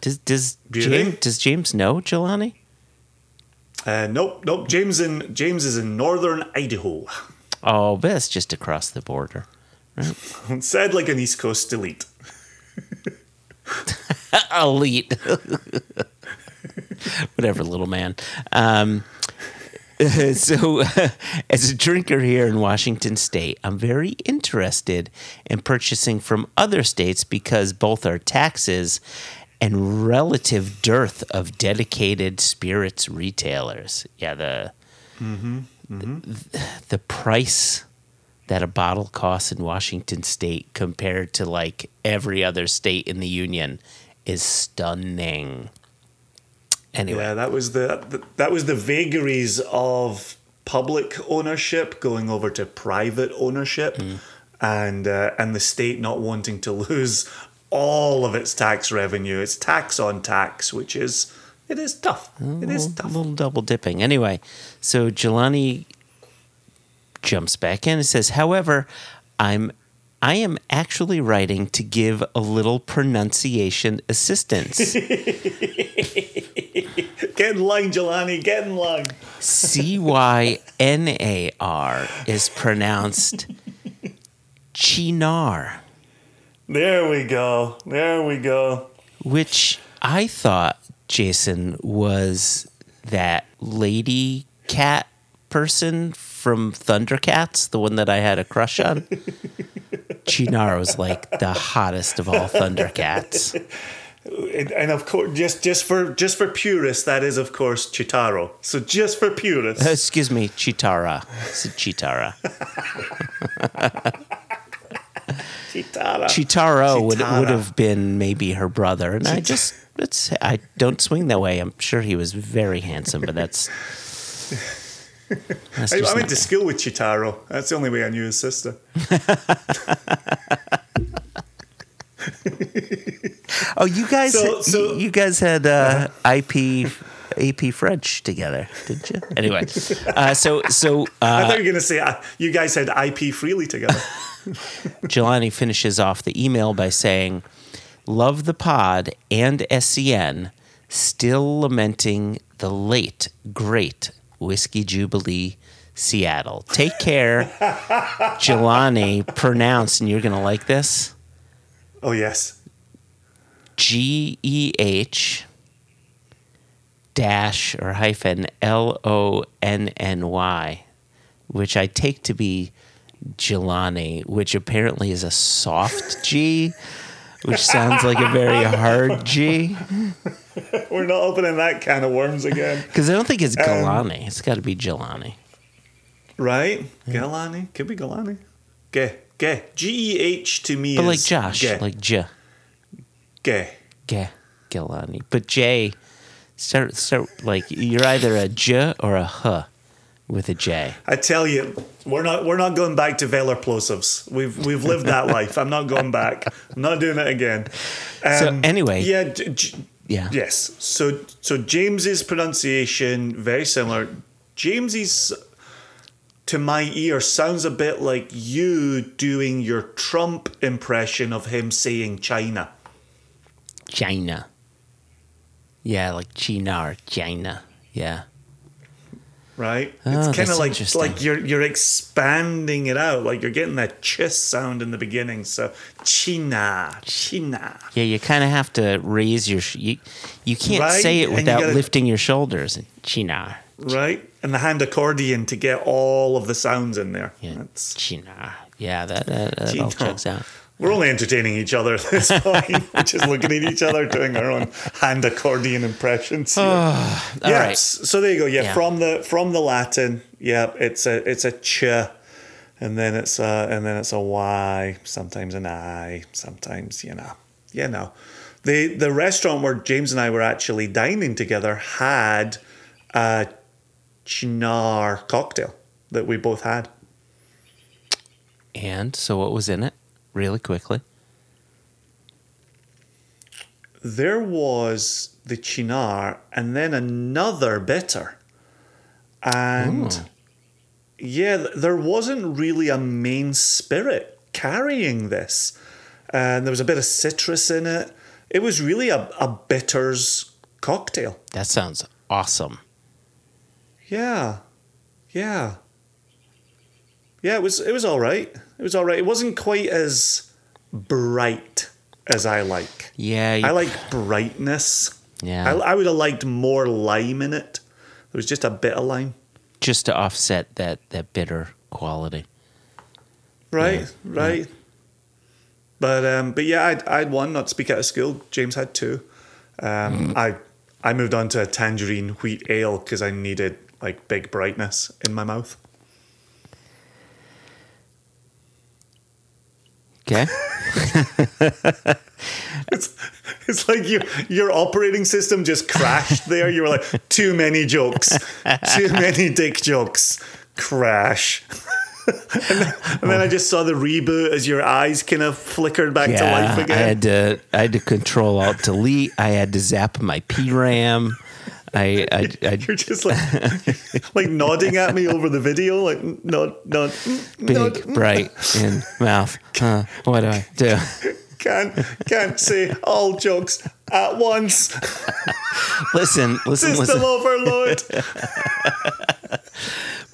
S1: does does James does James know Jelani?
S2: Uh, nope, nope. James in James is in northern Idaho.
S1: Oh, but that's just across the border.
S2: Said like an East Coast elite.
S1: Elite. Whatever, little man. Um, so, as a drinker here in Washington State, I'm very interested in purchasing from other states because both our taxes and relative dearth of dedicated spirits retailers. Yeah, the the, the price that a bottle costs in Washington State compared to like every other state in the union is stunning. Anyway,
S2: Yeah, that was the, that was the vagaries of public ownership going over to private ownership, and uh, and the state not wanting to lose all of its tax revenue. It's tax on tax, which is it is tough. It is
S1: a little double dipping. Anyway, so Jelani jumps back in and says, "However, I'm I am actually writing to give a little pronunciation assistance.
S2: Get in line, Jelani. Get in line.
S1: C Y N A R is pronounced chinar,
S2: There we go. There we go.
S1: which I thought Jason was that lady cat person from Thundercats, the one that I had a crush on. Chinar was like the hottest of all Thundercats.
S2: And, and of course, just just for just for purists, that is of course Chitaro. So just for purists, uh,
S1: Excuse me, Cheetara. It's Cheetara.
S2: Cheetara.
S1: Chitaro would,
S2: Cheetara.
S1: would have been maybe her brother, and I just it's I don't swing that way. I'm sure he was very handsome, but that's that's
S2: I, I went to school with Chitaro. That's the only way I knew his sister.
S1: Oh, you guys,
S2: So- so-
S1: you, you guys had uh, IP AP French together, didn't you? Anyway, uh, so so
S2: I
S1: uh,
S2: thought you were going to say uh, you guys had IP freely together.
S1: Jelani finishes off the email by saying, "Love the pod and SCN, still lamenting the late great whiskey jubilee." Seattle. Take care, Jelani. Pronounced, and you're gonna like this.
S2: Oh yes.
S1: G E H dash or hyphen L O N N Y, which I take to be Jelani, which apparently is a soft G, which sounds like a very hard G.
S2: We're not opening that can of worms again.
S1: Because I don't think
S2: Um,
S1: it's Galani. it's got to be Jelani.
S2: Right? Galani? Could be Galani. Ge. Ge. G E H to me
S1: But
S2: is
S1: like Josh,
S2: Ge.
S1: like J.
S2: Ge.
S1: G. Galani. But J, start, start, like, you're either a J or a H with a J.
S2: I tell you, we're not we're not going back to Velar plosives. We've we've lived that life. I'm not going back. I'm not doing it again.
S1: So
S2: Um,
S1: anyway-
S2: yeah, J- J-
S1: Yeah.
S2: yes. So so James's pronunciation very similar. James's to my ear sounds a bit like you doing your Trump impression of him saying China.
S1: China. Yeah, like China or China. Yeah.
S2: Right?
S1: Oh,
S2: it's kind of like like you're you're expanding it out, like you're getting that ch sound in the beginning. So China, China.
S1: Yeah, you kind of have to raise your. Sh- you, you can't
S2: Right,
S1: say it
S2: and you
S1: without
S2: gotta-
S1: lifting your shoulders. China.
S2: Right? And the hand accordion to get all of the sounds in there.
S1: Yeah.
S2: That's,
S1: China. Yeah, that, that, that all checks out.
S2: we're only entertaining each other at this point. we're just looking at each other doing our own hand accordion impressions. yeah,
S1: right.
S2: so there you go. Yeah,
S1: Yeah.
S2: from the from the Latin. Yeah, it's a it's a ch, and then it's a and then it's a y. Sometimes an i. Sometimes you know, you know. The the restaurant where James and I were actually dining together had a chinar cocktail that we both had.
S1: And so, what was in it? Really quickly.
S2: There was the chinar and then another bitter. And
S1: Ooh.
S2: yeah, there wasn't really a main spirit carrying this. And there was a bit of citrus in it. It was really a, a bitters cocktail.
S1: That sounds awesome.
S2: Yeah. Yeah. Yeah, it was it was all right. It was all right. It wasn't quite as bright as I like.
S1: Yeah. You,
S2: I like brightness.
S1: Yeah.
S2: I, I would have liked more lime in it. There was just a bit of lime.
S1: just to offset that, that bitter quality.
S2: Right,
S1: Yeah,
S2: right. But um, but yeah, I'd, I'd one not to speak out of school. James had two. Um, I I moved on to a tangerine wheat ale because I needed like big brightness in my mouth.
S1: Okay.
S2: It's it's like you your operating system just crashed there. You were like too many jokes, too many dick jokes. Crash. and then I just saw the reboot as your eyes kind of flickered back to life again.
S1: I had to I had to control alt delete. I had to zap my PRAM. I I, I
S2: You're just like like nodding at me over the video, like nod, nod, mm,
S1: big
S2: nod. Mm.
S1: bright in mouth. Huh, what do I do?
S2: Can't can't say all jokes at once.
S1: Listen, listen,
S2: System
S1: listen.
S2: overload.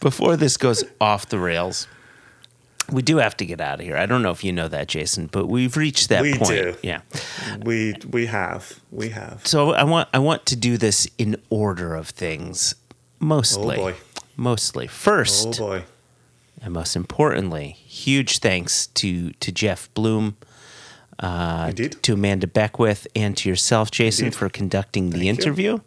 S1: Before this goes off the rails, we do have to get out of here. I don't know if you know that, Jason, but we've reached that
S2: We
S1: point.
S2: do.
S1: Yeah.
S2: we we have we have.
S1: So I want I want to do this in order of things. Mostly.
S2: Oh, boy.
S1: Mostly. First,
S2: Oh boy.
S1: and most importantly, huge thanks to to Jeff Bloem, uh, to Amanda Beckwith, and to yourself, Jason,
S2: Indeed.
S1: for conducting the
S2: Thank you.
S1: interview.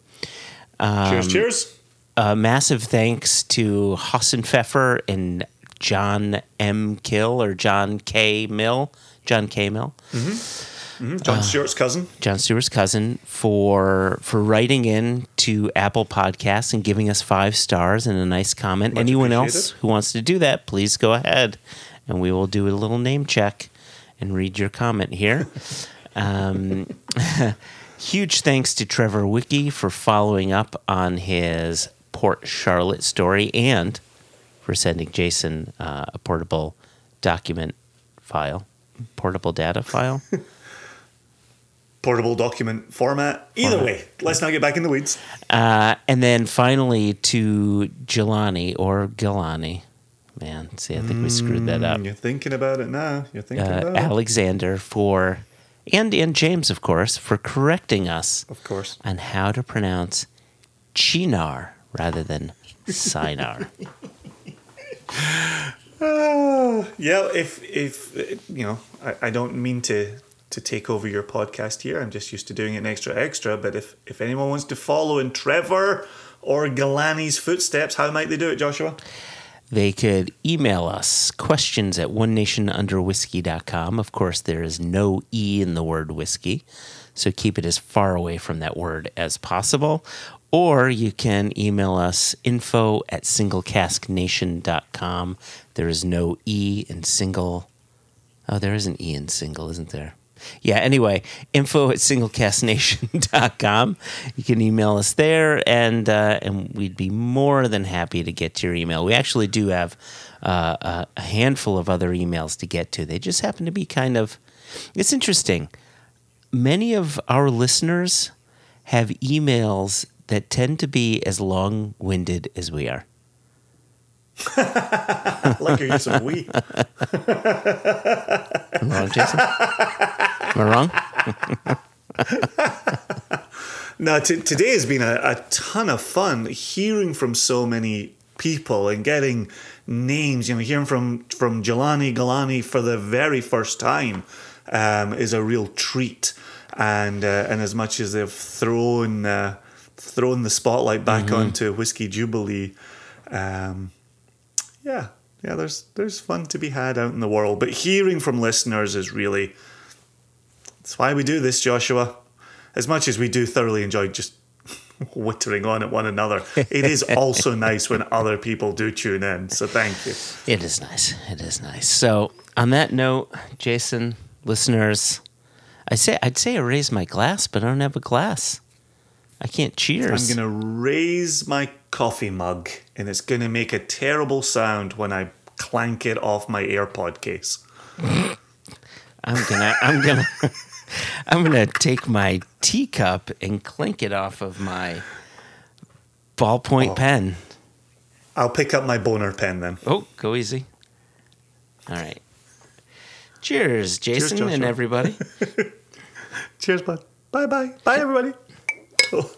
S1: Um,
S2: cheers, cheers.
S1: A massive thanks to Hasenpfeffer and John M. Kill or John K. Mill, John K. Mill,
S2: Mhm, John Stewart's cousin.
S1: John Stewart's cousin, for for writing in to Apple Podcasts and giving us five stars and a nice comment.
S2: Much
S1: Anyone else who wants to do that, please go ahead, and we will do a little name check and read your comment here. um, huge thanks to Trevor Wiki for following up on his Port Charlotte story and for sending Jason uh, a portable document file, portable data file.
S2: Portable document format. Either way, let's not get back in the weeds.
S1: Uh, and then finally to Jelani or Gilani. Man, see, I think we screwed that up.
S2: Mm, You're thinking about it now. You're thinking
S1: Uh,
S2: about it.
S1: Alexander for, and and James, of course, for correcting us
S2: Of course.
S1: on how to pronounce Chinar rather than Sinar.
S2: Yeah, if if you know, I, I don't mean to to take over your podcast here. I'm just used to doing it extra extra. But if if anyone wants to follow in Trevor or Galani's footsteps, how might they do it, Joshua?
S1: They could email us questions at one nation under whiskey.com. Of course, there is no E in the word whiskey, so keep it as far away from that word as possible. Or you can email us info at singlecasknation.com. There is no E in single. Oh, there is an E in single, isn't there? Yeah, anyway, info at singlecasknation.com. You can email us there, and uh, and we'd be more than happy to get to your email. We actually do have uh, a- a handful of other emails to get to. They just happen to be kind of. It's interesting. Many of our listeners have emails that tend to be as long winded as we are.
S2: Like your use of we.
S1: Am I wrong, Jason? Am I wrong?
S2: No, t- today has been a, a ton of fun hearing from so many people and getting names. You know, hearing from from Jelani Galani for the very first time um, is a real treat. And uh, and as much as they've thrown uh, thrown the spotlight back onto Whiskey Jubilee, um, yeah, yeah, there's there's fun to be had out in the world. But hearing from listeners is really that's why we do this, Joshua. As much as we do thoroughly enjoy just whittering on at one another, it is also nice when other people do tune in. So thank you.
S1: It is nice. It is nice. So, on that note, Jason, listeners, I say I'd say I raise my glass, but I don't have a glass. I can't cheers.
S2: I'm gonna raise my coffee mug, and it's gonna make a terrible sound when I clank it off my AirPod case.
S1: I'm gonna. I'm gonna. I'm gonna take my teacup and clink it off of my ballpoint
S2: Oh.
S1: pen.
S2: I'll pick up my boner pen then.
S1: Oh, go easy. All right. Cheers, Jason and everybody.
S2: Cheers, bud. Bye bye. Bye, everybody cool.